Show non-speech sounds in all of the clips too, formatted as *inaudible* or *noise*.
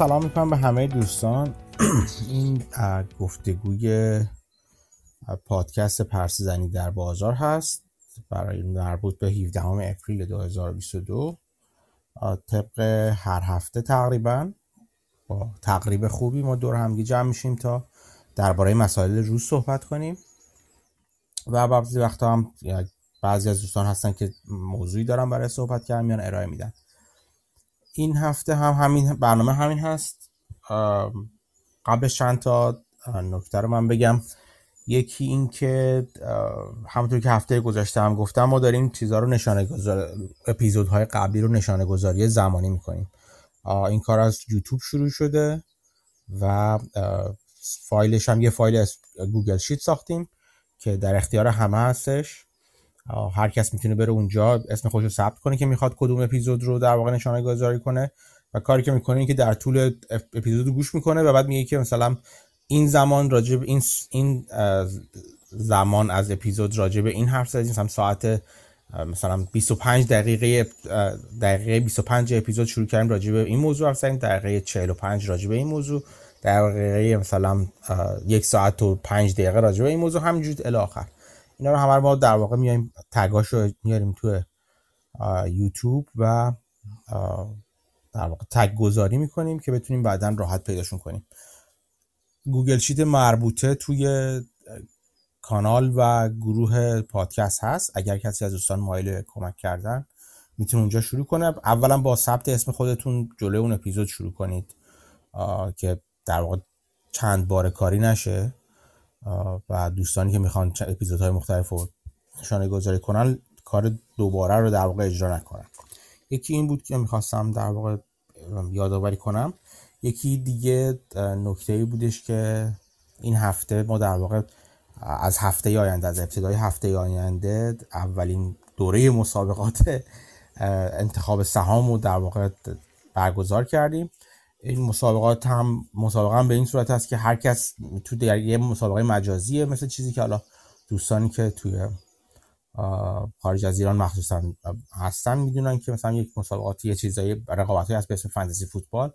سلام می‌کنم به همه دوستان. *clears throat* این گفتگوی پادکست پرس زنی در بازار هست برای مربوط به 17 اپریل 2022 طبق هر هفته تقریبا با تقریب خوبی ما دور همگی جمع میشیم تا درباره مسائل روز صحبت کنیم. و بعضی وقتا هم بعضی از دوستان هستن که موضوعی دارن برای صحبت کردن میان ارائه میدن. این هفته هم همین برنامه همین هست. قبلش چند تا نکته رو من بگم. یکی این که همونطور که هفته گذشته هم گفتم ما داریم چیزها رو نشانه گذار اپیزودهای قبلی رو نشانه گذاری زمانی می‌کنیم. این کار از یوتیوب شروع شده و فایلش هم یه فایل از گوگل شیت ساختیم که در اختیار همه هستش. هر کس می‌تونه بره اونجا اسم خودش رو ثبت کنه که می‌خواد کدوم اپیزود رو در واقع نشانه گذاری کنه. و کاری که می‌کنه این که در طول اپیزود رو گوش می‌کنه و بعد میگه که مثلا این زمان راجب این این زمان از اپیزود راجب این حرف زدیم مثلا ساعت مثلا 25 دقیقه دقیقه 25 اپیزود شروع کردیم راجب این موضوع حرف زدیم دقیقه 45 راجب این موضوع دقیقه مثلا یک ساعت و 5 دقیقه راجب این موضوع همینجوری الی آخر. اینا رو همه ما در واقع میایم تگاش رو میاریم تو یوتیوب و در واقع تگ گذاری می‌کنیم که بتونیم بعدا راحت پیداشون کنیم. گوگل شیت مربوطه توی کانال و گروه پادکست هست. اگر کسی از دوستان مایل کمک کردن می‌تونه اونجا شروع کنه. اولا با ثبت اسم خودتون جلوی اون اپیزود شروع کنید که در واقع چند بار کاری نشه. و دوستانی که می‌خوان اپیزودهای مختلف رو نشانه گذاری کنن کار دوباره رو در واقع اجرا نکنن. یکی این بود که می‌خواستم در واقع یادآوری کنم. یکی دیگه نکته ای بودش که این هفته ما در واقع از هفته آینده از ابتدای هفته آینده اولین دوره مسابقات انتخاب سهام رو در واقع برگزار کردیم. این مسابقات هم مسابقه هم به این صورت هست که هر کس تو در یه مسابقه مجازیه مثل چیزی که حالا دوستانی که توی خارج از ایران مخصوصا هستن می‌دونن که مثلا یک مسابقاتی یه چیزایی رقابتی هست به اسم فانتزی فوتبال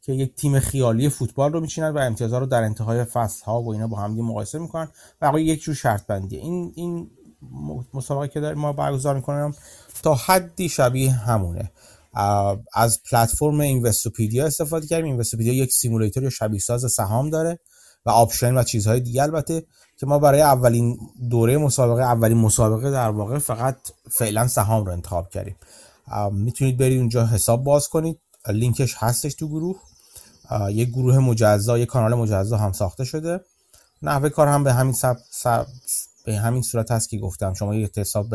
که یک تیم خیالی فوتبال رو میچینن و امتیازها رو در انتهای فصل ها و اینا با هم مقایسه می‌کنن و یک جور شرط بندی این این مسابقه که ما برگزار می‌کنیم تا حدی شبیه همونه. از پلتفرم Investopedia استفاده کردیم. Investopedia یک simulator یا شبیه ساز سهام داره و option و چیزهای دیگه البته که ما برای اولین دوره مسابقه اولین مسابقه در واقع فقط فعلا سهام رو انتخاب کردیم. می‌تونید برید اونجا حساب باز کنید. لینکش هستش تو گروه. یک گروه مجزا یک کانال مجزا هم ساخته شده. نحوه کار هم به همین سب, سب به همین صورت هست که گفتم. شما یک حساب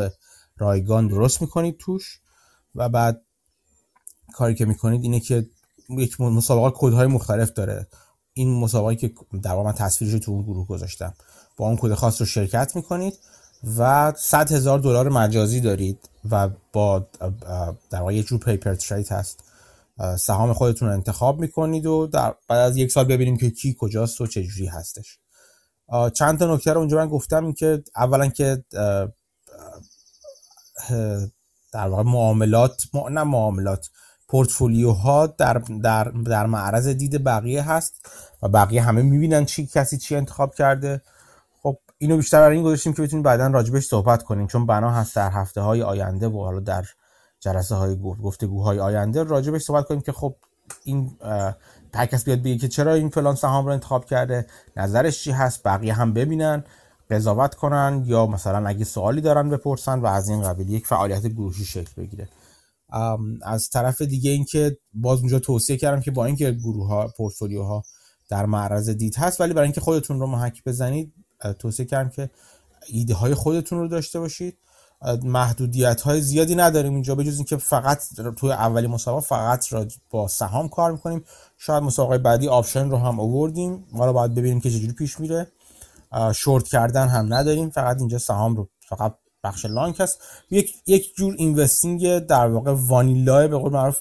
رایگان درست می‌کنید توش و بعد کاری که می‌کنید اینه که یک مسابقه کدهای مختلف داره. این مسابقه که در واقع من تصویرش تو اون گروه گذاشتم. با اون کد خاص رو شرکت می‌کنید و 100 هزار دلار مجازی دارید و با در واقع یه جور پیپر تریت هست. سهام خودتون رو انتخاب می‌کنید و در بعد از یک سال ببینیم که کی کجاست و چجوری هستش. چند تا نکته رو اونجا من گفتم این که اولا که در واقع معاملات نه معاملات. پورتفولیوها در در در معرض دید بقیه هست و بقیه همه می‌بینن چی کسی چی انتخاب کرده. خب اینو بیشتر برای این گذاشتیم که بتونیم بعدا راجبش صحبت کنیم چون بنا هست در هفته های آینده و حالا در جلسه های گفتگوهای آینده راجبش صحبت کنیم که خب این هر کس بیاد بگه که چرا این فلان سهام رو انتخاب کرده نظرش چی هست بقیه هم ببینن قضاوت کنن یا مثلا اگه سوالی دارن بپرسن و از این قبیل یک فعالیت گروهی شکل بگیره. از طرف دیگه اینکه باز اونجا توصیه کردم که با اینکه گروه ها پورتفولیو ها در معرض دید هست ولی برای اینکه خودتون رو محک بزنید توصیه کردم که ایده های خودتون رو داشته باشید. محدودیت های زیادی نداریم اینجا بجز اینکه فقط توی اولی مسابقه فقط را با سهام کار می‌کنیم. شاید مسابقه بعدی option رو هم آوردیم. ما رو باید ببینیم که چجوری پیش میره. شورت کردن هم نداریم فقط اینجا سهام رو فقط بخش long هست یک یک جور investing در واقع vanilla به قول معروف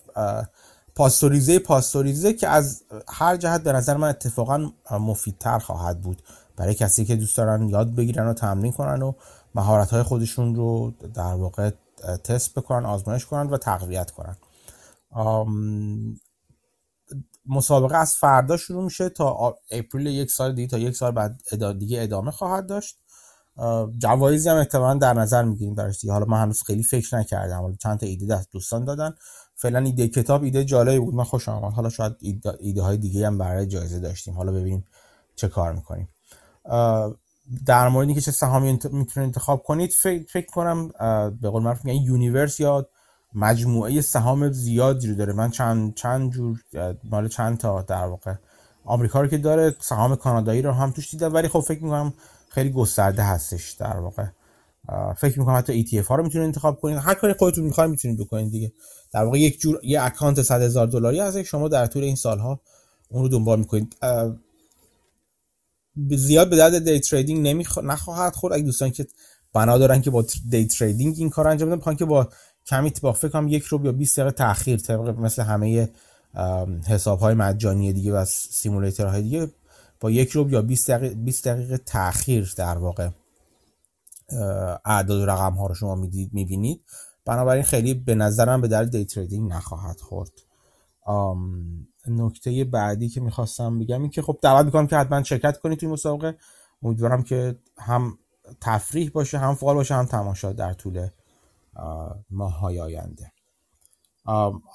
پاستوریزه پاستوریزه که از هر جهت به نظر من اتفاقا مفیدتر خواهد بود. برای کسی که دوست دارن یاد بگیرن و تمرین کنن و مهارت های خودشون رو در واقع تست بکنن آزمایش کنن و تقویت کنن. مسابقه از فردا شروع میشه تا اپریل یک سال دیگه تا یک سال بعد دیگه ادامه خواهد داشت. جوایزی هم احتمالا در نظر می‌گیریم براش دیگه. حالا من هنوز خیلی فکر نکردم. حالا چند تا ایده دست دوستان دادن. فعلا ایده کتاب ایده جالبی بود. من خوشم آمد. حالا شاید ایده, های دیگه هم برای جایزه داشتیم. حالا ببینیم چه کار می‌کنیم. در مورد اینکه چه سهامی می‌تونید انتخاب کنید فکر, فکر کنم به قول معروف میگن universe یا مجموعه سهام زیادی رو داره. من چند چند جور مال چند تا در واقع آمریکا رو که داره سهام کانادایی رو هم توش دیدم. ولی خب فکر می‌کنم خیلی گسترده هستش در واقع. فکر می‌کنم حتی ETF ها رو می‌تونید انتخاب کنید. هر کاری خودتون می‌خواید می‌تونید بکنید دیگه. در واقع یک جور یه account 100 هزار دلاری هست. شما در طول این سالها اون رو دنبال می‌کنید. زیاد به درد day trading نمیخ... نخواهد خورد. اگه دوستان که بنا دارن که با day trading این کار انجام بدن که با کمی با فکر کنم یک ربع یا 20 دقیقه تاخیر طبق مثل همه حساب های مجانی دیگه و های دیگه با یک ربع یا 20 دقیقه 20 دقیقه تاخیر در واقع اعداد و رقم ها رو شما می‌دید می‌بینید. بنابراین خیلی به نظرم به درد day trading نخواهد خورد. نکته بعدی که می‌خواستم بگم این که خب دعوت می‌کنم که حتما شرکت کنید توی مسابقه. امیدوارم که هم تفریح باشه هم فعال باشه هم تماشا در طول ماه های آینده.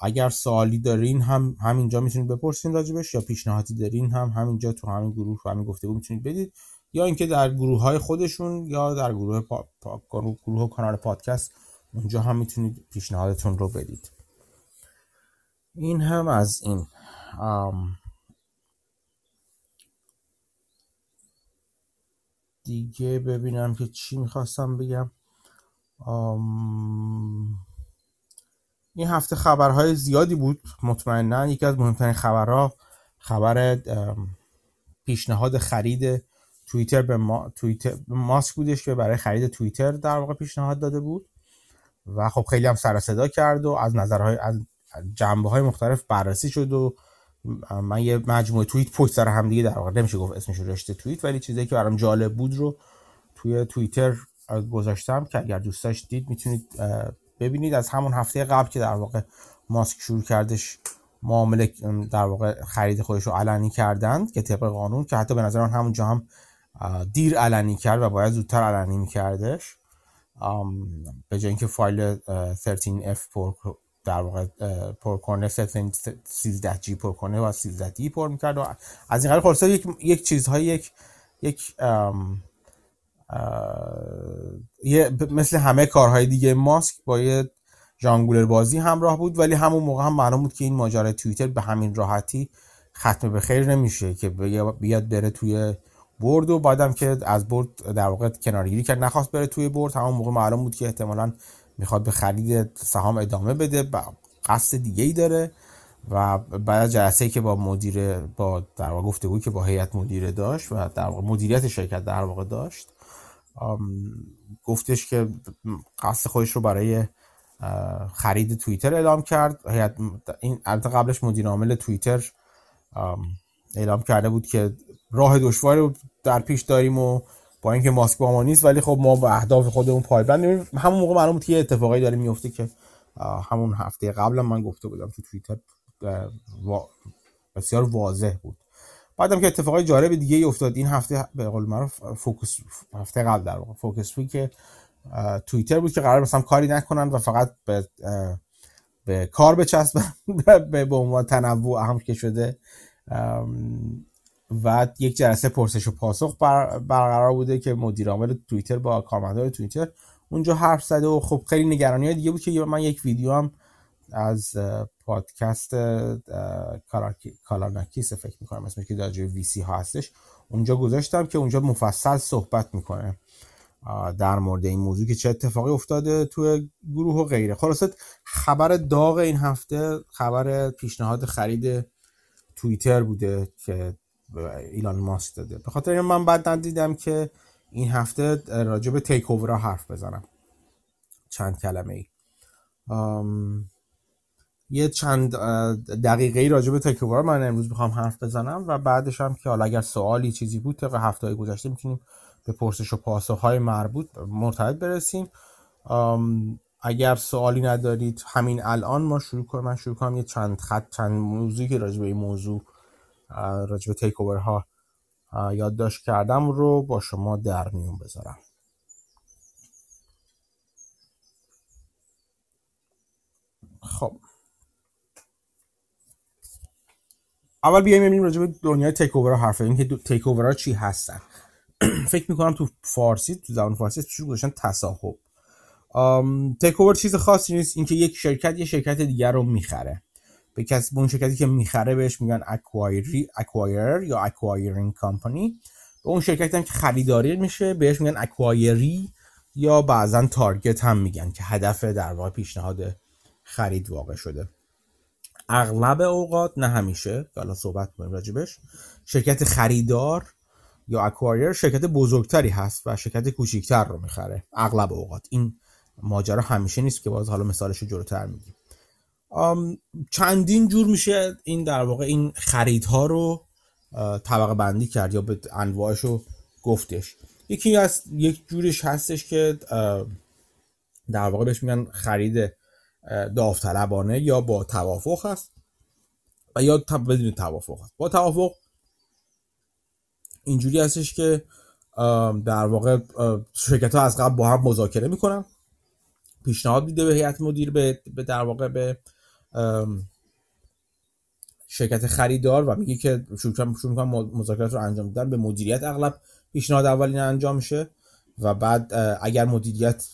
اگر سوالی دارین هم همینجا می‌تونید بپرسین راجبش یا پیشنهادی دارین هم همینجا تو همین گروه و همین گفتگو می‌تونید بدید یا اینکه در گروه های خودشون یا در گروه پا... پا... گروه کانال پادکست اونجا هم می‌تونید پیشنهادتون رو بدید. این هم از این دیگه ببینم که چی می‌خواستم بگم. این هفته خبرهای زیادی بود مطمئنا یکی از مهمترین خبرها خبر پیشنهاد خرید توییتر به ما... توییتر ماسک بودش که برای خرید توییتر در واقع پیشنهاد داده بود و خب خیلی هم سر صدا کرد و از نظرهای از جنبه های مختلف بررسی شد و من یه مجموعه توییت پشت سر هم دیگه در واقع نمیشه گفت اسمش رشته توییت ولی چیزی که برام جالب بود رو توی توییتر گذاشتم که اگر دوست داشتید می‌تونید ببینید از همون هفته قبل که در واقع ماسک شروع کردش معامله در واقع خرید خودش رو علنی کردند که طبق قانون که حتی به نظر من همونجا هم دیر علنی کرد و باید زودتر علنی میکردش. به جای اینکه فایل 13F پر در واقع پر کنه 13 جی پر کنه و 13 دی پر می‌کرد و از این قرار یک یک چیزهای یک یک یه مثل همه کارهای دیگه ماسک با یه جانگولر بازی همراه بود ولی همون موقع هم معلوم بود که این ماجرای توییتر به همین راحتی ختم به خیر نمیشه که بیاد بره توی برد و بعدم که از برد در واقع کنارگیری کرد نخواست بره توی برد همون موقع معلوم بود که احتمالا می‌خواد به خرید سهام ادامه بده قصد دیگه ای داره و بعد از جلسه که با مدیر با در واقع گفتگویی که با هیئت مدیره داشت و در واقع مدیریت شرکت در واقع داشت گفتش که قصد خودش رو برای خرید توییتر اعلام کرد. این البته قبلش مدیر عامل توییتر اعلام کرده بود که راه دشواری رو در پیش داریم و با اینکه ماسک با ما نیست ولی خب ما به اهداف خودمون پایبند همون موقع معلوم بود که اتفاقایی داره میفته که همون هفته قبلا من گفته بودم تو توییتر بسیار واضح بود. بعدم که اتفاقای جالب دیگه ای افتاد این هفته به قول معروف فوکس هفته قبل در واقع فوکس که توییتر بود که قرار مثلا کاری نکنن و فقط به به کار بچسبن *laughs* به عنوان تنوع اهم که شده. و یک جلسه پرسش و پاسخ برقرار بوده که مدیر عامل توییتر با کارمندان توییتر اونجا حرف زده و خب خیلی نگرانی های دیگه بود که من یک ویدیو هم از پادکست کالاناکیس فکر می‌کنم اسمش که در وی سی ها هستش. اونجا گذاشتم که اونجا مفصل صحبت می‌کنه. در مورد این موضوع که چه اتفاقی افتاده توی گروه و غیره. خلاصت خبر داغ این هفته خبر پیشنهاد خرید توییتر بوده که ایلان ماسک داده. به خاطر این من بعد ندیدم که این هفته راجع به تیک اوور حرف بزنم. چند کلمه ای یه چند دقیقه ای راجع به تیک اوور من امروز می‌خوام حرف بزنم و بعدش هم که حالا اگر سوالی چیزی بود طبق هفته های گذشته می‌تونیم به پرسش و پاسخ های مربوط مرتبط برسیم. اگر سوالی ندارید همین الان ما شروع کنم من شروع کنم یه چند خط چند موضوعی که راجع به این موضوع راجع به تیک ها یادداشت کردم رو با شما در میون بذارم. خب. اول بیایم ببینیم راجع به دنیای تیک اوور حرف این که تیک ها چی هستن. *clears throat* فکر می‌کنم تو فارسی تو زبان فارسی چی گذاشتن تصاحب. تیک اوور چیز خاصی نیست اینکه یک شرکت یه شرکت دیگر رو می‌خره. به کسی اون شرکتی که می‌خره بهش میگن acquirer acquirer یا acquiring company به اون شرکتی هم که خریداری میشه بهش میگن acquiree یا بعضا target هم میگن که هدف در واقع پیشنهاد خرید واقع شده. اغلب اوقات نه همیشه که حالا صحبت کنیم راجبش شرکت خریدار یا acquirer شرکت بزرگتری هست و شرکت کوچیکتر رو می‌خره اغلب اوقات. این ماجرا همیشه نیست که باز حالا مثالش رو جلوتر میگیم. چندین جور میشه این در واقع این خریدها رو طبقه بندی کرد یا به انواعش رو گفتش. یکی از یک جورش هستش که در واقع بهش میگن خرید داوطلبانه یا با توافق هست و یا بدون توافق هست. با توافق اینجوری هستش که در واقع شرکت ها از قبل با هم مذاکره می‌کنن. پیشنهاد میده به هیئت مدیر به در واقع به شرکت خریدار و میگه که شروع می‌کنن مذاکرات رو انجام دادن به مدیریت اغلب پیشنهاد اولین انجام میشه. و بعد اگر مدیریت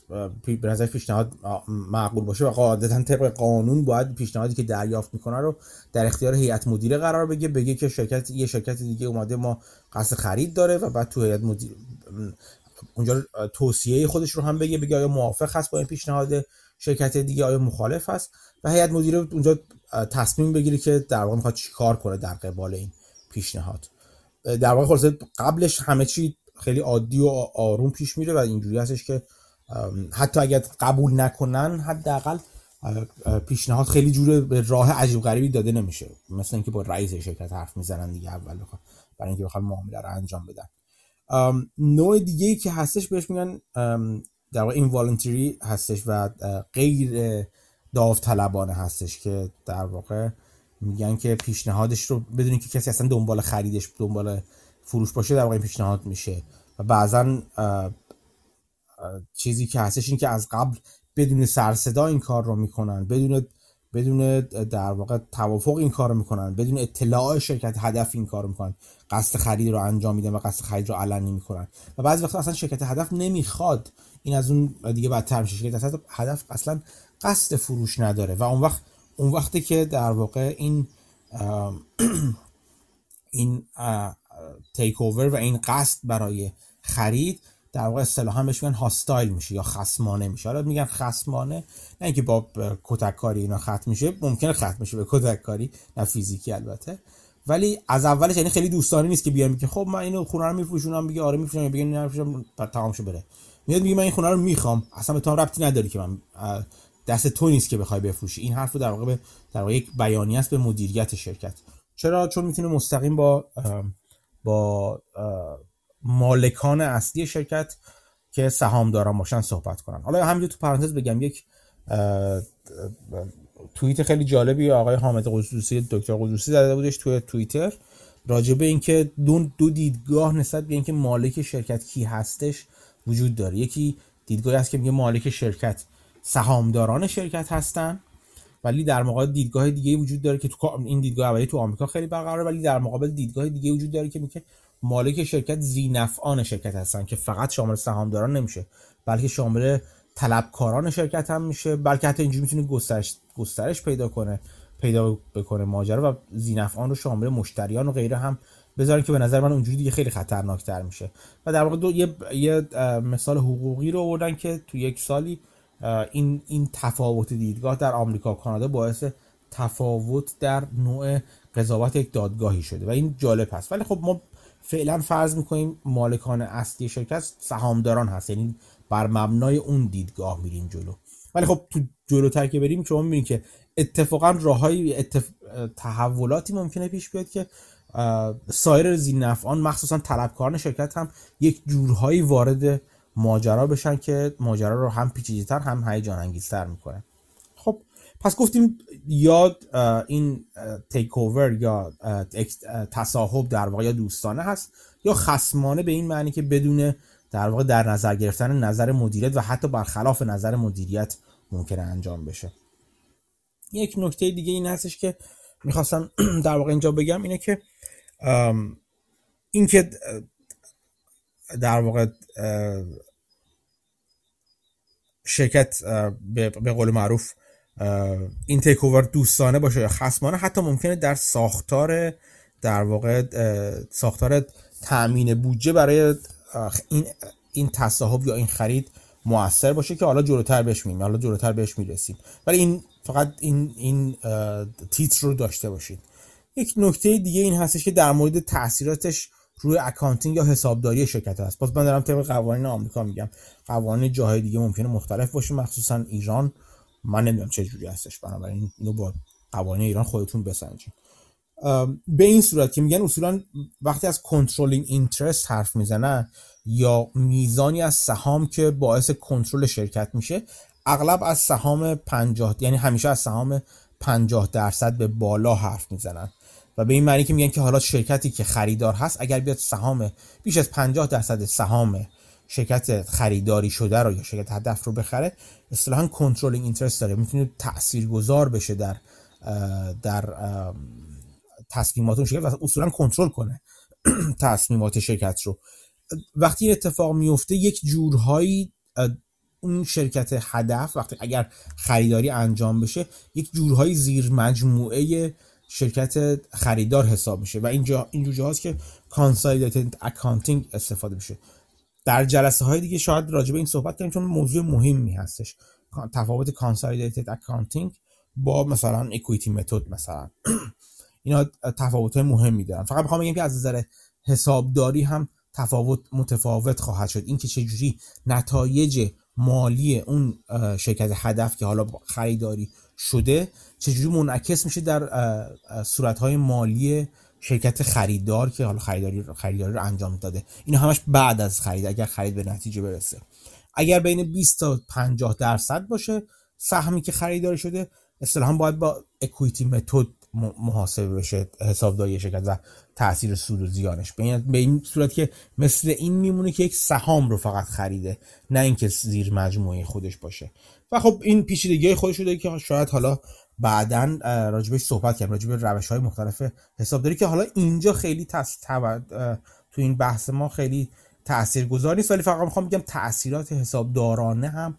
به نظر پیشنهاد معقول باشه و قاعدتا طبق قانون باید پیشنهادی که دریافت می‌کنه رو در اختیار هیئت مدیره قرار بگه بگه که شرکت یه شرکت دیگه اومده ما قصد خرید داره و بعد تو هیئت مدیر اونجا توصیه خودش رو هم بگه بگه آیا موافق هست با این پیشنهاد شرکت دیگه آیا مخالف هست؟ و هیئت مدیره اونجا تصمیم بگیره که در واقع می‌خواد چیکار کنه در قبال این پیشنهاد. در واقع خلاصه قبلش همه چی خیلی عادی و آروم پیش میره و اینجوری هستش که حتی اگر قبول نکنن حداقل پیشنهاد خیلی جور به راه عجیب غریبی داده نمیشه. مثل اینکه با رئیس شرکت حرف می‌زنن دیگه اول برای اینکه بخواد معامله رو انجام بدن. نوع دیگه ای که هستش بهش میگن در واقع این هستش و غیر داوطلبانه هستش که در واقع میگن که پیشنهادش رو بدونین که کسی اصلا دنبال خریدش دنبال فروش باشه در واقع پیشنهاد میشه. و بعضا چیزی که هستش این که از قبل بدون سرصدا این کار رو می‌کنن بدون بدون در واقع توافق این کار رو می‌کنن بدون اطلاع شرکت هدف این کار رو می‌کنن. قصد خرید رو انجام میدن و قصد خرید رو علنی می‌کنن. و بعضی وقتا اصلا شرکت هدف نمی‌خواد. این از اون دیگه بدتر میشه. شرکت هدف اصلا قصد فروش نداره. و اون وقت اون وقتی که در واقع این *clears throat* این تیک اوور و این قصد برای خرید در واقع اصطلاحا بهش میگن هاستایل میشه یا خصمانه میشه. حالا میگن خصمانه نه اینکه با کتک کاری اینا ختم میشه ممکنه ختم میشه به کتک کاری نه فیزیکی البته. ولی از اولش یعنی خیلی دوستانه نیست که بیام که خب من اینو خونه رو میفروشونم بگه آره میفروشم بگه نه میفروشم تمام شو بره. میاد میگه من این خونه رو می‌خوام. اصلا به تو ربطی نداری که من دست تو نیست که بخوای بفروشی. این حرف در واقع به در واقع یک بیانیه است به مدیریت شرکت. چرا؟ چون می‌تونه مستقیم با با مالکان اصلی شرکت که سهامداران باشن صحبت کنن. حالا همینجور تو پرانتز بگم یک توییت خیلی جالبی آقای حامد قدوسی دکتر قدوسی زده بودش توی توییتر راجع به اینکه دو, دو دیدگاه نسبت به اینکه مالک شرکت کی هستش وجود داره. یکی دیدگاهی هست که میگه مالک شرکت سهامداران شرکت هستن ولی در مقابل دیدگاه دیگه وجود داره که تو این دیدگاه اولی تو آمریکا خیلی برقراره ولی در مقابل دیدگاه دیگه وجود داره که میگه مالک شرکت زینفعان شرکت هستن که فقط شامل سهامداران نمیشه بلکه شامل طلبکاران شرکت هم میشه بلکه حتی اینجوری می‌تونه گسترش گسترش پیدا کنه پیدا بکنه ماجرا و زینفعان رو شامل مشتریان و غیره هم بذارن که به نظر من اونجوری دیگه خیلی خطرناکتر میشه. و در واقع دو یه, یه مثال حقوقی رو آوردن که تو یک سالی این این تفاوت دیدگاه در آمریکا و کانادا باعث تفاوت در نوع قضاوت یک دادگاهی شده و این جالب هست. ولی خب ما فعلا فرض می‌کنیم مالکان اصلی شرکت سهامداران هست یعنی بر مبنای اون دیدگاه میریم جلو. ولی خب تو جلوتر که بریم شما می‌بینید که اتفاقا راههای اتف... تحولاتی ممکنه پیش بیاد که سایر زینفعان مخصوصا طلبکاران شرکت هم یک جورهایی وارد ماجرا بشن که ماجرا رو هم پیچیده‌تر هم هیجان انگیزتر می‌کنه. خب پس گفتیم یا این تیک اوور یا تصاحب در واقع دوستانه هست یا خسمانه به این معنی که بدون در واقع در نظر گرفتن نظر مدیریت و حتی برخلاف نظر مدیریت ممکنه انجام بشه. یک نکته دیگه این هستش که می‌خواستم *clears throat* در واقع اینجا بگم اینه که این که در واقع شرکت به قول معروف این takeover دوستانه باشه یا خصمانه حتی ممکنه در ساختار در واقع ساختار تأمین بودجه برای این این تصاحب یا این خرید موثر باشه که حالا جلوتر بهش میریم حالا جلوتر بهش می‌رسیم. ولی این فقط این این تیتر رو داشته باشید. یک نکته دیگه این هستش که در مورد تاثیراتش روی accounting یا حسابداری شرکت هست. باز من دارم طبق قوانین آمریکا میگم. قوانین جاهای دیگه ممکنه مختلف باشه مخصوصا ایران. من نمی‌دونم چه جوری هستش بنابراین اینو با قوانین ایران خودتون بسنجید به این صورت که میگن اصولا وقتی از کنترلینگ اینترست حرف می‌زنن یا میزانی از سهام که باعث کنترل شرکت میشه اغلب از سهام 50 یعنی همیشه از سهام 50 درصد به بالا حرف می‌زنن. و به این معنی که میگن که حالا شرکتی که خریدار هست اگر بیاد سهام بیش از 50 درصد سهام شرکت خریداری شده رو یا شرکت هدف رو بخره اصطلاحا کنترلینگ اینترست داره. می‌تونه تاثیرگذار بشه در در تصمیمات اون شرکت و اصولا کنترل کنه *clears throat* تصمیمات شرکت رو. وقتی این اتفاق میفته یک جورهایی اون شرکت هدف وقتی اگر خریداری انجام بشه یک جورهایی زیر مجموعه شرکت خریدار حساب میشه و اینجا اینجور جاهاست که consolidated accounting استفاده میشه. در جلسه های دیگه شاید راجع به این صحبت کنیم چون موضوع مهمی هستش. تفاوت consolidated accounting با مثلا equity method مثلا. *clears throat* اینا تفاوت مهمی دارن. فقط می‌خوام بگم که از نظر حسابداری هم تفاوت متفاوت خواهد شد. اینکه چجوری نتایج مالی اون شرکت هدف که حالا خریداری شده چجوری منعکس میشه در صورتهای مالی شرکت خریدار که حالا خریداری خریداری رو انجام داده. این همش بعد از خرید اگر خرید به نتیجه برسه. اگر بین 20 تا 50 درصد باشه سهمی که خریداری شده اصطلاحا باید با اکویتی متد محاسبه بشه حسابداری شرکت و تاثیر سود و زیانش. به این صورت که مثل این میمونه که یک سهام رو فقط خریده نه اینکه زیر مجموعه خودش باشه. و خب این پیچیدگی خودش رو که شاید حالا بعدا راجبش صحبت کردم راجب روش های مختلف حسابداری که حالا اینجا خیلی تص... تو این بحث ما خیلی تاثیرگذار نیست ولی فقط می‌خوام بگم تاثیرات حسابدارانه هم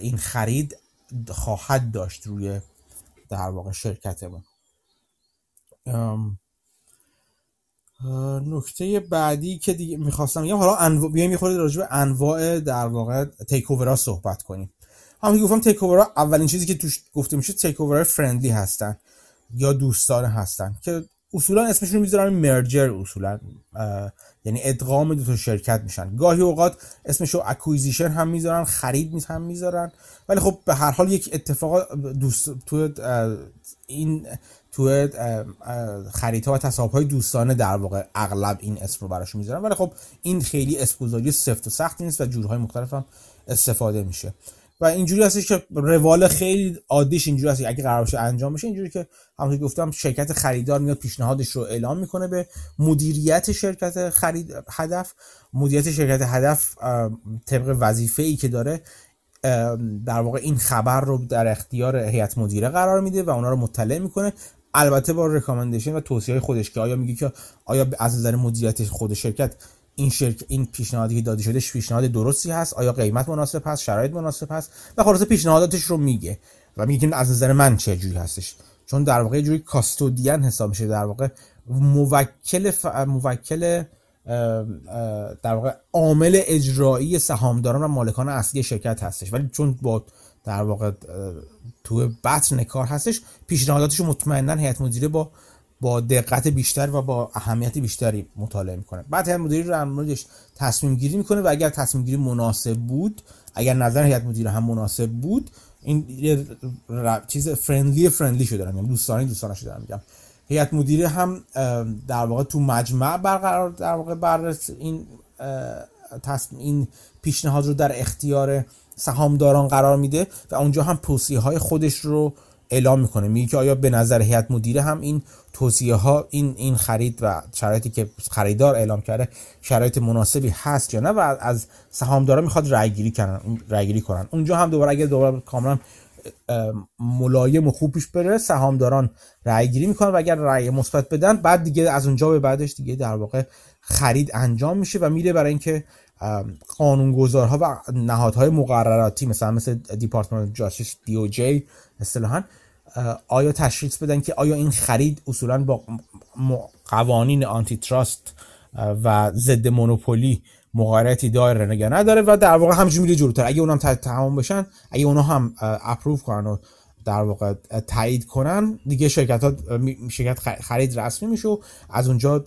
این خرید خواهد داشت روی در واقع شرکتمون. نکته بعدی که دیگه می‌خواستم بگم حالا انواع بیایم یه خورده راجع به انواع در واقع takeover صحبت کنیم. همونطور گفتم takeover اولین چیزی که توش گفته میشه takeover friendly هستن یا دوستانه هستن که اصولا اسمشون می‌ذارن merger اصولا یعنی ادغام دو تا شرکت میشن. گاهی اوقات اسمشو acquisition هم می‌ذارن خرید هم می‌ذارن ولی خب به هر حال یک اتفاق دوست تو این تو خریدها و تصاحب های دوستانه در واقع اغلب این اسم رو براشون می‌ذارن. ولی خب این خیلی اسپوزاری سفت و سختی نیست و جورهای مختلف هم استفاده میشه. و اینجوری هستش که روال خیلی عادیش اینجوری هست اگه قرار باشه انجام بشه اینجوری که همونطور گفتم شرکت خریدار میاد پیشنهادش رو اعلام می‌کنه به مدیریت شرکت خرید هدف. مدیریت شرکت هدف طبق وظیفه ای که داره در واقع این خبر رو در اختیار هیئت مدیره قرار میده و اونا رو مطلع می‌کنه. البته با رکامندیشن و توصیه های خودش که آیا میگه که آیا از نظر مدیریت خود شرکت این شرک این پیشنهادی که داده شده پیشنهاد درستی هست؟ آیا قیمت مناسب هست؟ شرایط مناسب هست؟ و خلاصه پیشنهاداتش رو میگه و میگه که از نظر من چه جوری هستش؟ چون در واقع جوری کاستودین حساب میشه در واقع موکل ف... موکل در واقع عامل اجرایی سهامداران و مالکان اصلی شرکت هستش. ولی چون با در واقع تو بطن کار هستش پیشنهاداتش مطمئنا هیئت مدیره با با دقت بیشتر و با اهمیت بیشتری مطالعه می‌کنه. بعد هیئت مدیره رو موردش تصمیم گیری می‌کنه و اگر تصمیم گیری مناسب بود اگر نظر هیئت مدیره هم مناسب بود این چیز فرندلی فرندلی شده دارم دوستانه دوستانه شده دارم میگم. هیئت مدیره هم در واقع تو مجمع برقرار در واقع بر این این پیشنهاد رو در اختیار سهامداران قرار میده و اونجا هم توصیه های خودش رو اعلام می‌کنه. میگه که آیا به نظر هیئت مدیره هم این توصیه ها این این خرید و شرایطی که خریدار اعلام کرده شرایط مناسبی هست یا نه و از سهامدارا می‌خواد رای گیری کنن رای گیری کنن. اونجا هم دوباره اگه دوباره کاملا ملایم و خوب پیش بره سهامداران رای گیری می‌کنن و اگر رای مثبت بدن بعد دیگه از اونجا به بعدش دیگه در واقع خرید انجام میشه و میره برای اینکه قانونگذارها و نهادهای مقرراتی مثلا مثل department justice DOJ اصطلاحا آیا تشخیص بدن که آیا این خرید اصولا با قوانین antitrust و ضد monopoly مغایرتی داره نگه نداره؟ و در واقع همچنین میره جلوتر. اگه اونم تمام بشن اگه اونا هم approve کنن و در واقع تایید کنن دیگه شرکت ها شرکت خرید رسمی میشه و از اونجا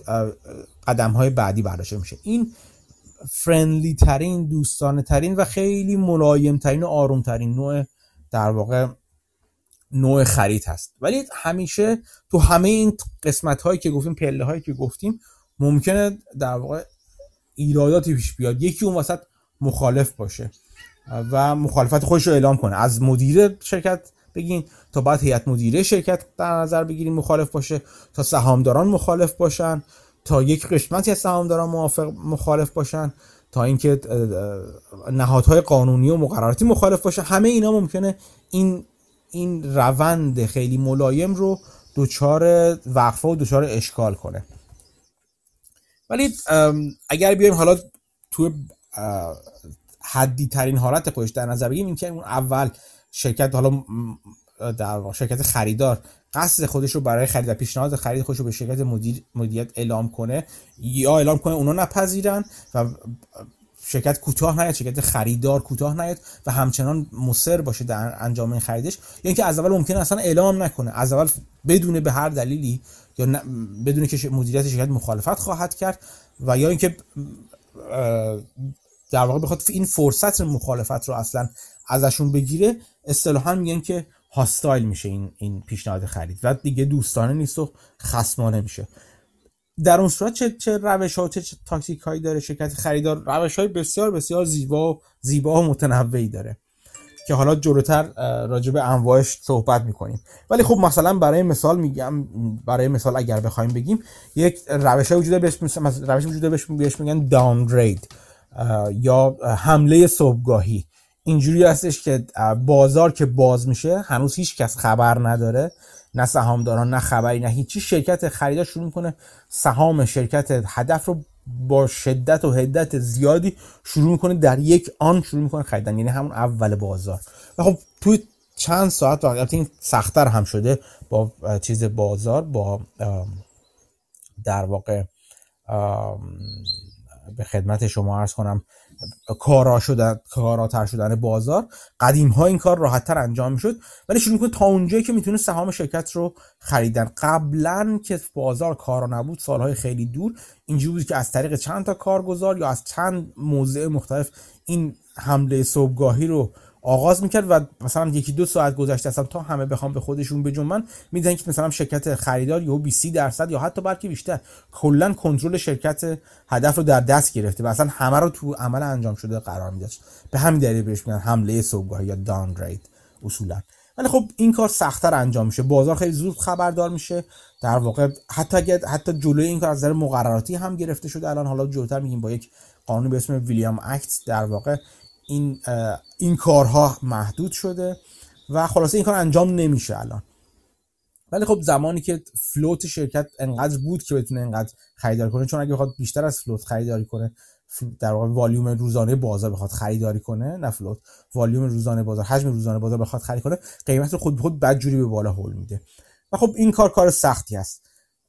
قدم های بعدی برداشته میشه. این فرندلی ترین دوستانه ترین و خیلی ملایم ترین و آروم ترین نوع در واقع نوع خرید هست. ولی همیشه تو همه این قسمت هایی که گفتیم پله هایی که گفتیم ممکنه در واقع ایراداتی پیش بیاد. یکی اون وسط مخالف باشه و مخالفت خودش رو اعلام کنه. از مدیر شرکت بگین تا بعد هیئت مدیره شرکت در نظر بگیریم مخالف باشه تا سهامداران مخالف باشن تا یک قسمتی از سهامداران موافق مخالف باشن تا اینکه نهادهای قانونی و مقرراتی مخالف باشه. همه اینا ممکنه این این روند خیلی ملایم رو دوچار وقفه و دوچار اشکال کنه. ولی اگر بیایم حالا تو حدی ترین حالت خودش در نظر بگیریم اینکه اون اول شرکت حالا در شرکت خریدار قصد خودش رو برای خرید پیشنهاد خرید خودش رو به شرکت مدیر مدیریت اعلام کنه یا اعلام کنه اونا نپذیرن و شرکت کوتاه نیاد شرکت خریدار کوتاه نیاد و همچنان مصر باشه در انجام این خریدش. یا اینکه از اول ممکنه اصلا اعلام نکنه. از اول بدون به هر دلیلی یا بدون که مدیریت شرکت مخالفت خواهد کرد و یا اینکه در واقع بخواد این فرصت مخالفت رو اصلا ازشون بگیره اصطلاحا میگن که هاستایل میشه این این پیشنهاد خرید. و دیگه دوستانه نیست و خصمانه میشه. در اون صورت چه چه روش ها و چه, تاکتیک هایی داره شرکت خریدار روش های بسیار بسیار زیبا و زیبا و متنوعی داره که حالا جلوتر راجع به انواعش صحبت می‌کنیم. ولی خب مثلا برای مثال میگم برای مثال اگر بخوایم بگیم یک روش وجود بهش روش وجود بهش میگن داونگرید یا حمله صبحگاهی. اینجوری هستش که بازار که باز میشه هنوز هیچ کس خبر نداره. نه سهامداران نه خبری نه هیچی. شرکت خریدار شروع می‌کنه سهام شرکت هدف رو با شدت و هدت زیادی شروع می‌کنه در یک آن شروع می‌کنه خریدن. یعنی همون اول بازار. و خب توی چند ساعت وقتی این سختتر هم شده با چیز بازار با در واقع به خدمت شما عرض کنم کارا شدن کاراتر شدن بازار. قدیم ها این کار راحت تر انجام شد ولی شروع کنه تا اونجایی که می‌تونه سهام شرکت رو خریدن. قبلا که بازار کارا نبود سالهای خیلی دور اینجوری بود که از طریق چند تا کارگزار یا از چند موضع مختلف این حمله صبحگاهی رو آغاز می‌کرد و مثلا یکی دو ساعت گذشته اصلا تا همه بخوام به خودشون بجنبن میدن که مثلا شرکت خریدار یا 20 درصد یا حتی بلکه بیشتر کلا کنترل شرکت هدف رو در دست گرفته و اصلا همه رو تو عمل انجام شده قرار می‌داد. به همین دلیل بهش میگن حمله صبحگاهی یا داون رید اصولا. ولی خب این کار سختتر انجام میشه. بازار خیلی زود خبردار میشه. در واقع حتی اگه حتی جلوی این کار از نظر مقرراتی هم گرفته شده. الان حالا جلوتر میگیم با یک قانون به اسم ویلیام اکت در واقع این این کارها محدود شده و خلاصه این کار انجام نمیشه الان. ولی خب زمانی که فلوت شرکت انقدر بود که بتونه انقدر خریداری کنه چون اگه بخواد بیشتر از فلوت خریداری کنه در واقع والیوم روزانه بازار بخواد خریداری کنه نه فلوت والیوم روزانه بازار حجم روزانه بازار بخواد خرید کنه قیمت خود به خود بدجوری به بالا هول میده. و خب این کار کار سختی است.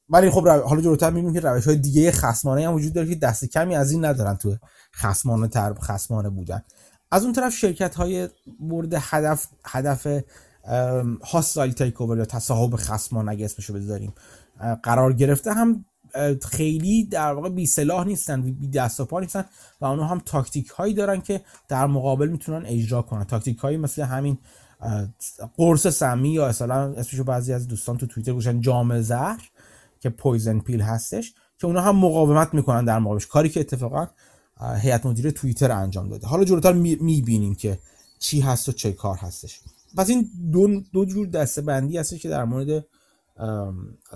ولی خب حالا جلوتر می‌بینیم که روش های دیگه خصمانه هم وجود داره که دست کمی از این ندارن تو خصمانه تر خصمانه بودن. از اون طرف شرکت های مورد هدف هدف هاستایل تیک اوور یا تصاحب خصمان اگه اسمشو بذاریم قرار گرفته هم خیلی در واقع بی سلاح نیستن بی دست و پا نیستن و اونها هم تاکتیک هایی دارن که در مقابل می‌تونن اجرا کنن. تاکتیک هایی مثل همین قرص سمی یا اصلا اسمشو بعضی از دوستان تو توییتر گفتن جام زهر که poison pill هستش که اونها هم مقاومت می‌کنن در مقابلش. کاری که اتفاقا هیئت مدیره توییتر انجام داده. حالا جلوتر می‌بینیم که چی هست و چه کار هستش. پس این دو, دو جور دسته بندی هستش که در مورد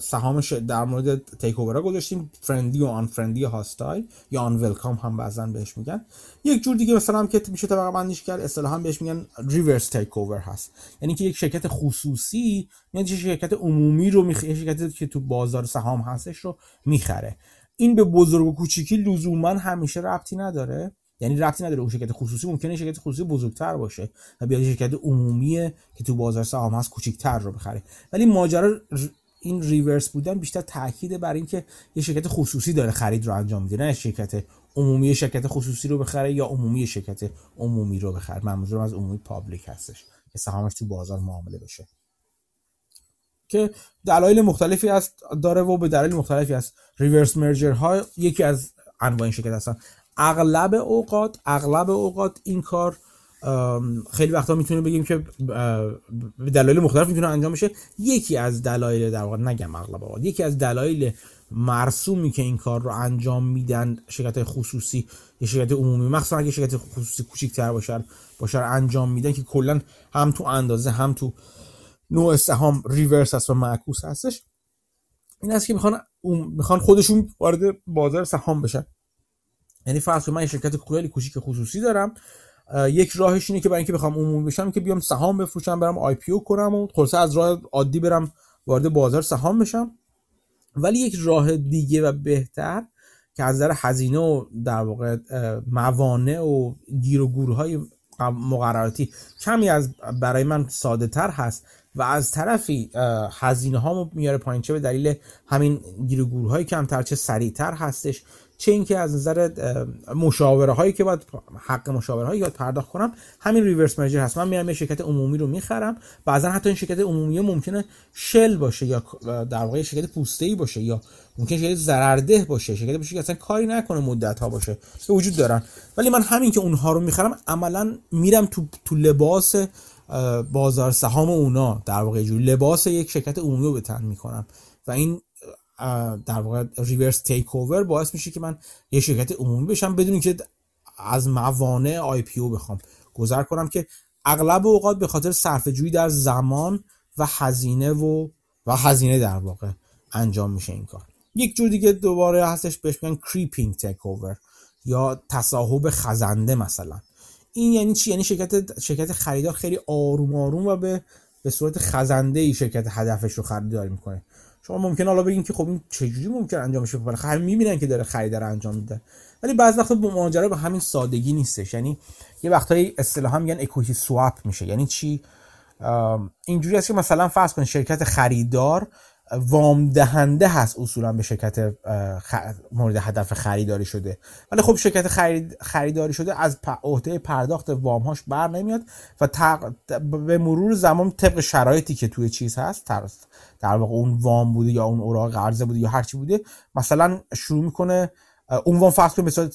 سهامش در مورد takeover ا گذاشتیم. friendly و unfriendly hostile یا unwelcome هم بعضا بهش میگن. یک جور دیگه مثلا هم که میشه طبقه بندیش کرد اصطلاحا بهش میگن ریورس تیک اوور هست. یعنی که یک شرکت خصوصی یعنی شرکت عمومی رو می‌خره شرکتی که تو بازار سهام هستش رو می‌خره. این به بزرگ و کوچیکی لزوما همیشه ربطی نداره. یعنی ربطی نداره اون شرکت خصوصی ممکنه شرکت خصوصی بزرگتر باشه و بیاد شرکت عمومی که تو بازار سهام هست کوچیک‌تر رو بخره. ولی ماجرا این ریورس بودن بیشتر تاکید بر اینکه یه شرکت خصوصی داره خرید رو انجام میده نه شرکت عمومی شرکت خصوصی رو بخره یا عمومی شرکت عمومی رو بخره. منظورم از عمومی public هستش که سهامش تو بازار معامله بشه. که دلایل مختلفی است داره و به دلایل مختلفی است reverse merger ها یکی از انواع این شرکت هستن. اغلب اوقات اغلب اوقات این کار خیلی وقتا می‌تونه بگیم که به دلایل مختلف می‌تونه انجام بشه. یکی از دلایل در واقع نگم اغلب اوقات یکی از دلایل مرسومی که این کار رو انجام میدن شرکت خصوصی یا شرکت عمومی مخصوصا اگه شرکت خصوصی کوچیک‌تر باشن باشن انجام میدن که کلا هم تو اندازه هم تو نوع سهام reverse هست و معکوس هستش. این است که می‌خوان می‌خوان خودشون وارد بازار سهام بشن. یعنی فرض من یه شرکت خیلی کوچیک خصوصی دارم. یک راهش اینه که برای اینکه بخوام عمومی بشم که بیام سهام بفروشم برم IPO کنم و خلاصه از راه عادی برم وارد بازار سهام بشم. ولی یک راه دیگه و بهتر که از نظر هزینه و در واقع موانع و گیر و گورهای مقرراتی کمی از برای من ساده تر هست و از طرفی هزینه هامو میاره پایین چه به دلیل همین گیر و گورهای کمتر چه سریعتر هستش چه اینکه از نظر مشاوره هایی که باید حق مشاوره هایی پرداخت کنم همین ریورس مرجر هست. من میرم یه شرکت عمومی رو می‌خرم بعضا حتی این شرکت عمومی ممکنه shell باشه یا در واقع شرکت پوسته ای باشه یا ممکنه شرکت ضررده باشه. شرکت باشه که اصلا کاری نکنه مدت ها باشه. که وجود دارن. ولی من همین که اونها رو می‌خرم عملا میرم تو تو لباس بازار سهام اونا در واقع جور لباس یک شرکت عمومی رو به تن می‌کنم و این در واقع reverse takeover باعث میشه که من یه شرکت عمومی بشم بدون که از موانع IPO بخوام. گذر کنم که اغلب اوقات به خاطر صرفه جویی در زمان و هزینه و و هزینه در واقع انجام میشه این کار. یک جور دیگه دوباره هستش بهش میگن کریپینگ تیک اوور یا تصاحب خزنده مثلا. این یعنی چی؟ یعنی شرکت شرکت خریدار خیلی آروم آروم و به به صورت خزنده ای شرکت هدفش رو خریداری می‌کنه. شما ممکن حالا بگین که خب این چجوری ممکن انجام بشه؟ بالاخره همه می‌بینن که داره خریدار انجام میده. ولی بعض وقتا ماجرا به همین سادگی نیستش. یعنی یه وقتایی اصطلاحا میگن اکویتی سواپ میشه. یعنی چی؟ اینجوری است که مثلا فرض کنید شرکت خریدار وام دهنده هست اصولا به شرکت مورد هدف خریداری شده. ولی خب شرکت خرید... خریداری شده از عهده پرداخت وام هاش بر نمیاد و به مرور زمان طبق شرایطی که توی چیز هست در واقع اون وام بوده یا اون اوراق قرضه بوده یا هرچی بوده مثلا شروع می‌کنه اون وام فرض کنید به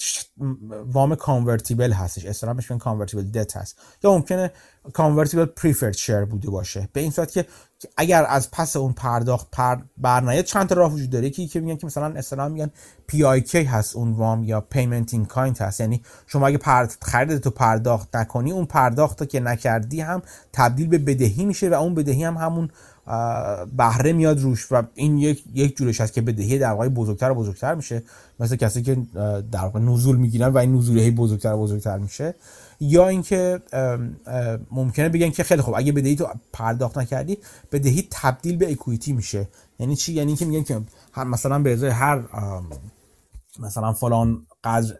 وام convertible هستش اصطلاحا بهش convertible debt هست. یا ممکنه convertible preferred share بوده باشه. به این صورت که اگر از پس اون پرداخت بر نیاد چند تا راه وجود داره؟ که میگن که مثلا اصطلاحا میگن PIK هست اون وام یا payment in kind هست. یعنی شما اگه خرید تو پرداخت نکنی اون پرداخت که نکردی هم تبدیل به بدهی میشه و اون بدهی هم همون بهره میاد روش و این یک یک جورش هست که بدهی در واقع بزرگتر و بزرگتر میشه. مثل کسی که در واقع نزول می‌گیرن و این نزول بزرگتر و بزرگتر میشه. یا اینکه ممکنه بگن که خیلی خوب اگه بدهی تو پرداخت نکردی بدهی تبدیل به اکویتی میشه. یعنی چی؟ یعنی اینکه میگن که مثلا به ازای هر مثلا فلان قدر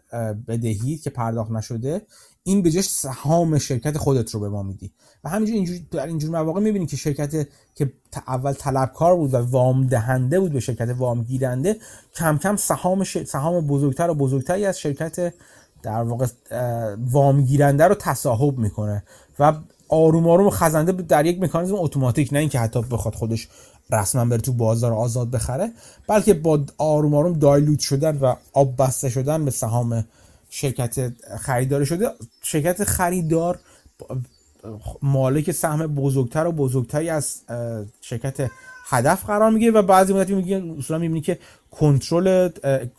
بدهی که پرداخت نشده این به سهام شرکت خودت رو به ما میدی. و همینجور اینجور در اینجور مواقع می‌بینی که شرکت که اول طلبکار بود و وام دهنده بود به شرکت وام گیرنده کم کم سهام سهام بزرگتر و بزرگتری از شرکت در واقع وام گیرنده رو تصاحب می‌کنه و آروم آروم خزنده در یک مکانیزم اتوماتیک نه اینکه حتی بخواد خودش رسما بره تو بازار آزاد بخره بلکه با آروم آروم دایلوت شدن و آب بسته شدن به سهام شرکت خریدار شده. شرکت خریدار مالک سهم بزرگتر و بزرگتری از شرکت هدف قرار می‌گیره و بعد یه مدت دیگه اصولا می‌بینی که کنترل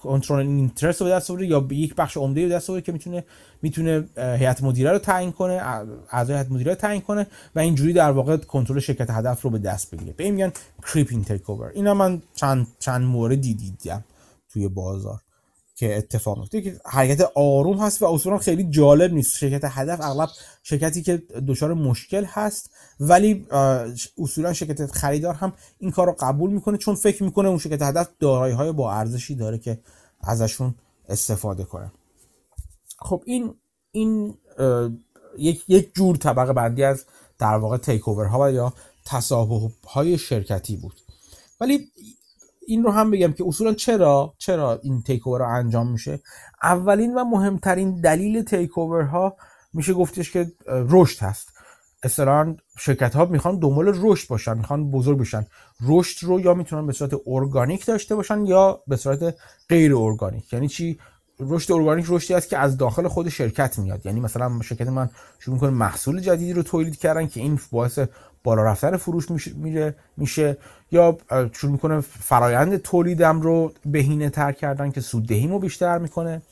control interest رو به دست آوره یا یک بخش عمده به دست آوره که می‌تونه می‌تونه هیئت مدیره رو تعیین کنه اعضای هیئت مدیره رو تعیین کنه و اینجوری در واقع کنترل شرکت هدف رو به دست بگیره. به این میگن creeping takeover اینا من چند چند موردی دیدم توی بازار. که اتفاق میفته. که حرکت آروم هست و اصولا خیلی جالب نیست. شرکت هدف اغلب شرکتی که دچار مشکل هست ولی اصولا شرکت خریدار هم این کار رو قبول می‌کنه چون فکر می‌کنه اون شرکت هدف دارایی های با ارزشی داره که ازشون استفاده کنه. خب این این یک یک جور طبقه بندی از در واقع تیک ها یا تصاحب های شرکتی بود. ولی این رو هم بگم که اصولا چرا چرا این تیک اوور انجام میشه؟ اولین و مهمترین دلیل تیک ها میشه گفتش که رشد هست. اصطلاحا شرکت ها می‌خوان دنبال رشد باشن می‌خوان بزرگ بشن. رشد رو یا می‌تونن به صورت ارگانیک داشته باشن یا به صورت غیر ارگانیک یعنی چی؟ رشد ارگانیک رشدی است که از داخل خود شرکت میاد. یعنی مثلا شرکت من شروع می‌کنه محصول جدیدی رو تولید کردن که این باعث بالا رفتن فروش میشه میشه. یا شروع می‌کنه فرایند تولیدم رو بهینه تر کردن که سوددهیمو بیشتر می‌کنه.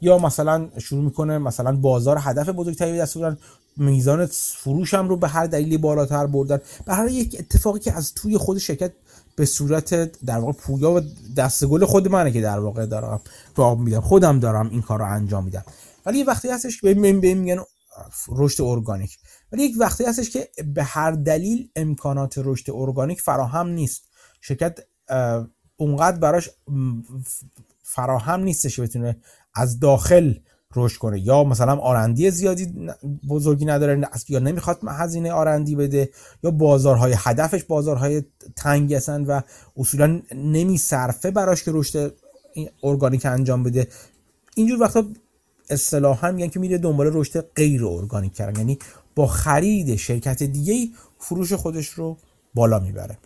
یا مثلا شروع می‌کنه مثلا بازار هدف بزرگتری دست بودن میزان فروشم رو به هر دلیلی بالاتر بردن. به هر یک اتفاقی که از توی خود شرکت به صورت در واقع پویا و دستگل خود منه که در واقع دارم راه میدم. خودم دارم این کار رو انجام میدم. ولی یه وقتی هستش که به میگن رشد ارگانیک. ولی یک وقتی هستش که به هر دلیل امکانات رشد ارگانیک فراهم نیست. شرکت اونقدر براش فراهم نیستش که بتونه از داخل رشد کنه. یا مثلا آرندی زیادی بزرگی نداره یا نمی‌خواد هزینه آرندی بده یا بازارهای هدفش بازارهای تنگی هستن و اصولا نمیصرفه براش که رشد ارگانیک انجام بده. اینجور وقتا اصطلاحا میگن که میره دنبال رشد غیر ارگانیک کردن. یعنی با خرید شرکت دیگه فروش خودش رو بالا می‌بره.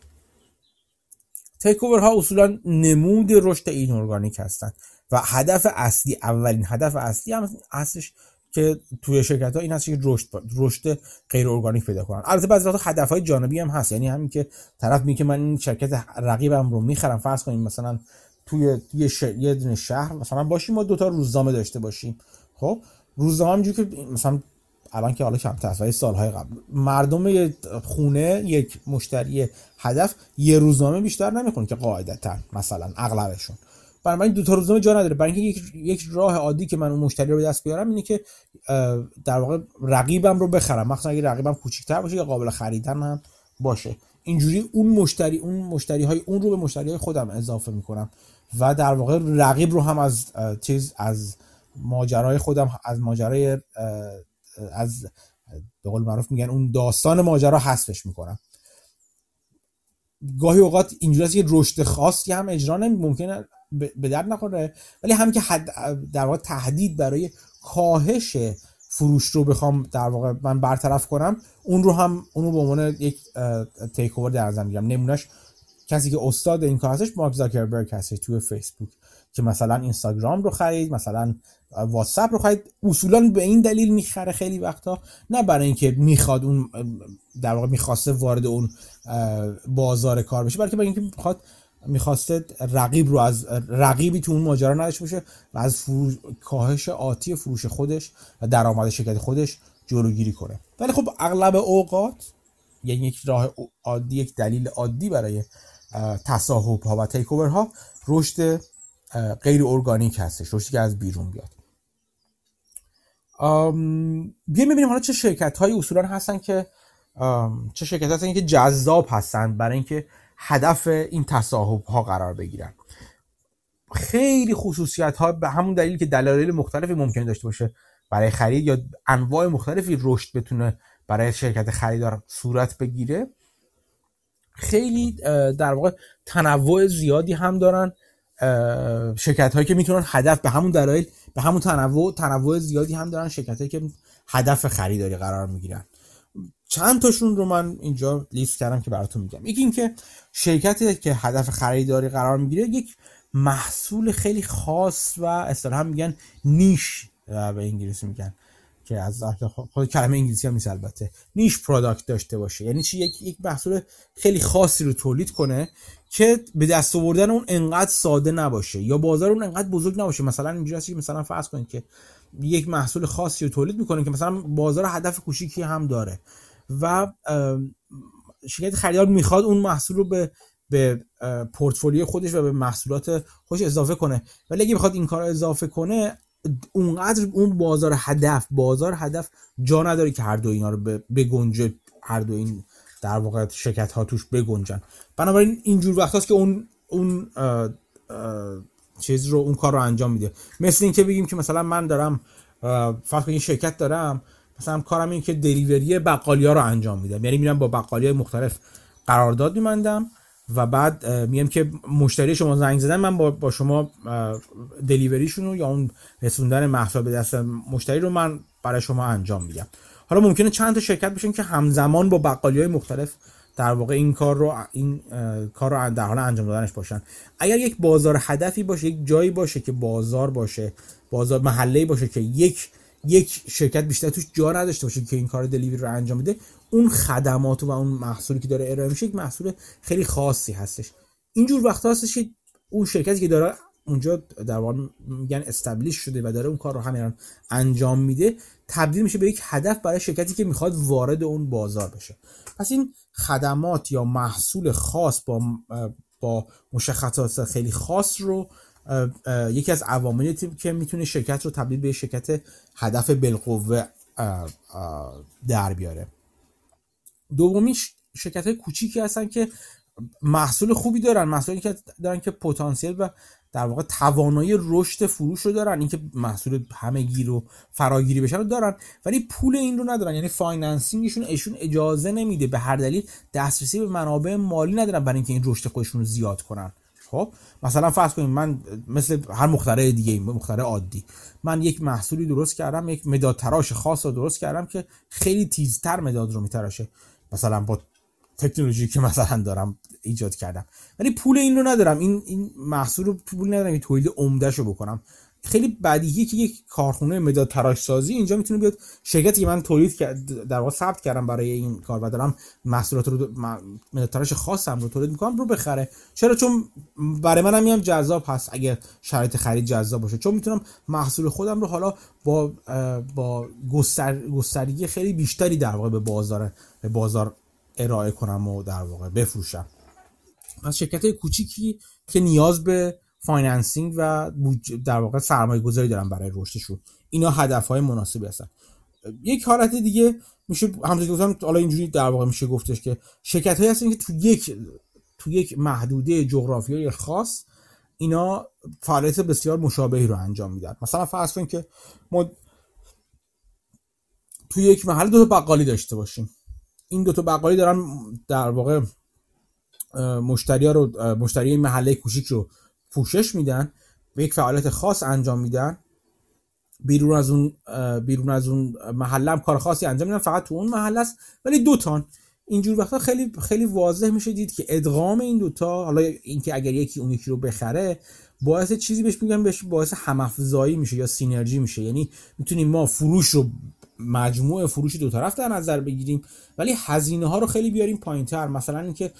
تیک ها اصولا نمود رشد این ارگانیک هستن و هدف اصلی اولین هدف اصلی هم هستش که توی شرکت ها این هست که رشد رشد غیر ارگانیک پیدا کنن. البته بعضی وقتا هدف های جانبی هم هست یعنی همین که طرف میگه من این شرکت رقیبم رو می‌خرم. فرض کنیم مثلا توی یه, یه دونه شهر مثلا باشیم ما دوتا روزنامه داشته باشیم. خب روزنامه همینجور که مثلا الان که حالا کمتر ولی سالهای قبل. مردم خونه یک مشتری هدف یه روزنامه بیشتر نمی‌خونه که قاعدتا مثلا اغلبشون. برای این دو تا روزنامه جا نداره. برای اینکه یک, یک راه عادی که من اون مشتری رو به دست بیارم اینه که در واقع رقیبم رو بخرم. مخصوصا اگه رقیبم کوچیک‌تر باشه یا قابل خریدن هم باشه. اینجوری اون مشتری اون مشتری های اون رو به مشتری های خودم اضافه می‌کنم و در واقع رقیب رو هم از چیز از ماجرای خودم از ماجرای از به قول معروف میگن اون داستان ماجرا حذفش می‌کنم. گاهی اوقات اینجوری یه رشد خاصی هم اجرا ممکنه به درد نخوره ولی هم که حد در واقع تهدید برای کاهش فروش رو بخوام در واقع من برطرف کنم اون رو هم اون رو به عنوان یک تیک اوور در نظر می‌گیرم. نمونهش کسی که استاد این کار هستش مارک زاکربرگ هستش توی فیسبوک که مثلا اینستاگرام رو خرید مثلا واتساپ رو خرید اصولا به این دلیل می‌خره خیلی وقتا. نه برای اینکه می‌خواد اون در واقع می‌خواسته وارد اون بازار کار بشه بلکه برای اینکه می‌خواد می‌خواسته رقیب رو از رقیبی تو اون ماجرا نداشته باشه و از فروش... کاهش آتی فروش خودش و درآمد شرکت خودش جلوگیری کنه. ولی خب اغلب اوقات یعنی یک راه عادی یک دلیل عادی برای تصاحب ها و تیک ها رشد غیر ارگانیک هستش رشدی که از بیرون بیاد. بیا می‌بینیم حالا چه شرکت های اصولا هستن که چه شرکت هستن که جذاب هستن برای اینکه هدف این تصاحب ها قرار بگیرن. خیلی خصوصیت ها به همون دلیل که دلایل مختلفی ممکن داشته باشه برای خرید یا انواع مختلفی رشد بتونه برای شرکت خریدار صورت بگیره. خیلی در واقع تنوع زیادی هم دارن. شرکت هایی که می‌تونن هدف به همون دلایل به همون تنوع تنوع زیادی هم دارن شرکت هایی که هدف خریداری قرار می‌گیرن. چند تاشون رو من اینجا لیست کردم که براتون میگم. یکی اینکه شرکتی که هدف خریداری قرار می‌گیره یک محصول خیلی خاص و اصطلاحا میگن نیش به انگلیسی میگن که از خود کلمه انگلیسی هم البته. نیش پروداکت داشته باشه. یعنی چی؟ یک یک محصول خیلی خاصی رو تولید کنه که به دست آوردن اون انقدر ساده نباشه یا بازار اون انقدر بزرگ نباشه. مثلا اینجوری هست مثلا فرض کنید که یک محصول خاصی رو تولید می‌کنه که مثلا بازار هدف کوچیکی هم داره و شرکت خریدار می‌خواد اون محصول رو به به پورتفولیو خودش و به محصولات خودش اضافه کنه. ولی اگه می‌خواد این کار اضافه کنه اونقدر اون بازار هدف بازار هدف جا نداره که هر دو اینا رو بگنجه هر دو این در واقع شرکت ها توش بگنجن. بنابراین اینجور وقت هست که اون اون چیز رو اون کار رو انجام میده. مثل اینکه بگیم که مثلا من دارم فرض این شرکت دارم مثلا کارم این که دلیوری بقالی ها رو انجام میدم. یعنی میرم با بقالی های مختلف قرارداد میمندم و بعد میگم که مشتری شما زنگ زدن من با, شما دلیوریشون رو یا اون رسوندن محصول به دست مشتری رو من برای شما انجام میدم. حالا ممکنه چند تا شرکت بشن که همزمان با بقالی های مختلف در واقع این کار رو این کار رو در حال انجام دادنش باشن. اگر یک بازار هدفی باشه یک جایی باشه که بازار باشه بازار محله باشه که یک یک شرکت بیشتر توش جا نداشته باشه که این کار دلیوری رو انجام بده اون خدمات و اون محصولی که داره ارائه میشه یک محصول خیلی خاصی هستش. اینجور وقت هستش که اون شرکتی که داره اونجا در واقع میگن استبلیش شده و داره اون کار رو همین انجام میده تبدیل میشه به یک هدف برای شرکتی که می‌خواد وارد اون بازار بشه. پس این خدمات یا محصول خاص با با مشخصات خیلی خاص رو یکی از عواملی که می‌تونه شرکت رو تبدیل به شرکت هدف بالقوه در بیاره. دومیش شرکت های کوچیکی هستن که محصول خوبی دارن محصولی که دارن که پتانسیل و در واقع توانایی رشد فروش رو دارن اینکه محصول همه گیر و فراگیری بشن رو دارن ولی پول این رو ندارن. یعنی financing شون ایشون اجازه نمیده به هر دلیل دسترسی به منابع مالی ندارن برای اینکه این رشد خودشون رو زیاد کنن. خب مثلا فرض کنید من مثل هر مخترع دیگه مخترع عادی من یک محصولی درست کردم یک مداد تراش خاص رو درست کردم که خیلی تیزتر مداد رو میتراشه. مثلا با تکنولوژی که مثلا دارم ایجاد کردم. ولی پول این رو ندارم. این این محصول رو پول ندارم که تولید عمده رو بکنم. خیلی بدیهیه که یک کارخونه مداد تراش سازی اینجا می‌تونه بیاد. شرکتی که من تولید در واقع ثبت کردم برای این کار و دارم محصولات رو مداد تراش خاصم رو تولید می‌کنم رو بخره. چرا؟ چون برای منم میام جذاب هست اگه شرایط خرید جذاب باشه. چون می‌تونم محصول خودم رو حالا با با گستر گسترگی خیلی بیشتری در واقع به بازار به بازار ارائه کنم و در واقع بفروشم. پس شرکت کوچیکی که نیاز به financing و در واقع سرمایه گذاری دارن برای رشدشون. اینا هدف های مناسبی هستن. یک حالت دیگه میشه همونطور گفتم حالا اینجوری در واقع میشه گفتش که شرکت هایی هستن که تو یک تو یک محدوده جغرافیایی خاص اینا فعالیت بسیار مشابهی رو انجام میدن. مثلا فرض کنید که ما تو یک محل دو تا بقالی داشته باشیم. این دو تا بقالی دارن در واقع مشتری رو مشتری محله کوچیک رو پوشش میدن به یک فعالیت خاص انجام میدن. بیرون از اون بیرون از اون محله هم کار خاصی انجام میدن فقط تو اون محله است. ولی دو تان اینجور وقتا خیلی خیلی واضح میشه دید که ادغام این دوتا حالا اینکه اگر یکی اون یکی رو بخره باعث چیزی بهش میگن بهش باعث همافزایی میشه یا سینرژی میشه. یعنی می‌تونیم ما فروش رو مجموع فروش دو طرف در نظر بگیریم ولی هزینه ها رو خیلی بیاریم پایین تر مثلا اینکه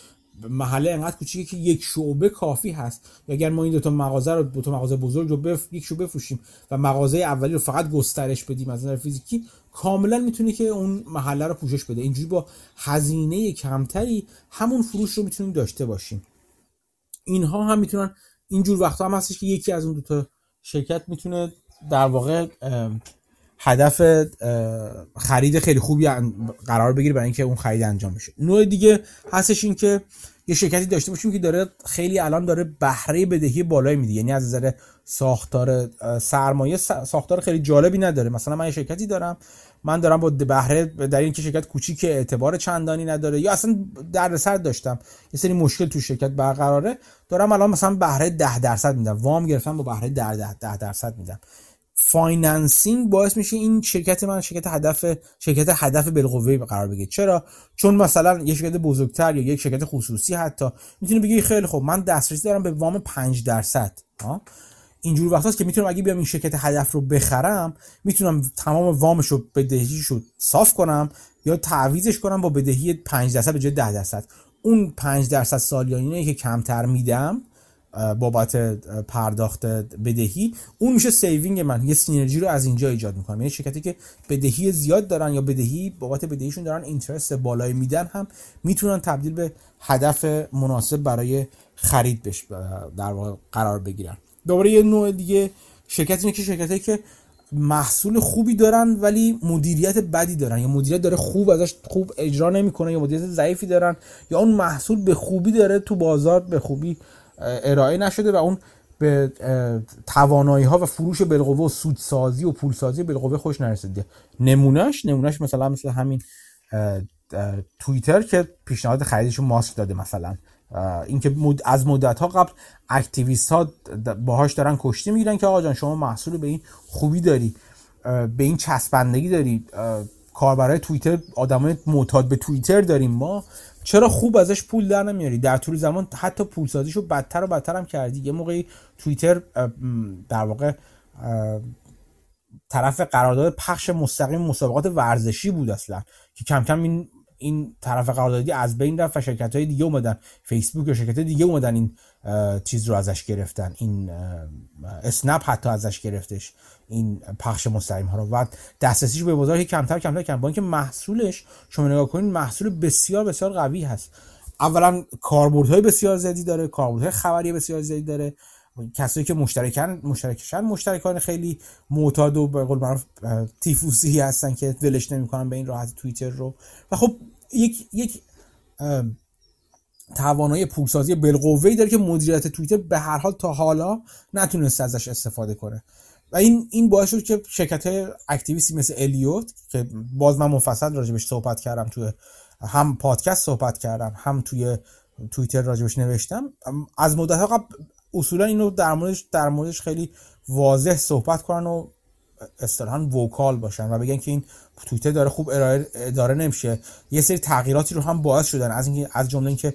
محله انقدر کوچیکه که یک شعبه کافی هست. اگر ما این دو تا مغازه رو دو تا مغازه بزرگ رو بف... یک شعبه بفروشیم و مغازه اولی رو فقط گسترش بدیم از نظر فیزیکی کاملا می‌تونه که اون محله رو پوشش بده. اینجوری با هزینه کمتری همون فروش رو می‌تونیم داشته باشیم. اینها هم می‌تونن اینجور وقتا هم هستش که یکی از اون دو تا شرکت می‌تونه در واقع هدف خرید خیلی خوبی قرار بگیره برای اینکه اون خرید انجام بشه. نوع دیگه هستش این که یه شرکتی داشته باشیم که داره خیلی الان داره بهره بدهی بالایی میده. یعنی از نظر ساختار سرمایه ساختار خیلی جالبی نداره. مثلا من یه شرکتی دارم من دارم با بهره در اینکه شرکت کوچیک اعتبار چندانی نداره یا اصلا دردسر داشتم. یه سری مشکل تو شرکت برقراره. دارم الان مثلا بهره 10 درصد میدم. وام گرفتم با بهره 10 درصد میدم. financing باعث میشه این شرکت من شرکت هدف شرکت هدف بالقوه قرار بگیره. چرا؟ چون مثلا یه شرکت بزرگتر یا یک شرکت خصوصی حتی می‌تونه بگه خیلی خوب من دسترسی دارم به وام 5 درصد اینجور وقتاست که می‌تونم اگه بیام این شرکت هدف رو بخرم می‌تونم تمام وامش رو بدهیش رو صاف کنم یا تعویضش کنم با بدهی 5 درصد به جای 10 درصد. اون 5 درصد سالیانه که کمتر میدم بابت پرداخت بدهی. اون میشه saving من. یه synergy رو از اینجا ایجاد می‌کنم. یعنی شرکتی که بدهی زیاد دارن یا بدهی بابت بدهیشون دارن interest بالای میدن هم می‌تونن تبدیل به هدف مناسب برای خرید بش در واقع قرار بگیرن. دوباره یه نوع دیگه شرکت اینه که شرکتی که محصول خوبی دارن ولی مدیریت بدی دارن. یا مدیریت داره خوب ازش خوب اجرا نمی‌کنه یا مدیریت ضعیفی دارن یا اون محصول به خوبی داره تو بازار به خوبی ارائه نشده و اون به توانایی ها و فروش بالقوه و سودسازی و پولسازی بالقوه خوش نرسیده نمونهش نمونهش مثلا مثل همین توییتر که پیشنهاد خریدش ماسک داده مثلا. اینکه از مدت ها قبل اکتیویست ها باهاش دارن کشتی می‌گیرن که آقا جان شما محصول به این خوبی داری به این چسبندگی داری کاربرای توییتر آدمای معتاد به توییتر داریم ما. چرا خوب ازش پول در نمیاری؟ در طول زمان حتی پول سازیشو بدتر و بدتر هم کردی. یه موقعی توییتر در واقع طرف قرارداد پخش مستقیم مسابقات ورزشی بود اصلا. که کم کم این این طرف قراردادی از بین رفت و شرکت های دیگه اومدن. فیسبوک و شرکت دیگه اومدن این چیز رو ازش گرفتن. این اسنپ حتی ازش گرفتش. این پخش مستقیم ها رو. و دسترسیش به بازار کمتر کمتر کم. با اینکه محصولش شما نگاه کنید محصول بسیار بسیار قوی هست. اولا کاربردهای بسیار زیادی داره کاربردهای خبری بسیار زیادی داره. کسایی که مشترکن مشترکشن مشترکان خیلی معتاد و به قول معروف تیفوسی هستن که ولش نمی‌کنن به این راحت توییتر رو. و خب یک یک توانایی پولسازی بالقوه داره که مدیریت توییتر به هر حال تا حالا نتونسته ازش استفاده کنه. و این این باعث شد که شرکت اکتیویستی مثل الیوت که باز من مفصل راجبش صحبت کردم توی هم پادکست صحبت کردم هم توی توییتر راجبش نوشتم. از مدت قبل اصولا اینو در موردش در موردش خیلی واضح صحبت کنن و اصطلاحا وکال باشن و بگن که این توییتر داره خوب اداره نمیشه. یه سری تغییراتی رو هم باعث شدن. از اینکه از جمله اینکه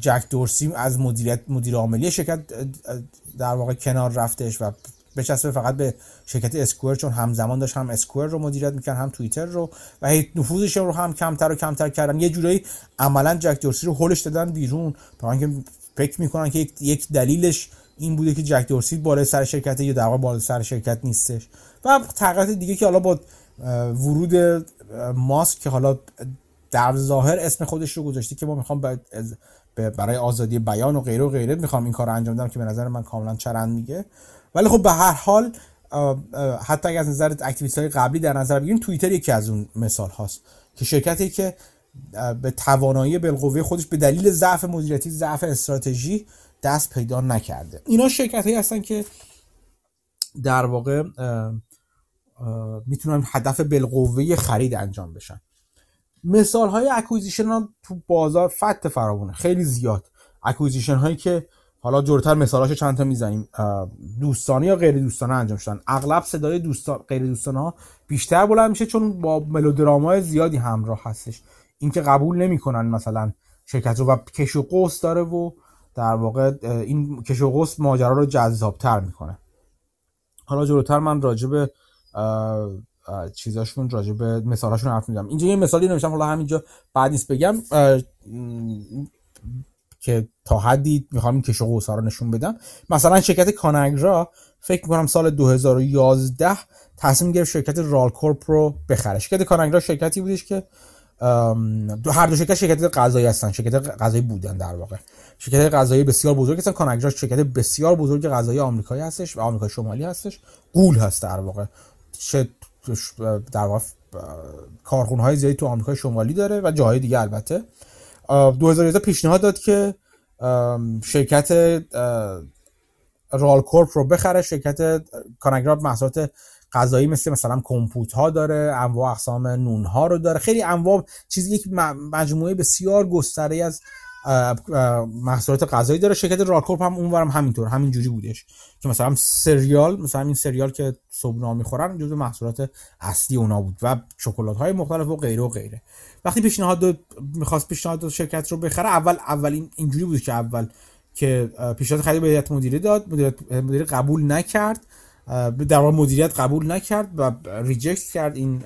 جک دورسی از مدیریت مدیر عاملی شرکت در واقع کنار رفتش و بچسبه فقط به شرکت اسکوئر چون همزمان داشت هم اسکوئر رو مدیریت می‌کرد هم توییتر رو و نفوذش رو هم کمتر و کمتر کردن. یه جورایی عملا جک دورسی رو هولش دادن بیرون برای اینکه فکر می‌کنن که یک دلیلش این بوده که جک دورسی بالای سر شرکت یا در واقع بالای سر شرکت نیستش. و تغییرات دیگه که حالا با ورود ماسک که حالا در ظاهر اسم خودش رو گذاشته که ما می‌خوام برای آزادی بیان و غیره و غیره می‌خوام این کار رو انجام بدم که به نظر من کاملا چرند میگه. ولی خب به هر حال حتی اگر از نظر اکتیویست های قبلی در نظر بگیریم توییتر یکی از اون مثال هاست که شرکتی که به توانایی بالقوه خودش به دلیل ضعف مدیریتی ضعف استراتژی دست پیدا نکرده. اینا شرکت هایی هستن که در واقع می‌تونن هدف بالقوه خرید انجام بشن. مثال های acquisition ها تو بازار فت و فراوونه خیلی زیاد. acquisition هایی که حالا جلوتر مثالاشو چند تا می‌زنیم دوستانه یا غیر دوستانه انجام شدن. اغلب صدای دوستان غیر دوستانه ها بیشتر بلند میشه چون با ملودرامای زیادی همراه هستش. اینکه قبول نمی‌کنن مثلا شرکت رو و کش و قوس داره و در واقع این کش و قوس ماجرا رو جذابتر می‌کنه. حالا جلوتر من راجع چیزاشون راجع به مثالاشون حرف می‌زنم. اینجا یه مثالی نوشتم حالا همینجا بعد نیست بگم. که تا حدی می‌خوام کش و رو نشون بدم. مثلا شرکت کاناگرا فکر می‌کنم سال 2011 تصمیم گرفت شرکت رال کورپ رو بخره. شرکت کاناگرا شرکتی بودش که دو هر دو شرکت شرکت غذایی هستن شرکت غذایی بودن در واقع. شرکت غذایی بسیار بزرگ هستن. کاناگرا شرکت بسیار بزرگ غذایی آمریکایی هستش و آمریکای شمالی هستش. قول هست در واقع. در واقع کارخونه های زیادی تو آمریکای شمالی داره و جاهای دیگه البته. 2011 پیشنهاد داد که شرکت رال کورپ رو بخره. شرکت کاناگرا محصولات غذایی مثل مثلا کمپوت ها داره انواع اقسام نون ها رو داره. خیلی انواع چیزی یک مجموعه بسیار گستره از محصولات غذایی داره. شرکت راکورپ هم اونورم همینطور همین جوری بودش که مثلا سریال مثلا این سریال که صبحونه می‌خورن جزو محصولات اصلی اونا بود و شکلات های مختلف و غیره و غیره. وقتی پیشنهاد می‌خواست پیشنهاد شرکت رو بخره اول اول اینجوری بود که اول که پیشنهاد خرید به هیئت داد مدیره قبول نکرد در واقع مدیریت قبول نکرد و reject کرد این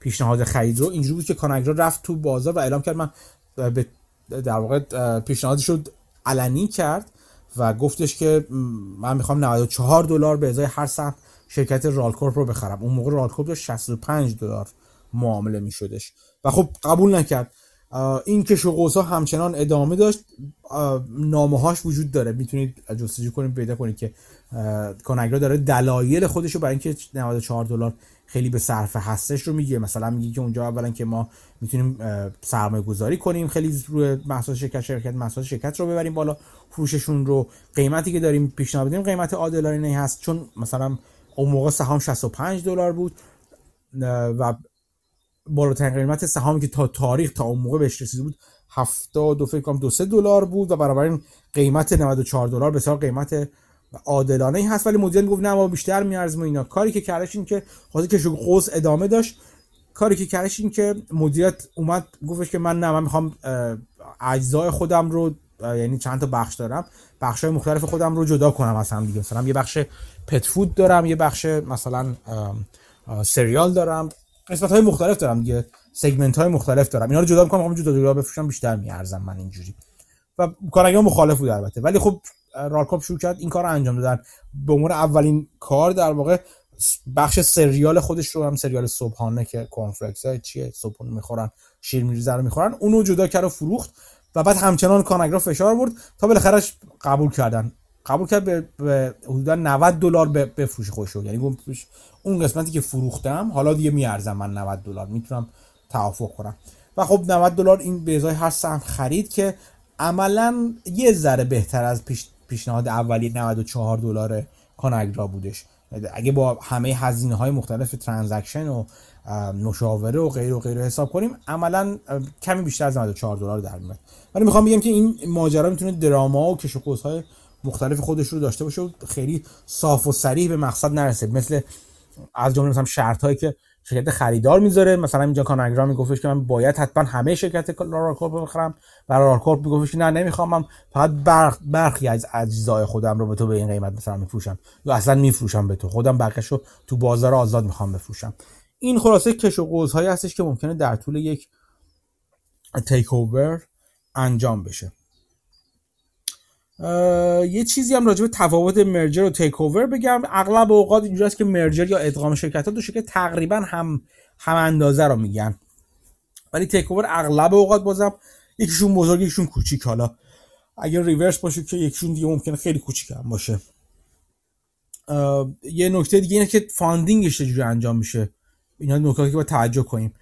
پیشنهاد خرید رو. اینجوری بود که ConAgra رفت تو بازار و اعلام کرد من به در واقع پیشنهادش رو علنی کرد. و گفتش که من می‌خوام 94 دلار به ازای هر سهم شرکت Ralcorp رو بخرم. اون موقع Ralcorp داشت 65 دلار معامله میشدش. و خب قبول نکرد. این کش و قوس‌ها همچنان ادامه داشت. نامه هاش وجود داره. می‌تونید جستجو کنید پیدا کنید که کانگرا داره دلایل خودش رو برای اینکه 94 دلار خیلی به صرفه هستش رو میگه. مثلا میگه که اونجا اولا که ما می‌تونیم سرمایه گذاری کنیم خیلی روی محصول شرکت شرکت محصول شرکت رو ببریم بالا فروششون رو. قیمتی که داریم پیشنهاد بدیم قیمت عادلانه هست. چون مثلا اون موقع سهام 65 دلار بود و بالاترین قیمت سهامی که تا تاریخ تا اون موقع بهش رسیده بود 70 و فکر کنم 2 دلار بود و بنابراین قیمت 94 دلار. بسیار قیمت عادلانه ای هست ولی مدیر گفت نه ما بیشتر میارزیم اینا. کاری که کردش این که خاطر که قوس ادامه داشت کاری که کردش این که مدیریت اومد گفتش که من نه من می‌خوام اجزای خودم رو یعنی چند تا بخش دارم. بخش های مختلف خودم رو جدا کنم از هم دیگه. مثلا یه بخش پت فود دارم یه بخش مثلا سریال دارم. قسمت های مختلف دارم دیگه سگمنت های مختلف دارم. اینا رو جدا می‌کنم جدا جدا بفروشم بیشتر میارزم من اینجوری. و کارگاه مخالف بود البته. ولی خب رالکاپ شروع کرد این کار رو انجام دادن. به عنوان اولین کار در واقع بخش سریال خودش رو هم سریال صبحانه که کنفلکس های چیه صبحانه می‌خورن شیر میریزه رو می‌خورن اونو جدا کرد و فروخت و بعد همچنان کانگرا فشار برد تا بالاخره قبول کردن. قبول کرد به, به حدودا 90 دلار بفروش خوش یعنی گفت اون قسمتی که فروختم حالا دیگه میارزم من 90 دلار می‌تونم توافق کنم. و خب 90 دلار این به ازای هر سهم خرید که عملا یه ذره بهتر از پیش پیشنهاد اولی 94 دلار کانگرا بودش. اگه با همه هزینه های مختلف ترانزکشن و مشاوره و غیر و غیر حساب کنیم عملا کمی بیشتر از 94 دلار در میاد. ولی می‌خوام بگم که این ماجرا می‌تونه دراما و کش و های مختلف خودش رو داشته باشه و خیلی صاف و صریح به مقصد نرسه. مثل از جمله مثلا شرط هایی که شرکت خریدار می‌ذاره. مثلا اینجا ConAgra میگفتش که من باید حتما همه شرکت رالکورپ بخرم. و رالکورپ میگفتش نه نمی‌خوام. من فقط برخی از اجزای خودم رو به تو به این قیمت مثلا میفروشم. یا اصلا میفروشم به تو. خودم بقیه‌شو تو بازار آزاد می‌خوام بفروشم. این خلاصه کش و قوس‌هایی هستش که ممکنه در طول یک takeover انجام بشه. یه چیزی هم راجع به تفاوت merger و takeover بگم. اغلب اوقات اینجوریه که merger یا ادغام شرکت ها دو شرکت تقریبا هم هم اندازه رو میگن. ولی takeover اغلب اوقات بازم یکیشون بزرگ یکیشون کوچیک. حالا اگر reverse باشه که یکیشون دیگه ممکنه خیلی کوچیک هم باشه. یه نکته دیگه اینه که funding ش چجوری انجام میشه؟ اینا نکته که باید توجه کنیم.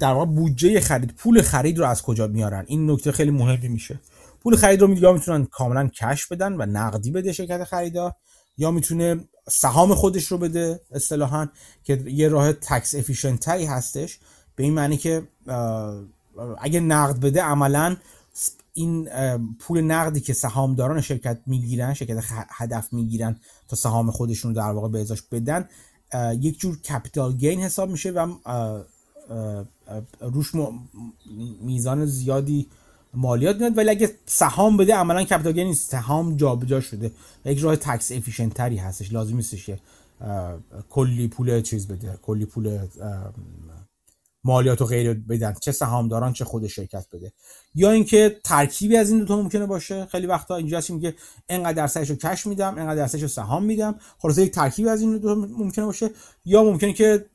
در واقع بودجه خرید پول خرید رو از کجا میارن؟ این نکته خیلی مهمی میشه. پول خرید رو یا می‌تونن کاملا cash بدن و نقدی بده شرکت خریدار یا می‌تونه سهام خودش رو بده اصطلاحا که یه راه tax efficient هستش. به این معنی که اگه نقد بده عملا این پول نقدی که سهامداران شرکت می‌گیرن شرکت هدف می‌گیرن تا سهام خودشون رو در واقع به ازاش بدن یک جور capital gain حساب میشه و روش میزان زیادی مالیات میاد ولی اگه سهام بده عملا capital gain سهام جابجا شده. یک راه tax efficient تری هستش. لازم نیستش که کلی پول چیز بده. کلی پول مالیات و غیر بدن. چه سهامداران چه خود شرکت بده. یا اینکه ترکیبی از این دو تا ممکنه باشه. خیلی وقتا اینجا هست میگه اینقدر درصدش رو cash میدم اینقدر درصدش رو سهام میدم. خلاصه یک ترکیبی از این دو ممکنه باشه. یا ممکنه که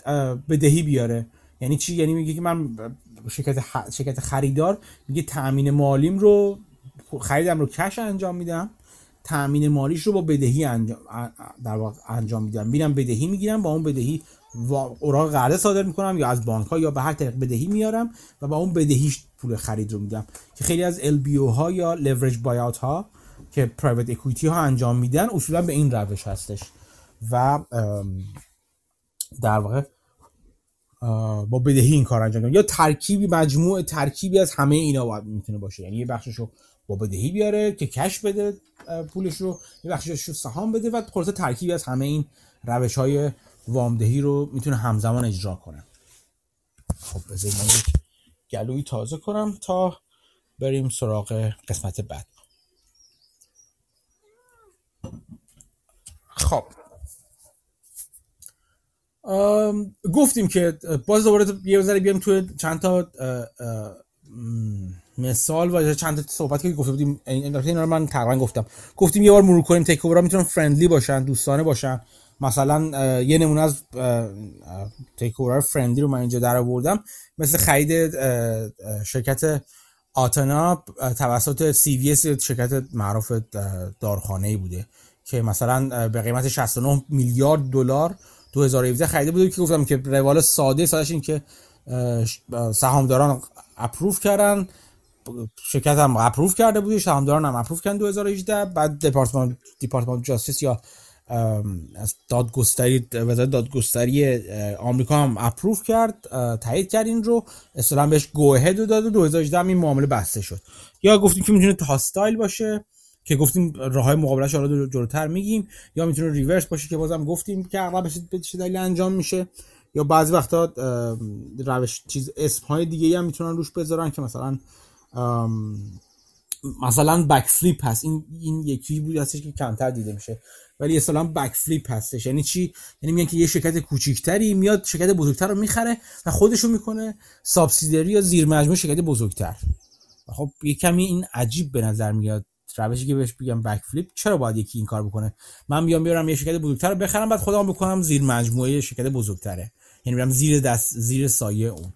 بدهی بیاره. یعنی چی؟ یعنی میگه که من شرکت شرکت خریدار میگه تامین مالیم رو خریدم رو کش انجام میدم. تامین مالیش رو با بدهی انجام در واقع انجام میدم. میرم بدهی می‌گیرم با اون بدهی اوراق قرضه صادر می‌کنم یا از بانک ها یا به هر طریق بدهی میارم و با اون بدهیش پول خرید رو میدم. که خیلی از LBO ها یا لورج بایات ها که پرایوت اکویتی ها انجام میدن اصولا به این روش هستش. و در واقع با بدهی این کار انجام یا ترکیبی مجموع ترکیبی از همه اینا باید می‌تونه باشه. یعنی یه بخشش رو با بدهی بیاره که کش بده پولش رو یه بخشش رو سهام بده و خلاصه ترکیبی از همه این روش های وامدهی رو می‌تونه همزمان اجرا کنه. خب بذار من یک گلوی تازه کنم تا بریم سراغ قسمت بعد. خب گفتیم که باز دوباره یه ذره بیام توی چند تا مثال و چند تا صحبت که گفته بودیم. این رو من تقریبا گفتم. گفتیم یه بار مرور کنیم تیک اوورا می‌تونن فرندلی باشن دوستانه باشن. مثلا یه نمونه از تیک اوور فرندلی رو من اینجا در آوردم. مثل خرید شرکت آتنا توسط سی وی شرکت معروف دارخانه ای بوده که مثلا به قیمت 69 میلیارد دلار 2017 خریده بوده که گفتم که روال ساده سادش این که سهامداران اپروف کردن. شرکت هم اپروف کرده بودی سهامداران هم اپروف کردن 2018 بعد دپارتمان دپارتمان جاستیس یا از دادگستری وزارت دادگستری آمریکا هم اپروف کرد تایید کرد این رو. اصلا بهش گوهد داد و 2018 هم این معامله بسته شد. یا گفتیم که می‌تونه hostile باشه. که گفتیم راه های مقابلش حالا جلوتر میگیم. یا می‌تونه reverse باشه که بازم گفتیم که اغلب به چه دلیل انجام میشه. یا بعضی وقتا روش چیز اسم های دیگه هم می‌تونن روش بذارن که مثلا مثلا backflip هست. این این یکی بود هستش که کمتر دیده میشه. ولی اصلا backflip هستش. یعنی چی؟ یعنی میگن که یه شرکت کوچیکتری میاد شرکت بزرگتر رو می‌خره و خودشو می‌کنه سابسیدری یا زیر مجموعه شرکت بزرگتر. خب یه کمی این عجیب به نظر میاد. روشی که بهش بگم بک فلیپ چرا باید یکی این کار بکنه؟ من بیام بیارم یه شرکت بزرگتر رو بخرم بعد خودم بکنم زیر مجموعه شرکت بزرگتره. یعنی برم زیر دست زیر سایه اون.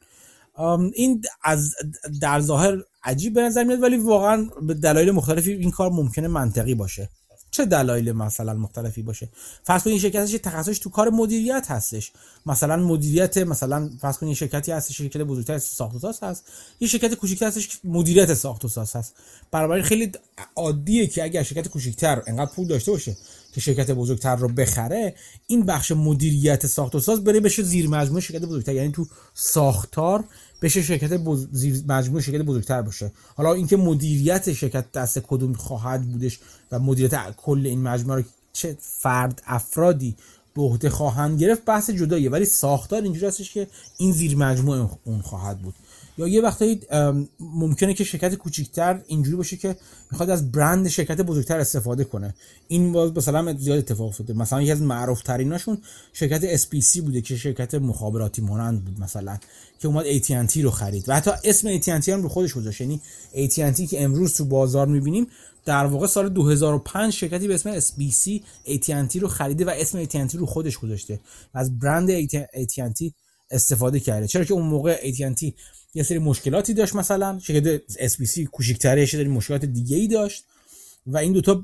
این از در ظاهر عجیب به نظر میاد ولی واقعا به دلایل مختلفی این کار ممکنه منطقی باشه. چه دلایل مثلا مختلفی باشه؟ فرض کنید شرکتش تخصصش تو کار مدیریت هستش. مثلا مدیریت مثلا فرض کنید شرکتی هست شرکت بزرگتر ساخت و ساز هست. یه شرکت کوچیکتر هستش مدیریت ساخت و ساز هست. برابر خیلی عادیه که اگر شرکت کوچیکتر انقدر پول داشته باشه که شرکت بزرگتر رو بخره این بخش مدیریت ساخت و ساز بره بشه زیر مجموعه شرکت بزرگتر. یعنی تو ساختار بشه شرکت بز... زیر مجموعه شرکت بزرگتر باشه. حالا اینکه مدیریت شرکت دست کدوم خواهد بودش و مدیریت کل این مجموعه رو چه فرد افرادی به عهده خواهند گرفت بحث جداییه. ولی ساختار اینجوری هستش که این زیر مجموعه اون خواهد بود. یا یه وقتایی ممکنه که شرکت کوچیکتر اینجوری باشه که می‌خواد از برند شرکت بزرگتر استفاده کنه. این باز مثلا زیاد اتفاق افتاده. مثلا یکی از معروف تریناشون شرکت SPC بوده که شرکت مخابراتی مانند بود مثلا که اومد AT&T رو خرید. و حتی اسم AT&T هم رو خودش گذاشت. یعنی AT&T که امروز تو بازار می‌بینیم در واقع سال 2005 شرکتی به اسم SBC AT&T رو خریده و اسم AT&T رو خودش گذاشته. و از برند AT&T استفاده کرده. چرا که اون موقع AT&T یه سری مشکلاتی داشت مثلا شرکت SBC کوچیک‌تره یه مشکلات دیگه ای داشت و این دوتا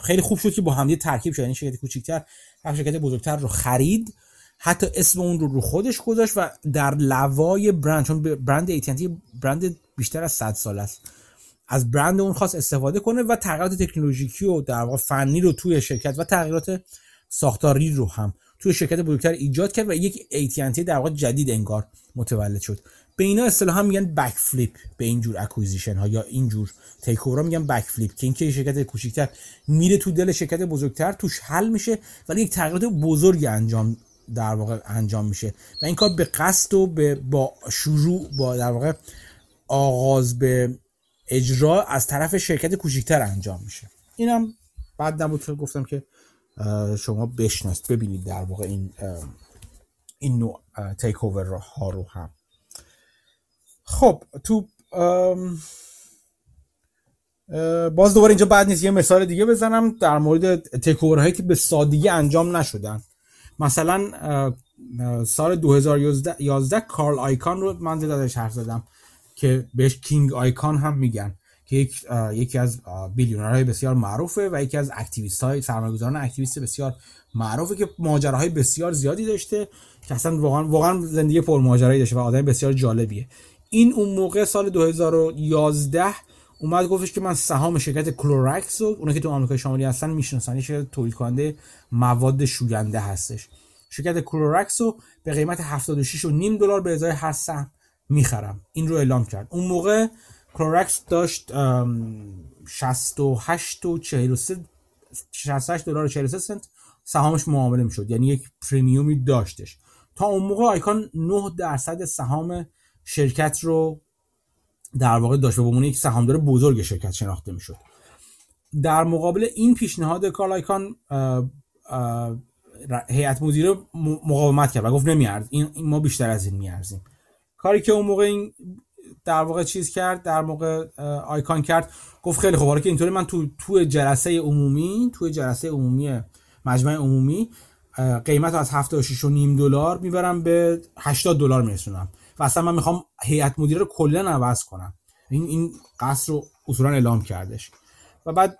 خیلی خوب شد که با هم ترکیب شد یعنی شرکت کوچیک‌تر هم شرکت بزرگتر رو خرید حتی اسم اون رو رو خودش گذاشت و در لوای برند چون برند AT&T برند بیشتر از 100 سال است. از برند اون خاص استفاده کنه و تغییرات تکنولوژیکی و در واقع فنی رو توی شرکت و تغییرات ساختاری رو هم توی شرکت بزرگتر ایجاد کرد و یک AT&T در واقع جدید انگار متولد شد. به اینا اصطلاحا میگن backflip به این جور acquisition ها یا اینجور takeover میگن backflip که اینکه شرکت کوچیکتر میره تو دل شرکت بزرگتر توش حل میشه ولی یک تغییرات بزرگی انجام در واقع انجام میشه و این کار به قصد و به با شروع با در واقع آغاز به اجرا از طرف شرکت کوچیکتر انجام میشه. اینم بعد نبود گفتم که شما بشناسید ببینید در واقع این این نوع تیک اوور ها رو هم. خب تو باز دوباره اینجا بعد نیست یه مثال دیگه بزنم در مورد تیک هایی که به سادگی انجام نشدن. مثلا سال 2011 کارل آیکان رو من زیاد حرف زدم که بهش King Icahn هم میگن که یک یکی از billionaire های بسیار معروفه و یکی از activist های سرمایه‌گذاران activist بسیار معروفه که ماجراهای بسیار زیادی داشته که اصلا واقعا واقعا زندگی پر ماجرایی داشته و آدم بسیار جالبیه. این اون موقع سال 2011 اومد گفتش که من سهام شرکت Clorox رو اونایی که تو آمریکا شمالی هستن می‌شناسن. شرکت تولید کننده مواد شوینده هستش. شرکت Clorox رو به قیمت 76 و نیم دلار به ازای هر سهم می‌خرم. این رو اعلام کرد. اون موقع Clorox داشت 68 و 43 68 دلار و 43 سنت سهامش معامله می‌شد. یعنی یک premium ی داشتش. تا اون موقع آیکان 9 درصد سهام شرکت رو در واقع داشت به عنوان یک سهامدار بزرگ شرکت شناخته می‌شد. در مقابل این پیشنهاد کارلایکان هیئت مدیره مقاومت کرد و گفت نمیارز این ما بیشتر از این میارزیم. کاری که اون موقع این در واقع چیز کرد در موقع آیکان کرد گفت خیلی خوب که اینطوری من تو تو جلسه عمومی تو جلسه عمومی مجمع عمومی قیمت از 76 و نیم دلار می‌برم به 80 دلار میرسونم. و اصلا من می‌خوام هیئت مدیره رو کلا عوض کنم. این این قصد رو اصولا اعلام کردش. و بعد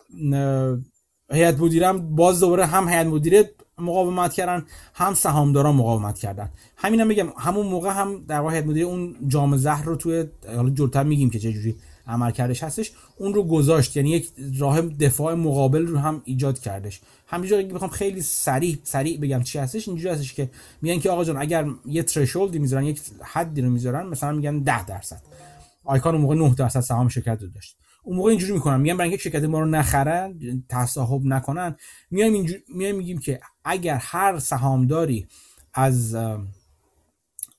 هیئت مدیرم باز دوباره هم هیئت مدیره مقاومت کردن هم سهامداران مقاومت کردن. همینم میگم همون موقع هم در واقع هیئت مدیره اون جام زهر رو توی حالا جلوتر میگیم که چه جوری عمل کردش هستش اون رو گذاشت. یعنی یک راه دفاع مقابل رو هم ایجاد کردش. همینجوری اگه بخوام خیلی سریع سریع بگم چی هستش اینجوری هستش که میگن که آقا جان اگر یه ترشولدی می‌ذارن یک حدی رو می‌ذارن مثلا میگن 10 درصد. آیکان اون موقع 9 درصد سهام شرکت رو داشت. اون موقع اینجوری می‌کنن. میگن برای اینکه شرکت ما رو نخرن تصاحب نکنن. میایم اینجوری میایم میگیم که اگر هر سهامداری از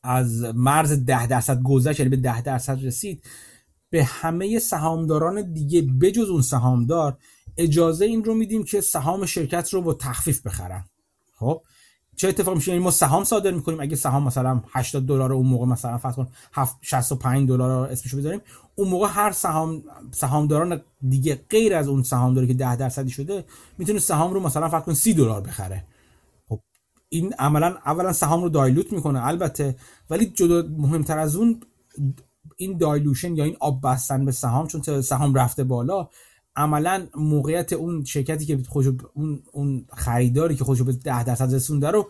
از مرز 10 درصد گذشت یعنی به 10 درصد رسید به همه سهامداران دیگه بجز اون سهامدار اجازه این رو میدیم که سهام شرکت رو با تخفیف بخرن. خب؟ چه اتفاقی میشه یعنی ما سهام صادر می‌کنیم. اگه سهام مثلا 80 دلار اون موقع مثلا فرض کن 65 دلار اسمشو بذاریم اون موقع هر سهام سهامداران دیگه غیر از اون سهامداری که 10 درصدی شده می‌تونه سهام رو مثلا فرض کن 30 دلار بخره. خب این عملا اولا سهام رو دایلوت می‌کنه البته. ولی جدا مهمتر از اون این دایلوشن یا این آب بستن به سهام چون سهام رفته بالا عملا موقعیت اون شرکتی که خوش اون اون خریداری که خوشو به 10 درصد رسونده رو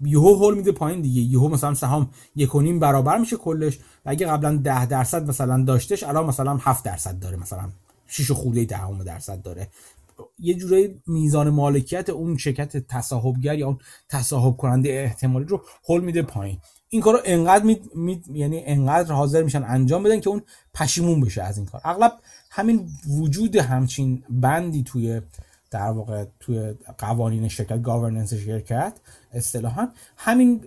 یهو هول میده پایین دیگه. یهو مثلا سهام یک و نیم برابر میشه کلش و اگه قبلا 10 درصد مثلا داشتش الان مثلا 7 درصد داره مثلا 6 خورده دهم درصد داره. یه جوری میزان مالکیت اون شرکت تصاحبگر یا اون تصاحب کننده احتمالی رو هول میده پایین. این کارو انقدر می, می... یعنی انقدر حاضر میشن انجام بدن که اون پشیمون بشه از این کار. اغلب همین وجود همچین بندی توی در واقع توی قوانین شرکت گاورننس شرکت اصطلاحا همین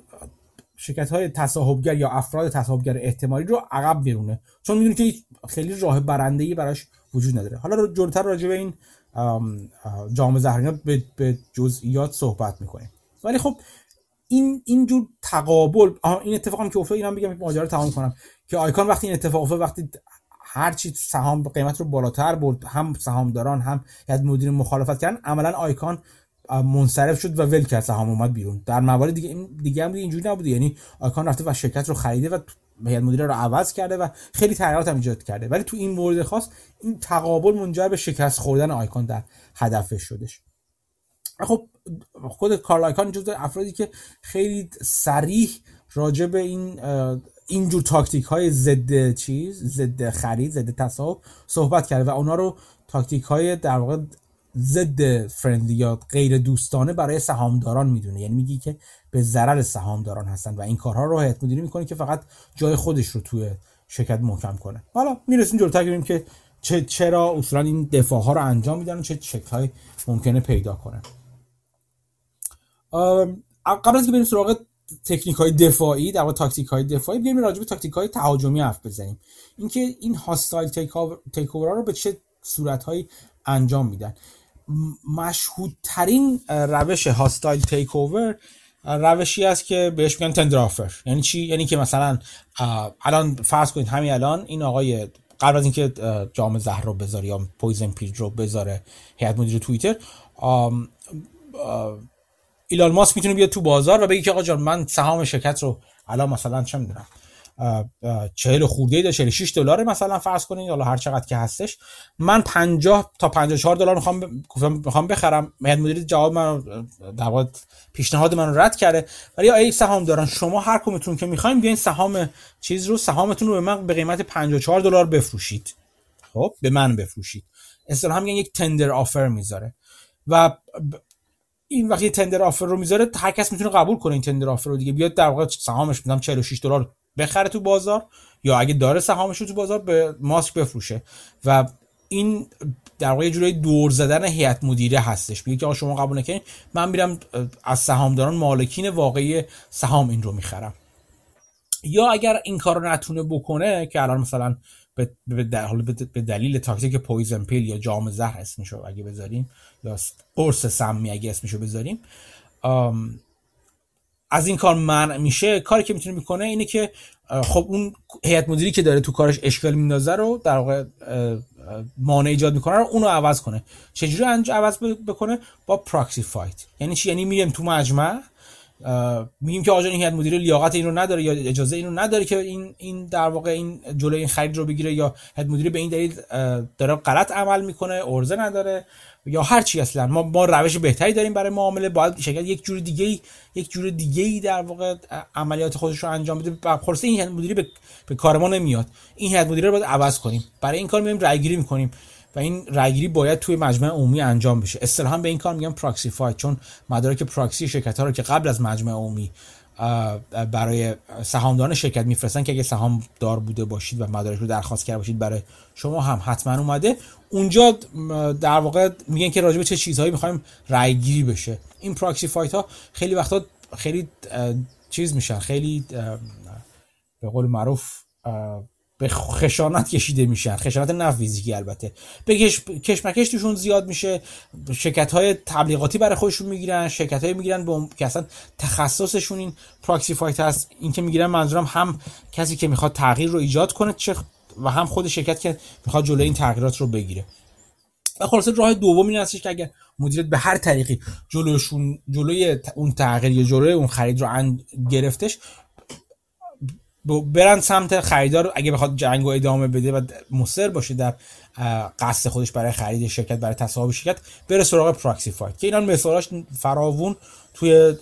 شرکت های تصاحبگر یا افراد تصاحبگر احتمالی رو عقب میرونه. چون می‌دونی که خیلی راه برنده ای براش وجود نداره. حالا جلوتر راجع به این جام زهرینات به جزئیات صحبت می‌کنیم. ولی خب این اینجور تقابل این اتفاق هم که افتاد اینم بگم ماجرا تمام کنم. که آیکان وقتی این اتفاق افتاد وقتی هر چی سهام قیمت رو بالاتر برد هم سهامداران هم یاد مدیر مخالفت کردن عملا آیکان منصرف شد و ول کرد سهام اومد بیرون. در موارد دیگه این دیگه هم اینجوری نبوده. یعنی آیکان رفته و شرکت رو خریده و هیئت مدیره رو عوض کرده و خیلی تغییرات هم ایجاد کرده. ولی تو این مورد خاص این تقابل منجر به شکست خوردن آیکان در هدفش شدش. خب خود کارل آیکان جزو افرادی که خیلی سریح راجع به این اینجور تاکتیک های ضد چیز ضد خرید ضد تصاحب صحبت کرده و اونا رو تاکتیک های در واقع ضد فرندلی یا غیر دوستانه برای سهامداران می‌دونه. یعنی میگی که به ضرر سهامداران هستن و این کارها رو هیئت مدیره می‌کنه که فقط جای خودش رو توی شرکت محکم کنه. حالا می‌رسیم جلوتر ببینیم که چه چرا اصولا این دفاع ها رو انجام میدن و چه شکل های ممکنه پیدا کنه. قبل از که بریم سراغ تکنیک های دفاعی در واقع تاکتیک های دفاعی بیایم راجع به تاکتیک های تهاجمی حرف بزنیم. اینکه این hostile take رو به چه صورت هایی انجام میدن. مشهودترین روش hostile takeover روشی است که بهش میگن tender offer یعنی چی؟ یعنی که مثلا الان فرض کنید همین الان این آقای قبل از اینکه جام زهر رو بذاره یا poison pill رو بذاره هیئت مدیر توییتر ایلان ماسک می‌تونه بیاد تو بازار و بگه که آقا جان من سهام شرکت رو الان مثلا چه می‌دونم 40 خورده ای 46 دلار مثلا فرض کنید حالا هر چقدر که هستش. من 50 تا 54 دلار می‌خوام می‌خوام بخرم. هیئت مدیره جواب من در واقع پیشنهاد من رد کرده. ولی ای سهام دارن شما هر کمتون که می‌خواین بیاین سهام چیز رو سهامتون رو به من به قیمت 54 دلار بفروشید. خب به من بفروشید. اصطلاحا میگن یک تندر آفر می‌ذاره. و این وقتی تندر آفر رو می‌ذاره هر کس می‌تونه قبول کنه این تندر آفر رو دیگه. بیاد در واقع سهامش میدم 46 دلار بخره تو بازار یا اگه داره سهامش رو تو بازار به ماسک بفروشه. و این در واقع جوری دور زدن هیئت مدیره هستش. میگه که شما قبول نکنید من میرم از سهامداران مالکین واقعی سهام این رو می‌خرم. یا اگر این کار نتونه بکنه که الان مثلا به دلیل تاکتیک poison pill یا جام زهر اسمشو اگه بذاریم یا قرص سمی اگه اسمشو بذاریم از این کار منع میشه. کاری که می‌تونه می‌کنه اینه که خب اون هیئت مدیره‌ای که داره تو کارش اشکال میندازه رو در واقع مانع ایجاد می‌کنه رو اونو عوض کنه. چجوری عوض بکنه؟ با proxy fight یعنی چی؟ یعنی میریم تو مجمع میگیم که این هیئت مدیره لیاقت این رو نداره یا اجازه این رو نداره که این این در واقع این جلوی این خرید رو بگیره یا هیئت مدیره به این دلیل داره غلط عمل می‌کنه ارزه نداره یا هر چی اصلا. ما ما روش بهتری داریم برای معامله باید شرکت یک جور دیگه یک جور دیگه ای در واقع عملیات خودش رو انجام بده. خلاص این هیئت مدیره به, به کار ما نمیاد. این هیئت مدیره رو باید عوض کنیم. برای این کار میایم رای گیری می‌کنیم. و این رایگیری باید توی مجمع عمومی انجام بشه. اصطلاحا به این کار میگن پراکسی فایت چون مدارک پراکسی شرکت ها رو که قبل از مجمع عمومی برای سهامداران شرکت میفرستن که اگه سهام دار بوده باشید و مدارک رو درخواست کرده باشید برای شما هم حتما اومده. اونجا در واقع میگن که راجبه چه چیزهایی می‌خوایم رایگیری بشه. این پراکسی فایت ها خیلی وقتا خیلی چیز میشن. خیلی به قول معروف به خشانت کشیده میشن. خشانت نه فیزیکی البته. به کش... کشمکش توشون زیاد میشه. شرکت های تبلیغاتی برای خودشون می‌گیرن. شرکت های می‌گیرن به که اصلا تخصصشون این پراکسی فایت هست این که می‌گیرن منظورم هم کسی که می‌خواد تغییر رو ایجاد کنه چه و هم خود شرکت که می‌خواد جلوی این تغییرات رو بگیره. و خلاصه راه دوم این هستش که اگر مدیریت به هر طریقی جلوشون جلوی اون تغییر یا جلوی اون خرید رو گرفتش برن سمت خریدار. اگه بخواد جنگ و ادامه بده و مصر باشه در قصد خودش برای خرید شرکت برای تصاحب شرکت بره سراغ proxy fight که اینا مثالاش فراوون توی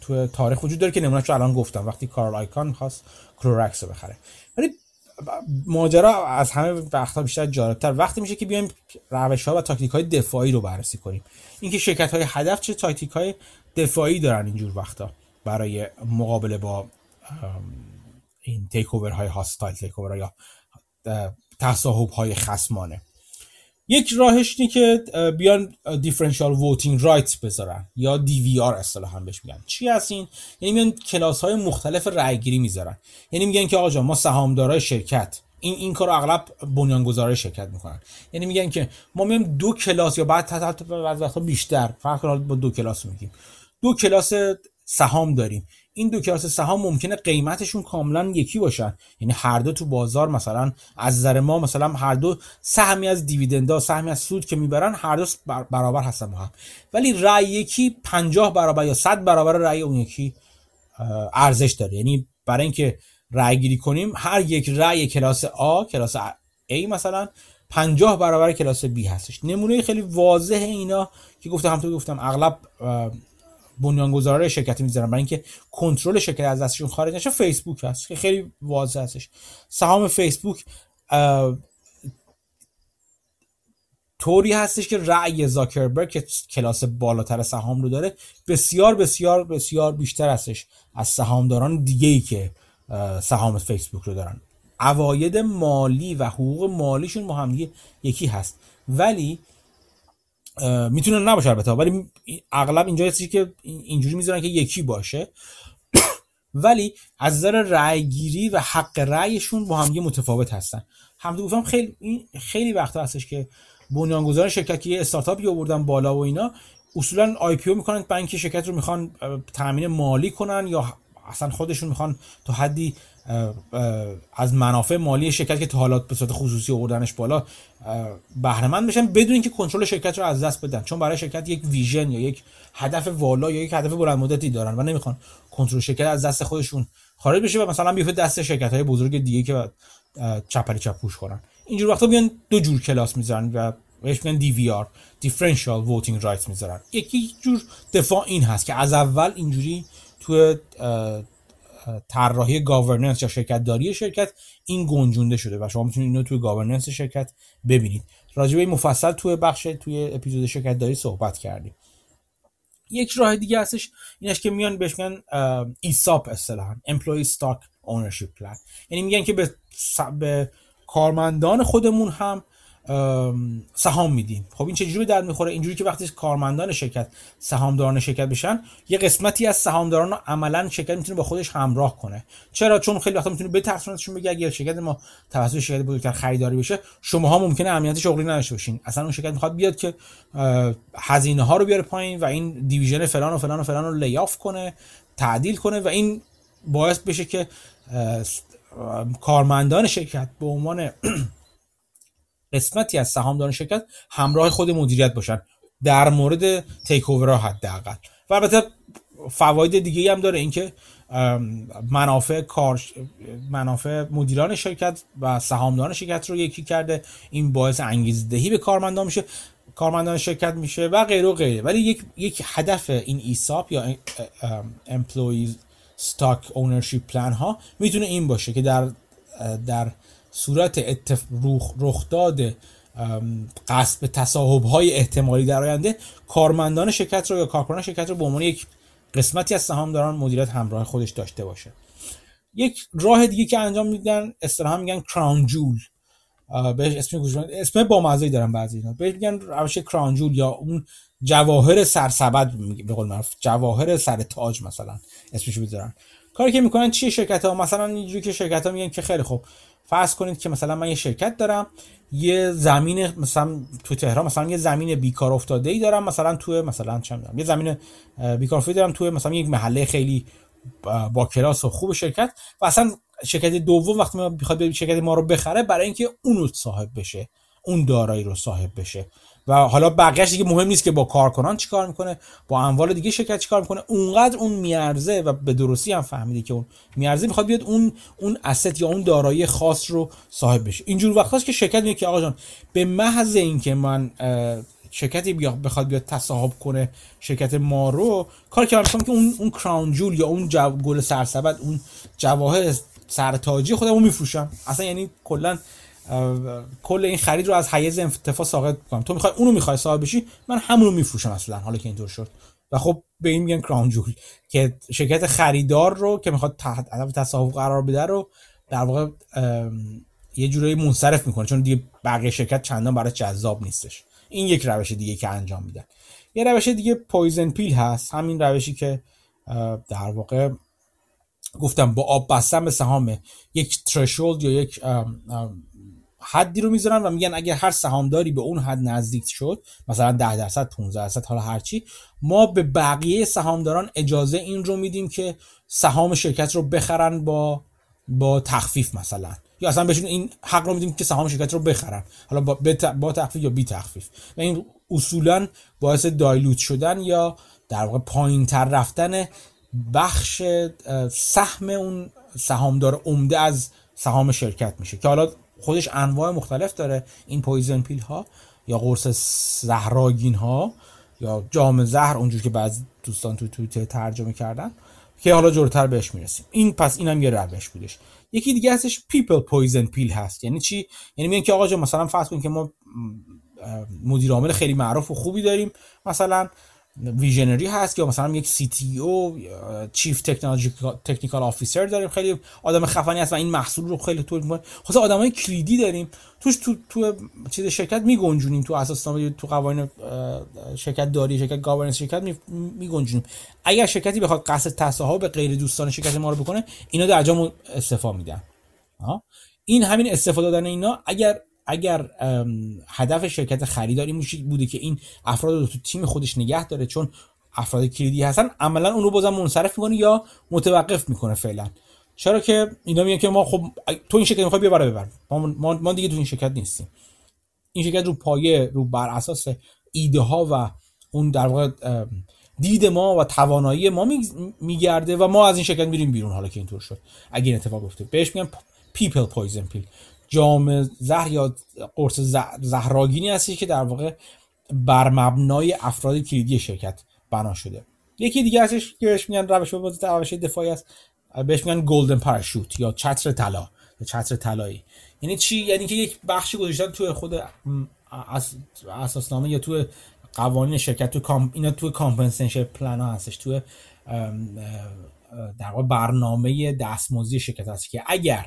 توی تاریخ وجود داره که نمونهش الان گفتم. وقتی کارل آیکان می‌خواست Clorox رو بخره. ولی ماجرا از همه وقتا بیشتر جالبتر. وقتی میشه که بیایم روش ها و تاکتیک های دفاعی رو بررسی کنیم. اینکه شرکت های هدف چه تاکتیک های دفاعی دارن اینجور وقتا برای مقابله با این take های hostile take یا تصاحب های خسمانه یک راهش اینه که بیان differential voting right بذارن یا DVR اصطلاحا بهش میگن چی هست این یعنی میان کلاس های مختلف رأیگیری می‌ذارن یعنی میگن که آقا ما سهامدارای شرکت این این کارو اغلب بنیانگذارای شرکت می‌کنن یعنی میگن که ما میایم دو کلاس یا بعد حتی بعضی وقتا بیشتر فرق با دو کلاس میگیم دو کلاس سهام داریم این دو کلاس سهام ممکنه قیمتشون کاملا یکی باشن. یعنی هر دو تو بازار مثلا از نظر ما مثلا هر دو سهمی از دیویدندا سهمی از سود که می‌برن هر دو برابر هستن با هم. ولی رأی یکی 50 برابر یا 100 برابر رأی اون یکی ارزش داره. یعنی برای اینکه رأی گیری کنیم هر یک رأی کلاس A کلاس A مثلا 50 برابر کلاس B هستش. نمونه خیلی واضح اینا که گفتم همونطور گفتم اغلب بنیانگذارای شرکتی می‌ذارن. برای اینکه کنترل شرکت از دستشون خارج نشه فیسبوک هست که خیلی واضح هستش سهام فیسبوک طوری هستش که رأی زاکربرگ که کلاس بالاتر سهام رو داره بسیار بسیار بسیار بیشتر هستش از سهامداران دیگه ای که سهام فیسبوک رو دارن. عواید مالی و حقوق مالیشون با هم یکی هست. ولی می‌تونه نباشه البته ولی اغلب اینجا هستی که اینجوری می‌ذارن که یکی باشه. *coughs* ولی از نظر رأیگیری و حق رأیشون با هم متفاوت هستن. هم گفتم خیلی خیلی وقتا هستش که بنیانگذار شرکت که یه استارتاپی آوردن بالا و اینا اصولا آی پی او می‌کنن بانک شرکت رو می‌خوان تامین مالی کنن یا اصلا خودشون می‌خوان تا حدی از منافع مالی شرکت که تا حالا به صورت خصوصی آوردنش بالا بهره بشن بدون اینکه کنترل شرکت رو از دست بدن. چون برای شرکت یک ویژن یا یک هدف والا یا یک هدف بلند مدتی دارن و نمی‌خوان کنترل شرکت از دست خودشون خارج بشه و مثلا بیفته دست شرکت های بزرگ دیگه که چپری چپوش کنن. اینجور وقتا بیان دو جور کلاس می‌ذارن و بهش میگن DVR Differential Voting Rights می‌ذارن. یکی جور دفاع این هست که از اول اینجوری تو طراحی governance یا شرکت داری شرکت این گنجونده شده و شما می‌تونید اینو توی governance شرکت ببینید. راجع به مفصل توی بخش توی اپیزود شرکت داری صحبت کردیم. یک راه دیگه هستش اینش که میان بهش میگن ESOP اصطلاحا Employee Stock Ownership Plan. یعنی میگن که به کارمندان خودمون هم سهام میدیم خب این چجوری به درد می‌خوره؟ اینجوری که وقتی کارمندان شرکت سهامداران شرکت بشن یه قسمتی از سهامداران رو عملا شرکت می‌تونه با خودش همراه کنه. چرا؟ چون خیلی وقتا می‌تونه بترسونتشون بگه اگر شرکت ما توسط شرکت بزرگتر خریداری بشه شماها ممکنه امنیت شغلی نداشته باشین. اصلا اون شرکت می‌خواد بیاد که هزینه ها رو بیاره پایین و این دیویژن فلان و فلان و فلان رو لیاف کنه تعدیل کنه و این باعث بشه که کارمندان شرکت به عنوان *clears throat* قسمتی از سهامداران شرکت همراه خود مدیریت باشن در مورد takeover حداقل. و البته فواید دیگه هم داره اینکه منافع کار منافع مدیران شرکت و سهامداران شرکت رو یکی کرده. این باعث انگیزه‌دهی به کارمندان میشه کارمندان شرکت میشه و غیره و غیره. ولی یک یک هدف این ESOP یا employees stock ownership plan ها می‌تونه این باشه که در در صورت اتف... رخداد قصد تصاحب های احتمالی در آینده کارمندان شرکت رو یا کارکنان شرکت رو به عنوان یک قسمتی از سهامداران مدیریت همراه خودش داشته باشه. یک راه دیگه که انجام میدن اصطلاحا میگن کراون جول بهش اسم اسم با مزه دارن بعضی اینا. بهش میگن روش کراون جول یا اون جواهر سرسبد به قول معروف. جواهر سر تاج مثلا اسمش بذارن کاری که می‌کنن چیه شرکت ها مثلا اینجوری که شرکت ها میگن که خیلی خوب فرض کنید که مثلا من یه شرکت دارم یه زمین مثلا تو تهران مثلا یه زمین بیکار افتاده ای دارم مثلا تو مثلا چه یه زمین بیکار افتاده دارم تو مثلا یک محله خیلی با کلاس و خوب شرکت و اصلا شرکت دوم وقتی ما بخواد شرکت ما رو بخره برای اینکه اون صاحب بشه اون دارایی رو صاحب بشه. و حالا بقیهش دیگه مهم نیست که با کارکنان چیکار می‌کنه با اموال دیگه شرکت چیکار می‌کنه. اونقدر اون میارزه و به درستی هم فهمیده که اون میارزه می‌خواد بیاد اون اون اسست یا اون دارایی خاص رو صاحب بشه. اینجور وقتاست که شرکت میگه که آقا جان به محض اینکه من شرکتی بیا بخواد بیاد تصاحب کنه شرکت ما رو کار که که اون اون کراون جول یا اون گل سرسبد اون جواهر سرتاجی خودمو میفروشم. اصلا یعنی کلا کل این خرید رو از حیز انتفاع ساقط کنم تو می‌خوای اونو می‌خوای صاحب بشی من همونو میفروشم اصلا حالا که اینطور شد. و خب به این میگن کراون جول که شرکت خریدار رو که می‌خواد تحت هدف تصاحب قرار بده رو در واقع یه جورایی منصرف می‌کنه چون دیگه بقیه شرکت چندان برای جذاب نیستش. این یک روش دیگه که انجام میدن. یه روش دیگه پویزن پیل هست همین روشی که در واقع گفتم با آب بستن به سهام یک ترشولد یا یک حدی رو می‌ذارن و میگن اگر هر سهامداری به اون حد نزدیک شد مثلا 10 درصد 15 درصد حالا هرچی ما به بقیه سهامداران اجازه این رو میدیم که سهام شرکت رو بخرن با با تخفیف مثلا. یا اصلا بهشون این حق رو میدیم که سهام شرکت رو بخرن. حالا با, با تخفیف یا بی تخفیف. و این اصولا باعث دایلوت شدن یا در واقع پایین تر رفتن بخش سهم اون سهامدار عمده از سهام شرکت میشه. که حالا خودش انواع مختلف داره. این poison pill ها یا قرص زهرآگین ها یا جام زهر اونجور که بعضی دوستان تو توییتر ترجمه کردن که حالا جلوتر بهش می‌رسیم. این پس اینم یه روش بودش. یکی دیگه هستش people poison pill هست. یعنی چی؟ یعنی میگن که آقا جان مثلا فرض کن که ما مدیر عامل خیلی معروف و خوبی داریم. مثلا visionary هست یا مثلا یک CTO chief technical officer داریم. خیلی آدم خفنی هست و این محصول رو خیلی تولید می‌کنه. خلاصه آدمای کلیدی داریم. توش تو تو چیز شرکت میگنجونیم. تو اساسنامه تو قوانین شرکت داری شرکت governance شرکت میگنجونیم. اگر شرکتی بخواد قصد تصاحب غیر دوستانه شرکت ما رو بکنه اینا در جا استعفا میدن. این همین استعفا دادن اینا. اگر اگر هدف شرکت خریداری بوده که این افراد رو تو تیم خودش نگه داره چون افراد کلیدی هستن عملا اون رو بازم منصرف می‌کنه یا متوقف می‌کنه فعلا. چرا که اینا میگن که ما خب تو این شرکت می‌خوای بیا بردار ببر. ما, ما دیگه تو این شرکت نیستیم. این شرکت رو پایه رو بر اساس ایده ها و اون در واقع دید ما و توانایی ما میگرده و ما از این شرکت میریم بیرون حالا که اینطور شد. اگه این اتفاق افتاد. بهش میگن people poison pill جام زهر یا قرص زهرآگینی هستش که در واقع بر مبنای افراد کلیدی شرکت بنا شده. یکی دیگه هستش که بهش میگن روش روش دفاعی است. بهش میگن golden parachute یا چتر طلا یا چتر طلایی. یعنی چی؟ یعنی که یک بخشی گذاشتن توی خود اساسنامه یا توی قوانین شرکت تو com اینا توی compensation plan ها هستش. توی در واقع برنامه دستمزدی شرکت هست که اگر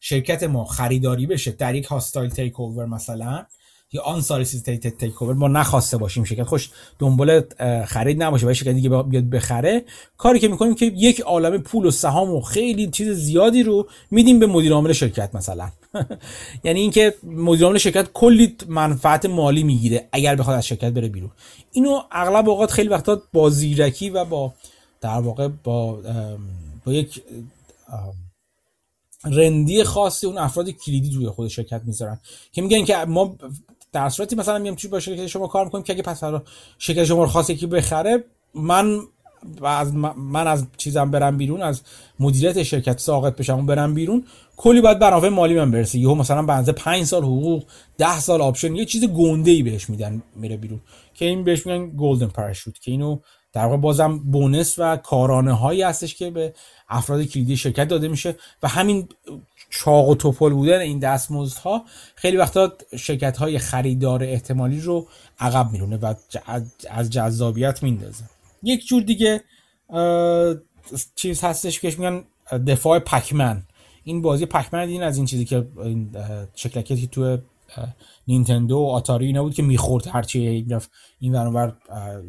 شرکت ما خریداری بشه در یک هاستایل تیک اوور مثلا یا آن سالیسیتیتد تیک اوور ما نخواسته باشیم شرکت خوش دنبال خرید نباشه و شرکت دیگه بیاد بخره کاری که می‌کنیم که یک عالمه پول و سهام و خیلی چیز زیادی رو میدیم به مدیر عامل شرکت مثلا. *laughs* یعنی اینکه مدیر عامل شرکت کلی منفعت مالی می‌گیره اگر بخواد از شرکت بره بیرون. اینو اغلب اوقات خیلی وقتا با زیرکی و با در واقع با با یک رندی خاصی اون افراد کلیدی توی خود شرکت می‌ذارن. که میگن که ما در صورتی مثلا میام چی با شرکت شما کار می‌کنیم که اگه پس شرکت شما رو خواست یکی بخره من از من از چیزم برم بیرون از مدیریت شرکت ساقط بشم و برم بیرون کلی باید برنامه مالی من برسه. یهو مثلا بنزه 5 سال حقوق 10 سال option یه چیز گنده ای بهش میدن میره بیرون. که این بهش میگن golden parachute که اینو در واقع بازم بونس و کارانه هایی هستش که به افراد کلیدی شرکت داده میشه و همین چاق و توپل بودن این دستمزدها خیلی وقتا شرکت های خریدار احتمالی رو عقب میرونه و از جذابیت میندازه. یک جور دیگه چیز هستش که میگن دفاع پکمن. این بازی پکمن این از این چیزی که شکلکی که نینتندو و آتاری اینا بود که می‌خورد هرچی این ور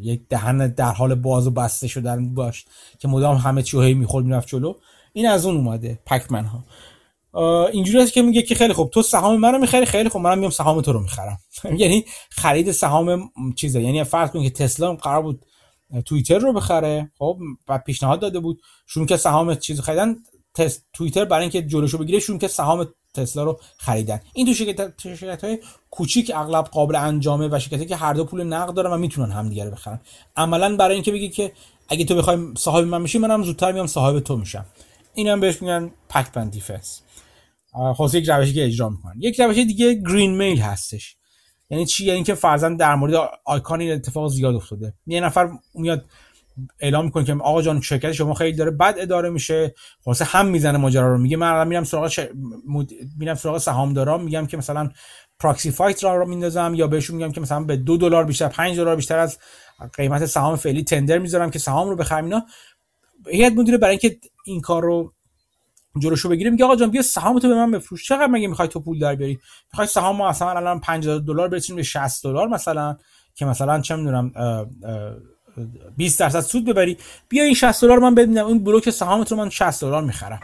یک دهن در حال باز و بسته شدن باش که مدام همه چی هی می‌خورد می‌رفت جلو. این از اون اومده پکمن ها اینجوری است که میگه که خیلی خوب. تو سهام منو می‌خری؟ خیلی خوب. منم میام سهام تو رو می‌خرم. *laughs* یعنی خرید سهام چیزه. یعنی فرض کن که تسلا قرار بود توییتر رو بخره خب و پیشنهاد داده بود. شون که سهام چیز خریدن. توییتر برای اینکه جلوشو بگیره شون که سهام تسلا رو خریدن. این تو شرکت شرکت های کوچیک اغلب قابل انجامه و شرکتی که هر دو پول نقد دارن و می‌تونن همدیگه رو بخرن. عملا برای اینکه بگی که اگه تو بخوای صاحب من میشی منم زودتر میام صاحب تو میشم. اینم بهش میگن پک بند دیفنس. خاص یک روشی که اجرا می‌کنن. یک روش دیگه گرین میل هستش. یعنی چی؟ یعنی که فرضاً در مورد آیکان این اتفاق زیاد افتاده. یه نفر میاد اعلام می‌کنه که آقا جان شرکت شما خیلی داره بد اداره میشه. خلاص هم می‌زنه ماجرا رو. میگه من میرم سراغ ش... میرم سراغ سهامداران میگم که مثلا پراکسی فایت را رو میندازم یا بهشون میگم که مثلا به دو دلار بیشتر 5 دلار بیشتر از قیمت سهام فعلی تندر می‌ذارم که سهام رو بخرم اینا. هیئت مدیره برای اینکه این کار رو جلوشو بگیره میگه آقا جان بیا سهامتو به من بفروش. چقدر مگه می‌خوای تو پول در بیاری؟ می‌خوای سهام ما مثلا الان 50 دلار برسیم به 60 دلار مثلا که مثلا چه می‌دونم 20 درصد سود ببری. بیا این 60 دلار من بدم این بلوک سهامت رو من 60 دلار می‌خرم.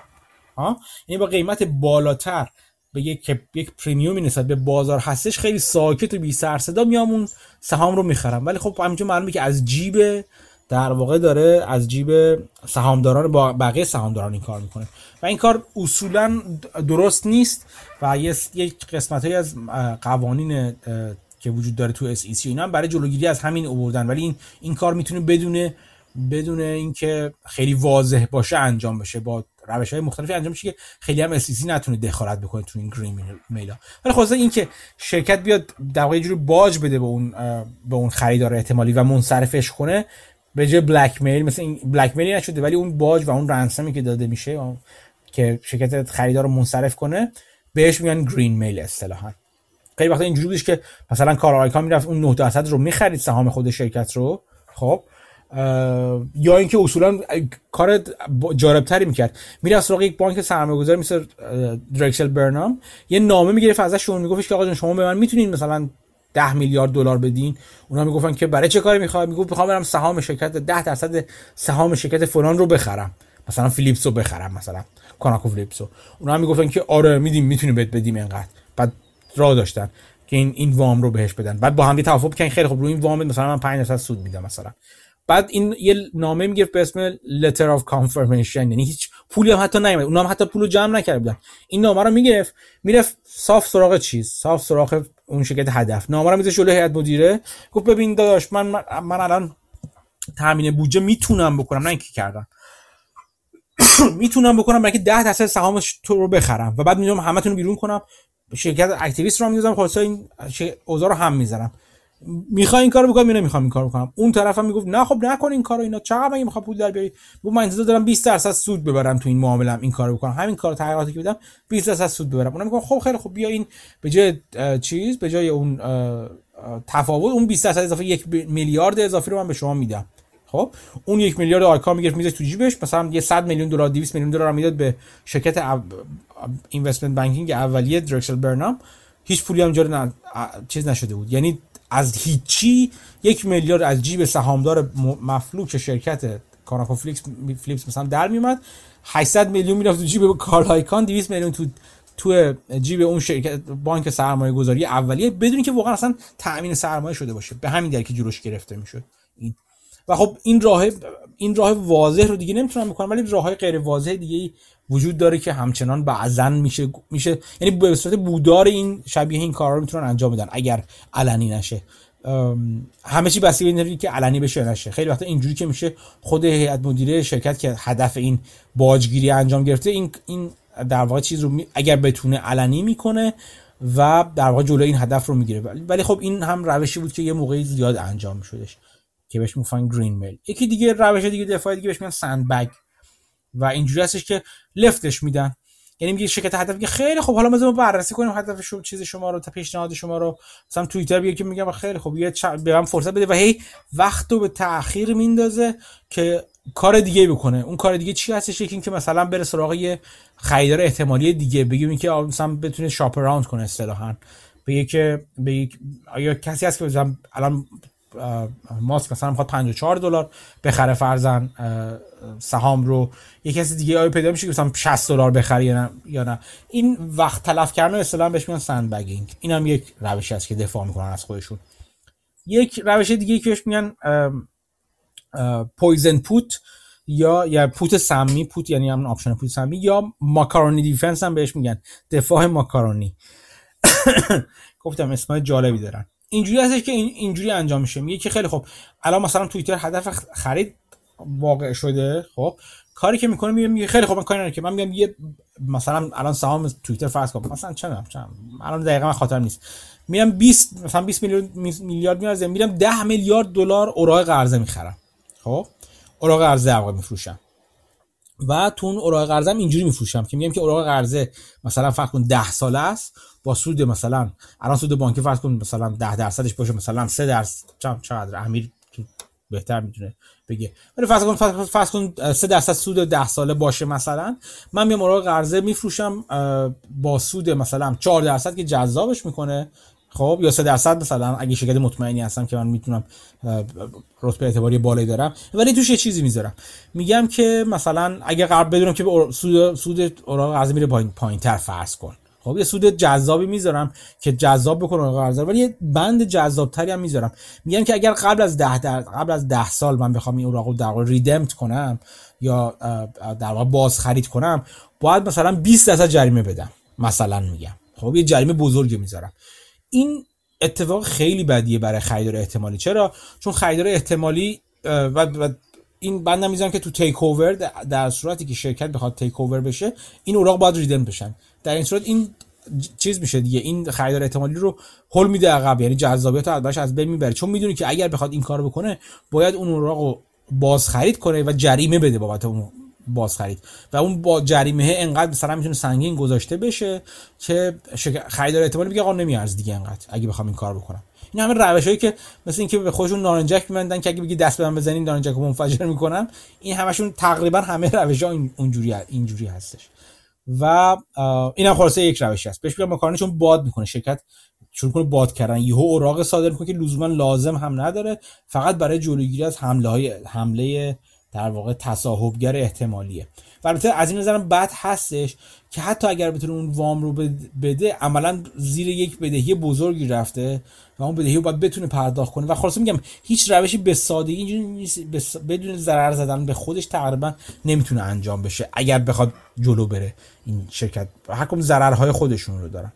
ها یعنی با قیمت بالاتر به یک یک پریمیوم نسبت به بازار هستش خیلی ساکت و بی سر صدا میام اون سهام رو می‌خرم. ولی خب همینجا معلومه که از جیب در واقع داره از جیب سهامداران با بقیه سهامداران این کار می‌کنه. و این کار اصولا درست نیست و یک قسمت های از قوانین که وجود داره تو اس ای اینا هم برای جلوگیری از همین آوردن ولی این این کار می‌تونه بدون بدون اینکه خیلی واضح باشه انجام بشه. با روش های مختلفی انجام بشه که خیلی هم اس نتونه دخالت بکنه تو این گرین میلا. ولی خلاصه این که شرکت بیاد در واقع جوری باج بده به اون به اون خریدار احتمالی و منصرفش کنه به جای بلک میل مثل این بلک میلی نشده ولی اون باج و اون رنسمی که داده میشه که شرکت خریدار رو منصرف کنه بهش میگن گرین میل اصطلاحا. خیلی وقتا اینجوری بودش که مثلا کار آیکان می‌رفت اون 9 درصد رو می‌خرید سهام خود شرکت رو. خب یا اینکه اصولا کار جالبتری می‌کرد. می‌رفت سراغ یک بانک سرمایه‌گذاری مثل درکسل برنام. یه نامه می‌گرفت ازشون میگفتش که آقا شما به من می‌تونین مثلا 10 میلیارد دلار بدین؟ اونا می‌گفتن که برای چه کاری می‌خواد می‌گفت می‌خوام برم سهام شرکت 10 درصد سهام شرکت فلان رو بخرم. مثلا فیلیپس رو بخرم مثلا کاناکو فیلیپس اونا می‌گفتن که آره میدیم می‌تونیم بهت بدیم اینقدر. بعد راه داشتن که این این وام رو بهش بدن. بعد با هم توافق کردن خیلی خوب روی این وام مثلا من 5 درصد سود میدم مثلا. بعد این یه نامه می‌گرفت به اسم letter of confirmation یعنی هیچ پولی هم حتی نیومد. اونها هم حتی پولو جمع نکرده بودن. این نامه رو می‌گرفت می‌رفت صاف سراغ چیز؟ صاف سراغ اون شرکت هدف. نامه رو میذاشت جلوی هیئت مدیره. گفت ببین داداش من من الان تامین بودجه می‌تونم بکنم نه اینکه کردم. *coughs* می‌تونم بکنم برای 10 درصد سهام تو رو بخرم و بعد می‌دونم همتون رو بیرون کنم. شرکت اکتیویست رو می‌ذارم خلاص این اوضاع رو هم می‌ذارم. می‌خوای این کارو بکنم یا نمی‌خوام این کارو بکنم. اون طرفم می‌گفت نه خب نکن این کارو اینا. چقدر مگه می‌خوام پول در بیاری؟ من انتظار دارم 20 درصد سود ببرم تو این معامله این کارو بکنم. همین کار تغییراتی که بدم 20 درصد سود ببرم. اونم میگم خب خیلی خب بیا این به جای چیز به جای اون تفاوت اون 20 درصد اضافه یک میلیارد اضافه رو من به شما میدم. خب اون یک میلیارد آیکا می‌گرفت میذاشت تو جیبش. مثلا یه 100 میلیون دلار 200 میلیون دلار می‌داد به شرکت investment banking اولیه Drexel Burnham هیچ پولی هم جاری چیز نشده بود. یعنی از هیچی یک میلیارد از جیب سهامدار مفلوک شرکت Conoco فلیکس Phillips مثلا در میومد 800 میلیون می‌رفت تو جیب کارل آیکان 200 میلیون تو تو جیب اون شرکت بانک سرمایه گذاری اولیه بدون اینکه واقعا اصلا تامین سرمایه شده باشه. به همین دلیل که جلوش گرفته می‌شد. این. و خب این راه این راه واضح رو دیگه نمی‌تونم بکنم ولی راه های غیر واضح دیگه وجود داره که همچنان بعضن میشه میشه یعنی به صورت بودار این شبیه این کارا رو می‌تونن انجام بدن اگر علنی نشه. همه چی بستگی به که علنی بشه نشه. خیلی وقتا اینجوری که میشه خود هیئت مدیره شرکت که هدف این باجگیری انجام گرفته این این در واقع چیز رو اگر بتونه علنی می‌کنه و در واقع جلوی این هدف رو می‌گیره. ولی خب این هم روشی بود که یه موقعی زیاد انجام میشدش که بهش میگن گرین میل. یکی دیگه روش دیگه دفاع دیگه بهش میگن سند بگ و اینجوری هستش که لفتش میدن. یعنی میگه شرکت هدف که خیلی خوب حالا ما بررسی کنیم هدف شما چیز شما رو تا پیشنهاد شما رو. مثلا توییتر بیاد که میگم خیلی خوب یه به من فرصت بده و هی وقت رو به تاخیر میندازه که کار دیگه بکنه. اون کار دیگه چی هستش؟ یکی که مثلا بره سراغ یه خریدار احتمالی دیگه بگیم اینکه مثلا بتونه شاپ اراوند کنه اصطلاحا. بگه که به آیا کسی هست که مثلا الان ماسک مثلا می‌خواد 54 دلار بخره فرضا سهام رو یه کسی دیگه آیا پیدا میشه که مثلا 60 دلار بخره یا نه یا نه. این وقت تلف کردن اصطلاحا بهش میگن sandbagging این هم یک روشی است که دفاع می‌کنن از خودشون. یک روش دیگه که بهش میگن poison put یا یا put سمی put یعنی همون option put سمی یا macaroni defense هم بهش میگن. دفاع ماکارونی *coughs* گفتم اسمای جالبی دارن. اینجوری هستش که اینجوری انجام میشه. میگه که خیلی خوب الان مثلا توییتر هدف خرید واقع شده خب؟ کاری که می‌کنه میگه خیلی خوب من کاری که. من میگم یه مثلا الان سهام توییتر فرض کن. مثلا چه می‌دونم الان دقیقا من خاطرم نیست. میرم 20 مثلا 20 میلیارد میلیارد میارزه میرم 10 میلیارد دلار اوراق قرضه می‌خرم. خب؟ اوراق قرضه واقع میفروشم. و تو اون اوراق قرضه اینجوری میفروشم که میگم که اوراق قرضه مثلا فرض کن 10 ساله است. با سود مثلا الان سود بانکی فرض کن مثلا 10 درصدش باشه. مثلا 3 درصد چقدر؟ امیر بهتر می‌تونه بگه. ولی فرض کن فرض کن 3 درصد سود 10 ساله باشه مثلا من میام اوراق قرضه میفروشم با سود مثلا 4 درصد که جذابش می‌کنه خب یا 3 درصد مثلا اگه شرکت مطمئنی هستم که من می‌تونم رتبه اعتباری بالایی دارم ولی توش یه چیزی می‌ذارم. میگم که مثلا اگه قرار بدونم که سود سود اوراق قرضه میره پایین پایینتر فرض کن. خب یه سود جذابی می‌ذارم که جذاب بکنه قرضه ولی یه بند جذابتری هم می‌ذارم. میگم که اگر قبل از 10 در... قبل از 10 سال من بخوام این اوراق رو در واقع ریدمت کنم یا در واقع باز خرید کنم باید مثلا 20 درصد جریمه بدم مثلا میگم. خب یه جریمه بزرگی می‌ذارم. این اتفاق خیلی بدیه برای خریدار احتمالی. چرا؟ چون خریدار احتمالی و, این بند می‌ذارم که تو تیک اوور در صورتی که شرکت بخواد تیک اوور بشه این اوراق باید ریدن بشن. در این صورت این چیز میشه دیگه. این خریدار احتمالی رو هول میده عقب. یعنی جذابیت رو از بین می‌بره. چون می‌دونی که اگر بخواد این کارو بکنه باید اون اوراق رو باز خرید کنه و جریمه بده بابت اون باز خرید و اون با جریمه انقدر مثلا می‌تونه سنگین گذاشته بشه که خریدار احتمال میگه آقا نمیارز دیگه انقدر اگه بخوام این کار بکنم. این همه روشایی که مثل اینکه به خودشون نارنجک میمندن که اگه بگی دست به من بزنین نارنجک رو منفجر می‌کنم این همشون تقریبا همه روش ها اونجوری اینجوری هستش. و این هم خلاصه یک روش هست. بهش میگم مکانه چون باد می‌کنه شرکت شروع کنه باد کردن. یهو اوراق صادر می‌کنه که لزوما لازم هم نداره فقط برای جلوگیری از حمله های حمله در واقع تصاحبگر احتمالیه. و البته از این نظرم بد هستش که حتی اگر بتونه اون وام رو بده عملا زیر یک بدهی بزرگی رفته و اون بدهی رو باید بتونه پرداخت کنه. و خلاصه میگم هیچ روشی به سادگی اینجوری نیست بدون ضرر زدن به خودش تقریبا نمی‌تونه انجام بشه اگر بخواد جلو بره این شرکت. حکم ضررهای خودشون رو دارن.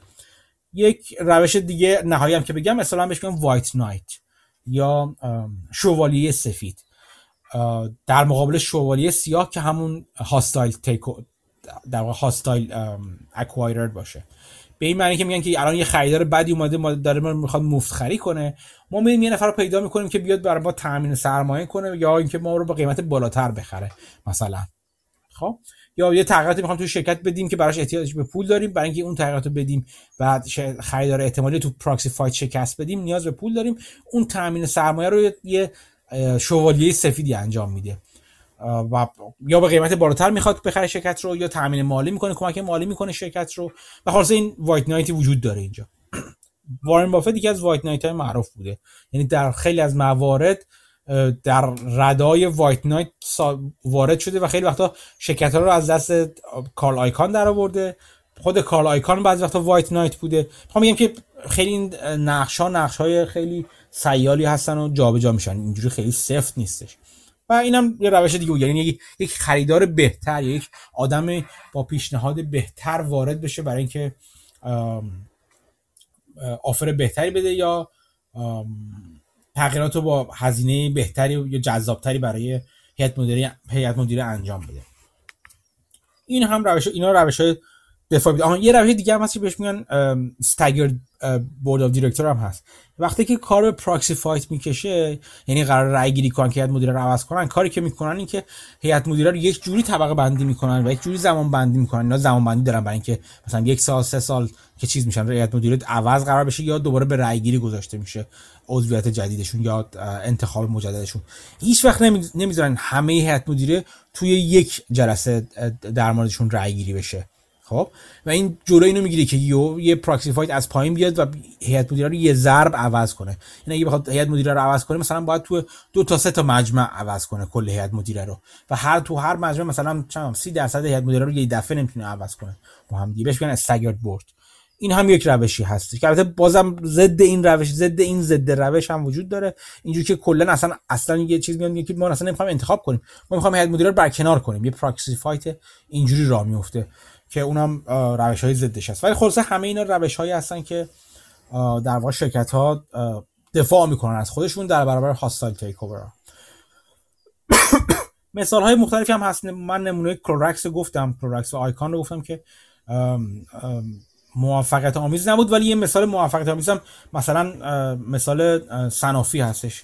یک روش دیگه نهایی هم که بگم مثلا بهش میگم وایت نایت یا شوالیه سفید. در مقابل شوالیه سیاه که همون هاستایل تیکو در واقع هاستایل اکوایرد باشه. به این معنی که میگن که الان یه خریدار بدی اومده ما داره ما می‌خواد مفت خرید کنه. ما میریم یه نفر رو پیدا می‌کنیم که بیاد برای ما تامین سرمایه کنه یا اینکه ما رو با قیمت بالاتر بخره مثلا. خب؟ یا یه تغییراتی می‌خوام تو شرکت بدیم که براش احتیاج به پول داریم برای اینکه اون تغییرات رو بدیم و خریدار احتمالی تو proxy fight شکست بدیم نیاز به پول داریم. اون تامین سرمایه رو یه شوالیه سفیدی انجام میده. و یا به قیمت بالاتر می‌خواد بخره شرکت رو یا تامین مالی می‌کنه کمک مالی می‌کنه شرکت رو. و خلاص این white knight ی وجود داره اینجا. *clears throat* وارن بافت یکی از white knight های معروف بوده. یعنی در خیلی از موارد در ردای white knight وارد شده و خیلی وقتا شرکت ها رو از دست کارل آیکان در آورده. خود کارل آیکان بعضی وقتا وایت نایت بوده. می‌خوام بگم که خیلی نقش ها نقش های خیلی سیالی هستن و جابجا جا میشن. اینجوری خیلی سفت نیستش. و اینم یه روش دیگه یعنی یک خریدار بهتر یک آدم با پیشنهاد بهتر وارد بشه برای اینکه آفر بهتری بده یا تغییرات رو با هزینه بهتری یا جذابتری برای هیئت مدیره هیئت مدیره انجام بده. این هم روش اینا روش های دفاع آها یه روش دیگه هم هست که بهش میگن staggered board of director هم هست. وقتی که کار به proxy fight می‌کشه یعنی قرار رای گیری کنن که هیئت مدیره رو عوض کنن کاری که می‌کنن این که هیئت مدیره رو یک جوری طبقه بندی می‌کنن و یک جوری زمان بندی می‌کنن. اینا زمان بندی دارن برای اینکه مثلا یک سال سه سال که چیز میشن هیئت مدیره عوض قرار بشه یا دوباره به رای گیری گذاشته میشه عضویت جدیدشون یا انتخاب مجددشون. هیچ وقت نمی‌ذارن همه هیئت مدیره توی یک جلسه در موردشون رای گیری بشه. خب؟ و این جلوی اینو می‌گیره که یو یه پراکسی فایت از پایین بیاد و هیئت مدیره رو یه ضرب عوض کنه. یعنی اگه بخواد هیئت مدیره رو عوض کنه مثلا باید تو دو تا سه تا مجمع عوض کنه کل هیئت مدیره رو. و هر تو هر مجمع مثلا چند 30 درصد هیئت مدیره رو یه دفعه نمی‌تونه عوض کنه با هم دیگه. بهش میگن استاگرد بورد این هم یک روشی هست که البته بازم ضد این روش ضد این ضد روش هم وجود داره. اینجوری که کلا اصلا اصلا یه چیز میاد که ما اصلا نمی‌خوایم انتخاب کنیم. ما می‌خوایم هیئت مدیره رو برکنار کنیم. یه proxy fight اینجوری راه میفته که اونم روش های ضدش هست. ولی خلاصه همه اینا روش هایی هستن که در واقع شرکت ها دفاع می‌کنن از خودشون در برابر hostile take مثال های مختلفی هم هست. من نمونه کلورکس گفتم. کلورکس و آیکان رو گفتم که موفقیت آمیز نبود. ولی یه مثال موفقیت آمیز هم مثلا مثال سنافی هستش.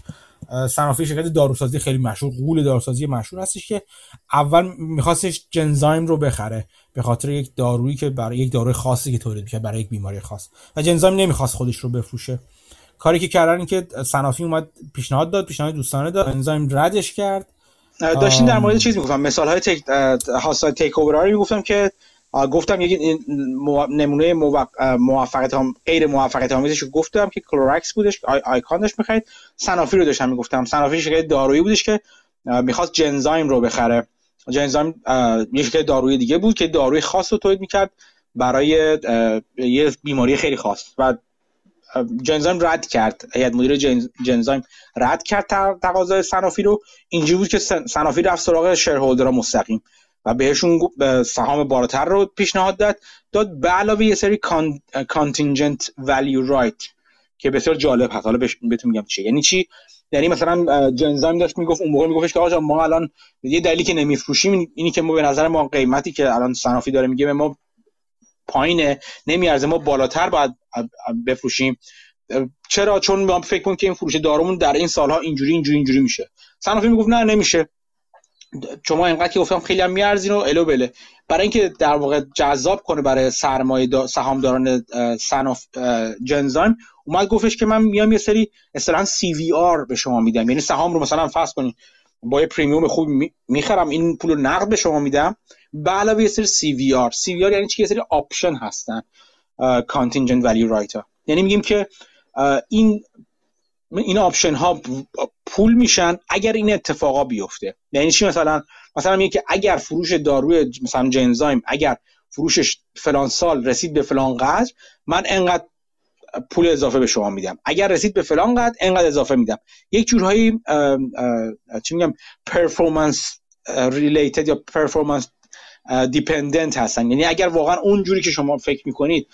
سنافی شرکت داروسازی خیلی مشهور قول داروسازی مشهور هستش که اول میخواستش جنزایم رو بخره به خاطر یک دارویی که برای یک داروی خاصی که تولید میشه برای یک بیماری خاص. و جنزایم نمی‌خواست خودش رو بفروشه. کاری که کردن این که سنافی اومد پیشنهاد داد پیشنهاد دوستانه داد انزایم ردش کرد. داشتین در مورد چیز می‌گفتم؟ مثال های تک hostile takeover می‌گفتم که گفتم یک نمونه موفقیت هم غیر موفقیت آمیزش گفتم که کلورکس بودش آیکان داشت می‌خرید. سنوفی رو داشتم می‌گفتم. سنوفی شرکت دارویی بودش که می‌خواست جنزایم رو بخره. جنزایم یه شرکت دارویی دیگه بود که داروی خاص رو تولید می‌کرد برای یه بیماری خیلی خاص و جنزایم رد کرد. هیئت مدیره جنزایم رد کرد تقاضای سنافی رو. اینجوری بود که سنافی رفت سراغ شیرهولدرها مستقیم. و بهشون سهام بالاتر رو پیشنهاد داد. داد به علاوه یه سری کانتینجنت ولیو رایت که بسیار جالب هست. حالا بهتون میگم چی. یعنی چی؟ یعنی مثلا جنزایم داشت می‌گفت اون موقع میگفتش که آقا ما الان یه دلیلی که نمیفروشیم اینی که ما به نظر ما قیمتی که الان صنافی داره میگه ما پایینه نمیارزه. ما بالاتر باید بفروشیم. چرا؟ چون ما فکر کنیم که این فروش دارومون در این سالها اینجوری اینجوری اینجوری میشه. سنوفی می‌گفت نه نمیشه. شما اینقدر که گفتم خیلی هم میارزین و الو بله. برای اینکه در واقع جذاب کنه برای سرمایه دا سهامداران سنوفی جنزایم اومد گفتش که من میام یه سری اصطلاحا CVR به شما میدم. یعنی سهام رو مثلا فرض کنید با یه premium خوب می‌خرم این پول رو نقد به شما میدم. به علاوه یه سری سی وی آر سی وی آر یعنی چی؟ یه سری option هستن contingent value right یعنی میگیم که این این option ها پول میشن اگر این اتفاقا بیفته. یعنی چی مثلا؟ مثلا میگه که اگر فروش داروی مثلا جنزایم اگر فروشش فلان سال رسید به فلان قدر من انقدر پول اضافه به شما میدم. اگر رسید به فلان قدر انقدر اضافه میدم. یک جورهایی چی میگم؟ performance related یا performance dependent هستن. یعنی اگر واقعا اون جوری که شما فکر می‌کنید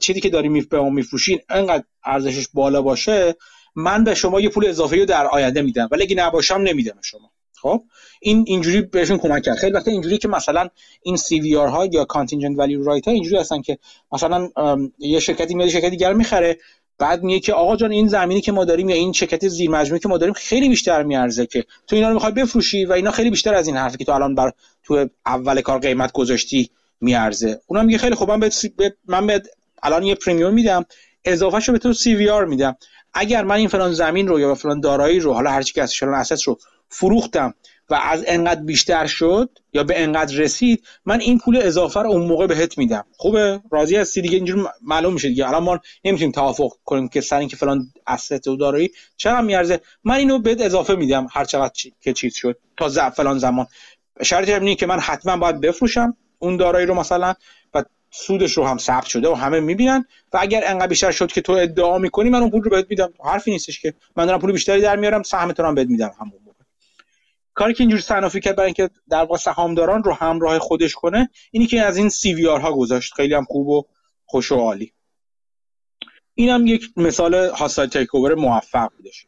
چیزی که داریم به ما میفروشین انقدر ارزشش بالا باشه من به شما یه پول اضافه رو در آینده میدم ولی اگه نباشم نمیدم شما. خب؟ این اینجوری بهشون کمک کرد. خیلی وقتا اینجوری که مثلا این CVR ها یا contingent value right ها اینجوری هستن که مثلا یه شرکتی میاد شرکت دیگر می‌خره بعد میگه که آقا جان این زمینی که ما داریم یا این شرکت زیر مجموعه که ما داریم خیلی بیشتر میارزه که تو اینا رو می‌خوای بفروشی و اینا خیلی بیشتر از این حرفی که تو الان بر تو اول کار قیمت گذاشتی میارزه. اونم میگه خیلی خوب من به من الان یه پریمیوم میدم اضافه شو به تو سی وی آر میدم. اگر من این فلان زمین رو یا فلان دارایی رو حالا هر چی که از فلان اساس رو فروختم و از انقدر بیشتر شد یا به انقدر رسید من این پول اضافه رو اون موقع بهت میدم. خوبه؟ راضی هستی دیگه؟ اینجور معلوم میشه دیگه. الان ما نمی‌تونیم توافق کنیم که سر اینکه فلان اسست و دارایی چقدر میارزه. من اینو بهت اضافه میدم هر چقدر که چیز شد. تا فلان زمان. شرط اینه که من حتما باید بفروشم اون دارایی رو مثلا. سودش رو هم ثبت شده و همه می‌بینن و اگر انقدر بیشتر شد که تو ادعا می‌کنی من اون پول رو بهت میدم. حرفی نیستش که من دارم پول بیشتری در میارم سهمت رو بهت میدم همون موقع. کاری که اینجوری صنافی کرد برای اینکه در واقع سهامداران رو همراه خودش کنه اینی که از این سی وی ها گذاشت. خیلی هم خوب و خوش و عالی. اینم یک مثال هاستایل تیک موفق بودش.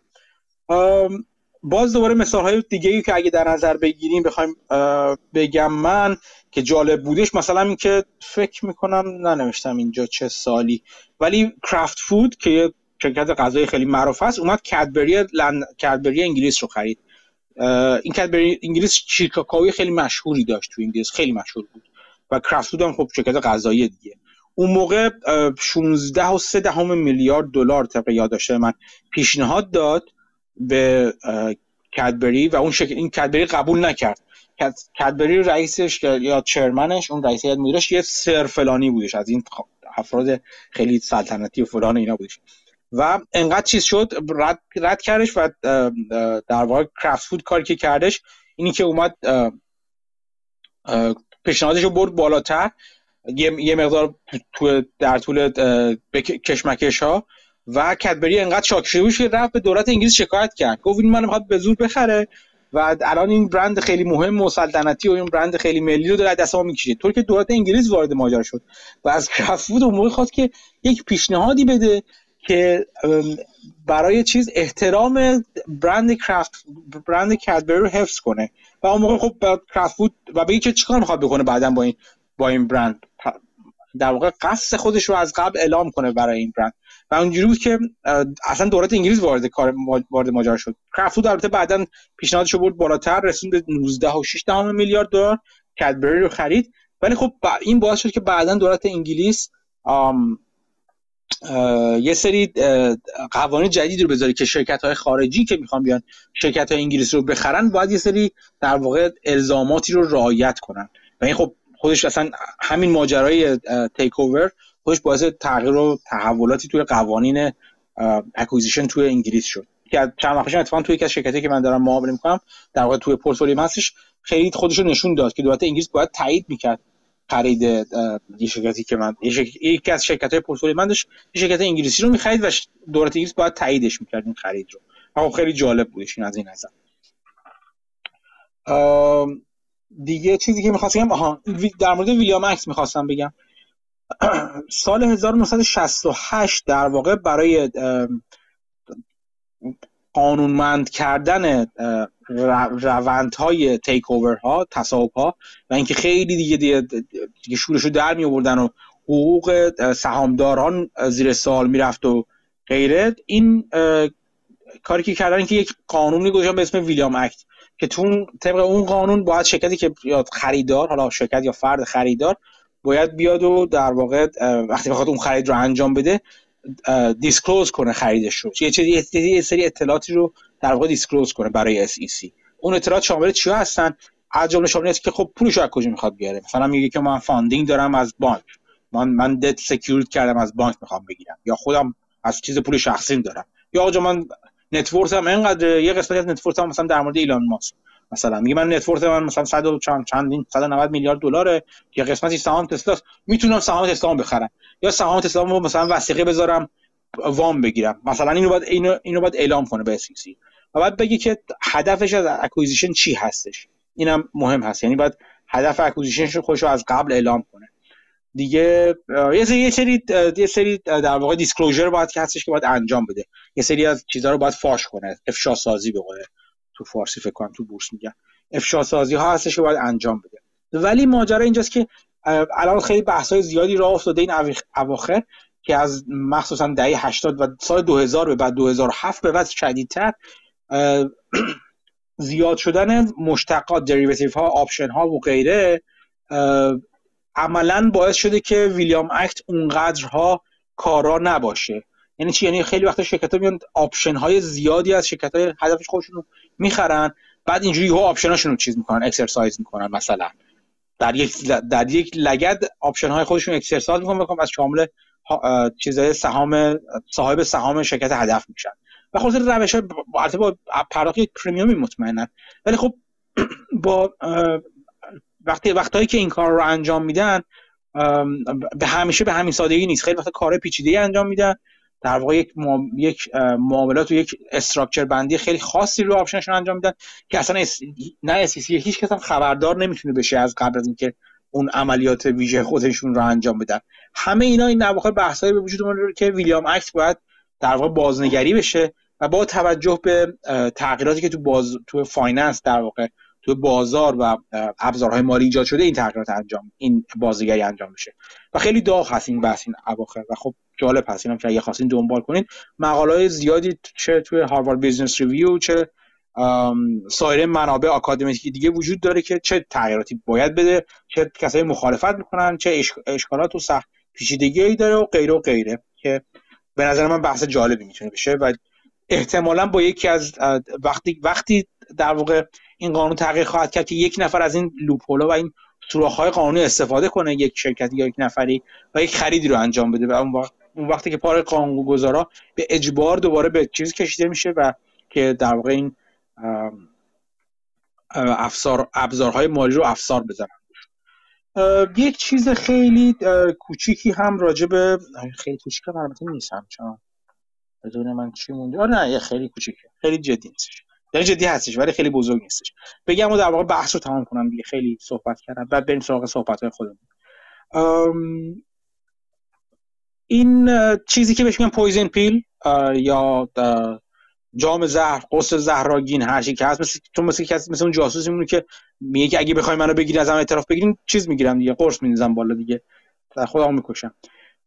باز دوباره مثال های دیگه ای که اگه در نظر بگیریم بخوایم بگم من که جالب بودش مثلا این که فکر می‌کنم ننوشتم اینجا چه سالی ولی کرافت فود که شرکت غذای خیلی معروف است اومد کدبری لن... کدبری انگلیس رو خرید. این کدبری انگلیس شیرکاکائوی خیلی مشهوری داشت تو انگلیس خیلی مشهور بود و کرافت فود هم خب شرکت غذایی دیگه. اون موقع 16 و 3 دهم میلیارد دلار طبق یادداشت من پیشنهاد داد. به کدبری و اون شکل این کدبری قبول نکرد. کدبری رئیسش یا چرمنش اون رئیس هیئت مدیرش یه سر فلانی بودش. از این افراد خیلی سلطنتی و فلان اینا بودش. و انقدر چیز شد رد, رد کردش و در واقع کرافت فود کاری که کردش اینی که اومد پیشنهادش رو برد بالاتر. یه مقدار در طول کشمکش ها و کدبری انقدر شاک شده بود که رفت به دولت انگلیس شکایت کرد. گفت این من می‌خواد به زور بخره و الان این برند خیلی مهم و سلطنتی و این برند خیلی ملی رو داره دست ما می‌کشه. طور که دولت انگلیس وارد ماجرا شد. و از کرافت اون موقع خواست که یک پیشنهادی بده که برای چیز احترام برند کرافت برند کدبری رو حفظ کنه. و اون موقع خب کرافت و بگه که چیکار می‌خواد بکنه بعدا با این با این برند؟ در واقع قصد خودش رو از قبل اعلام کنه برای این برند. و اونجوری بود که اصلا دولت انگلیس وارد کار وارد ماجرا شد. کرافت البته بعدا پیشنهادش برد بالاتر رسید به 19 و 6 میلیارد دلار. کدبری رو خرید. ولی خب این باعث شد که بعدا دولت انگلیس یه سری قوانین جدید رو بذاره که شرکت های خارجی که می‌خوان بیان شرکت های انگلیس رو بخرن باید یه سری در واقع الزاماتی رو رعایت کنن. و این خب خودش اصلا همین ماجرای takeover خودش باعث تغییر و تحولاتی توی قوانین acquisition توی انگلیس شد. که چند وقت اتفاقا توی یکی از شرکتی که من دارم معامله می‌کنم در واقع توی پورتفولیو هستش خیلی خودش رو نشون داد که دولت انگلیس باید تایید می‌کرد خرید یه شرکتی که من یکی از شرکت های پورتفولیو من داشت یه شرکت انگلیسی رو می‌خرید و دولت انگلیس باید تاییدش می‌کرد این خرید رو. خب خیلی جالب بودش این از این نظر. دیگه چیزی که می‌خواستم آها در مورد ویلیام اکس می‌خواستم بگم. سال 1968 در واقع برای قانونمند کردن روندهای تیک اوور ها تصاحب ها و اینکه خیلی دیگه دیگه, دیگه شورشو در می آوردن و حقوق سهامداران زیر سوال می‌رفت و غیره این کاری که کردن که یک قانونی گذاشتن به اسم Williams Act که تو طبق اون قانون باید شرکتی که یا خریدار حالا شرکت یا فرد خریدار باید بیاد و در واقع وقتی بخواد اون خرید رو انجام بده disclose کنه خریدش رو. یه یه سری اطلاعاتی رو در واقع disclose کنه برای SEC اون اطلاعات شامل چیا هستن؟ از جمله شامل است که خب پولش از کجا می‌خواد بیاره؟ مثلا میگه که من funding دارم از بانک. من من debt secured کردم از بانک می‌خوام بگیرم. یا خودم از چیز پول شخصیم دارم. یا آقا من net worth ام اینقدر یه قسمتی از net worth ام مثلا در مورد ایلان ماسک. مثلا میگه من net worth من مثلا 100 و چند چندین 190 میلیارد دلاره. که قسمتی سهام تسلا می‌تونم سهام تسلا بخرم. یا سهام تسلا رو مثلا وثیقه بذارم وام بگیرم. مثلا اینو باید اینو اینو باید اعلام کنه به SE و بعد بگی که هدفش از acquisition چی هستش. اینم مهم هست. یعنی باید هدف acquisition ش خودش از قبل اعلام کنه. دیگه یه سری یه سری یه سری در واقع disclosure باید که هستش که باید انجام بده. یه سری از چیزها رو باید فاش کنه. افشا سازی به تو فارسی فکر کنم تو بورس میگن. افشا سازی ها هستش که باید انجام بده. ولی ماجرا اینجاست که الان خیلی بحث های زیادی راه افتاده این اواخر که از مخصوصا دهه 80 و سال 2000 به بعد 2007 به بعد شدیدتر زیاد شدن مشتقات derivative ها option ها و غیره عملا باعث شده که Williams Act اونقدرها کارا نباشه. یعنی چی؟ یعنی خیلی وقت شرکت ها میان option های زیادی از شرکت های هدفش خودشون می‌خرن بعد اینجوری ها option اشون رو چیز می‌کنن exercise می‌کنن مثلا. در یک در یک لگد option های خودشون exercise می‌کنن از شامل چیزای سهام صاحب سهام شرکت هدف میشن. و خود روش البته با پرداخت premium ی مطمئنن. ولی خب *clears throat* با وقتی وقتایی که این کار رو انجام میدن به همیشه به همین سادگی نیست. خیلی وقت کار پیچیده انجام میدن. در واقع یک یک معاملات و یک structure بندی خیلی خاصی رو option شون انجام میدن که اصلا اس... نه SEC هیچ کس هم خبردار نمی‌تونه بشه از قبل از اینکه اون عملیات ویژه خودشون رو انجام بدن. همه اینا این اواخر بحثایی به وجود اومده که Williams Act باید در واقع بازنگری بشه و با توجه به تغییراتی که تو باز تو finance در واقع تو بازار و ابزارهای مالی ایجاد شده این تغییرات انجام این بازنگری انجام میشه. و خیلی داغ هست این بحث این اواخر. و خب جالب هست. اینم که اگه خواستین دنبال کنید مقاله زیادی چه توی Harvard Business Review چه سایر منابع آکادمیکی دیگه وجود داره که چه تغییراتی باید بده چه کسایی مخالفت می‌کنن چه اشکالات و سخت پیچیدگی داره و غیره و غیره که به نظر من بحث جالبی می‌تونه بشه. و احتمالا با یکی از وقتی وقتی در واقع این قانون تغییر خواهد کرد که یک نفر از این لوپولا و این های قانونی استفاده کنه یک شرکتی یا یک نفری و یک خریدی رو انجام بده. و اون وقت اون وقتی که پار گذارا به اجبار دوباره به چیز کشیده میشه و که در واقع این افسار ابزارهای مالی رو افسار بزنن. یک چیز خیلی کوچیکی هم راجع به خیلی کوچیک البته نیستم چون بدون من چی مونده؟ آره نه خیلی کوچیکه. خیلی جدی نیستش. یعنی جدی هستش ولی خیلی بزرگ نیستش. بگم و در واقع بحث رو تمام کنم دیگه خیلی صحبت کردم بعد بریم سراغ صحبت های خودمون این چیزی که بهش میگن پویزن پیل یا جام زهر قرص زهراگین هر چی که هست. مثل تو مثل کسی مثل اون جاسوس میمونه که میگه که اگه بخوای منو بگیری ازم اعتراف بگیرین چیز می‌گیرم دیگه قرص میندازم بالا دیگه. در خودم می‌کشم.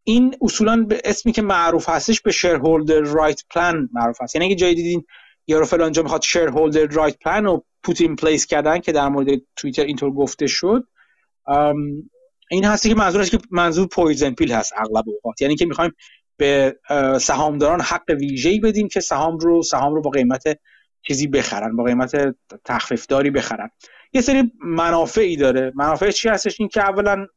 این اصولا به اسمی که معروف هستش به shareholder rights plan معروف هست. یعنی اگه جای دیدین یارو فلان جا می‌خواد shareholder rights plan رو put in place کردن که در مورد توییتر اینطور گفته شد این هستی که منظورش که منظور poison pill هست اغلب اوقات. یعنی که می‌خوایم به سهامداران حق ویژه‌ای بدیم که سهام رو سهام رو با قیمت چیزی بخرن با قیمت تخفیفداری بخرن. یه سری منافعی داره. منافع چی هستش؟ این که اولا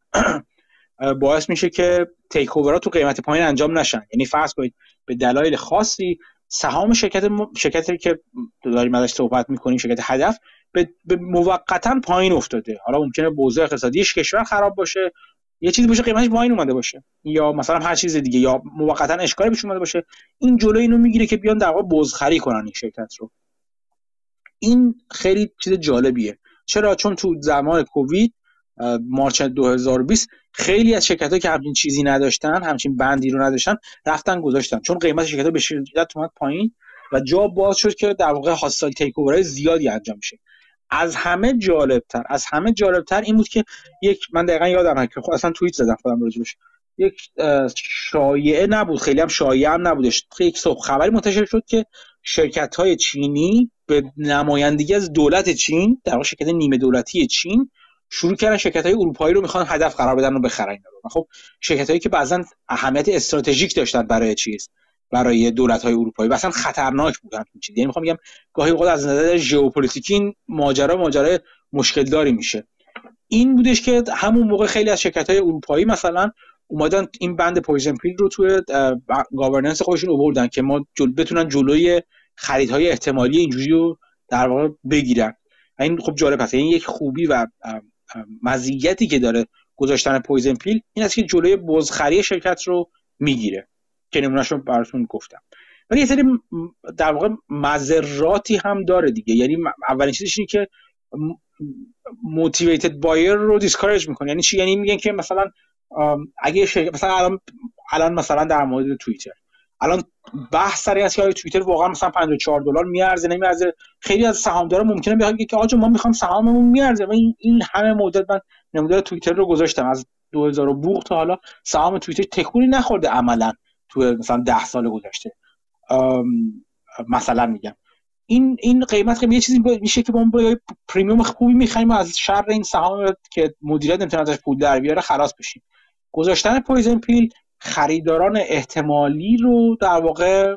باعث میشه که تیک تو قیمت پایین انجام نشن. یعنی فرض کنید به دلایل خاصی سهام شرکت م... شرکتی که داریم ازش صحبت می‌کنیم شرکت هدف به, به موقتا پایین افتاده. حالا ممکنه بوزه اقتصادیش کشور خراب باشه. یه چیزی باشه قیمتش پایین اومده باشه. یا مثلا هر چیز دیگه یا موقتا اشکالی بهش اومده باشه. این جلوی اینو می‌گیره که بیان در واقع بزخری کنن این شرکت رو. این خیلی چیز جالبیه. چرا؟ چون تو زمان کووید مارچ 2020 خیلی از شرکت که همچین چیزی نداشتن همچین بندی رو نداشتن رفتن گذاشتن. چون قیمت شرکت به شدت اومد پایین و جا باز شد که در واقع هاستال تیک زیادی انجام میشه از همه جالبتر از همه جالبتر این بود که یک من دقیقا یادم که خود اصلا توییت زدم خودم راجبش یک شایعه نبود خیلی هم شایعه هم نبودش. یک صبح خبری منتشر شد که شرکت های چینی به نمایندگی از دولت چین در واقع شرکت نیمه دولتی چین شروع کردن شرکت های اروپایی رو می‌خوان هدف قرار بدن و بخرن رو. خب شرکت هایی که بعضا اهمیت استراتژیک داشتن برای چیز برای دولت های اروپایی اصلا خطرناک بودن چیز. یعنی می‌خوام بگم گاهی اوقات از نظر ژئوپلیتیکی این ماجرا ماجرا مشکل داری میشه. این بودش که همون موقع خیلی از شرکت های اروپایی مثلا اومدن این بند poison pill رو توی governance خودشون آوردن که ما جل... بتونن جلوی خریدهای احتمالی اینجوری رو در واقع بگیرن. این خب جالب هست. این یعنی یک خوبی و مزیتی که داره گذاشتن poison pill این است که جلوی بزخری شرکت رو می‌گیره که نمونهش رو براتون گفتم. ولی یه سری در واقع مضراتی هم داره دیگه. یعنی اولین چیزش اینه که موتیویتد بایر رو دیسکارج می‌کنه. یعنی چی؟ یعنی میگن که مثلا اگه شرکت مثلا الان الان مثلا در مورد توییتر. الان بحث سری است که توییتر واقعا مثلا 54 دلار میارزه نمیارزه؟ خیلی از سهامدارا ممکنه بیان که آجا ما می‌خوام سهاممون میارزه. و این, این همه مدت من نمودار توییتر رو گذاشتم. از 2000 بوق تا حالا سهام توییتر تکونی نخورده عملا تو مثلا 10 سال گذشته. مثلا میگم. این این قیمت یه چیزی میشه که با premium خوبی می‌خوایم از شر این سهام که مدیریت نمی‌تونه ازش پول در بیاره خلاص بشیم. گذاشتن poison pill خریداران احتمالی رو در واقع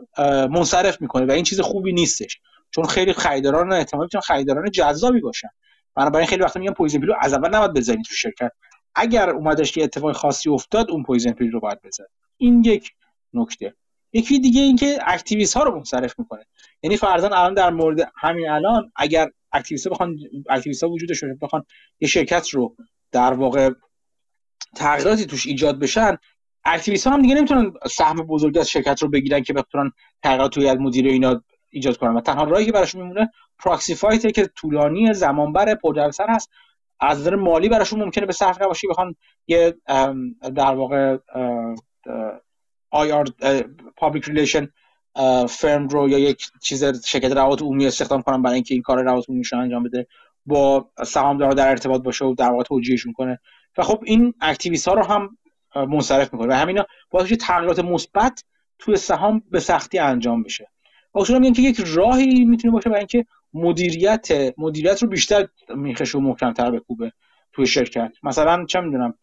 منصرف می‌کنه و این چیز خوبی نیستش. چون خیلی خریداران احتمال می‌تونن خریداران جذابی باشن. بنابراین خیلی وقتا میگن poison pill رو از اول نباید بزنید تو شرکت. اگر اومدش که اتفاق خاصی افتاد اون poison pill رو باید بزن این یک نکته. یکی دیگه اینکه activist ها رو منصرف می‌کنه. یعنی فرضاً الان در مورد همین الان اگر activist ها بخوان activist ها داشته بخوان یه شرکت رو در واقع تغییراتی توش ایجاد بشن activist ها هم دیگه نمی‌تونن سهم بزرگی از شرکت رو بگیرن که بتونن تغییرات توی مدیر اینا ایجاد کنن. و تنها راهی که براشون میمونه proxy fight که طولانی زمانبر پردردسر هست. از نظر مالی براشون ممکنه به صرف نباشه. بخوان یه در واقع آر public relation firm رو یا یک چیز شرکت روابط عمومی استخدام کنن برای اینکه این کار روابط عمومی انجام بده. با سهامدارا در ارتباط باشه و در واقع توجیهشون کنه. و خب این activist ها رو هم منصرف می‌کنه. و همینا باعث تغییرات مثبت توی سهام به سختی انجام بشه. اصولا میگن که یک راهی می‌تونه باشه برای اینکه مدیریت مدیریت رو بیشتر میخشه و محکمتر بکوبه توی شرکت. مثلا چه می‌دونم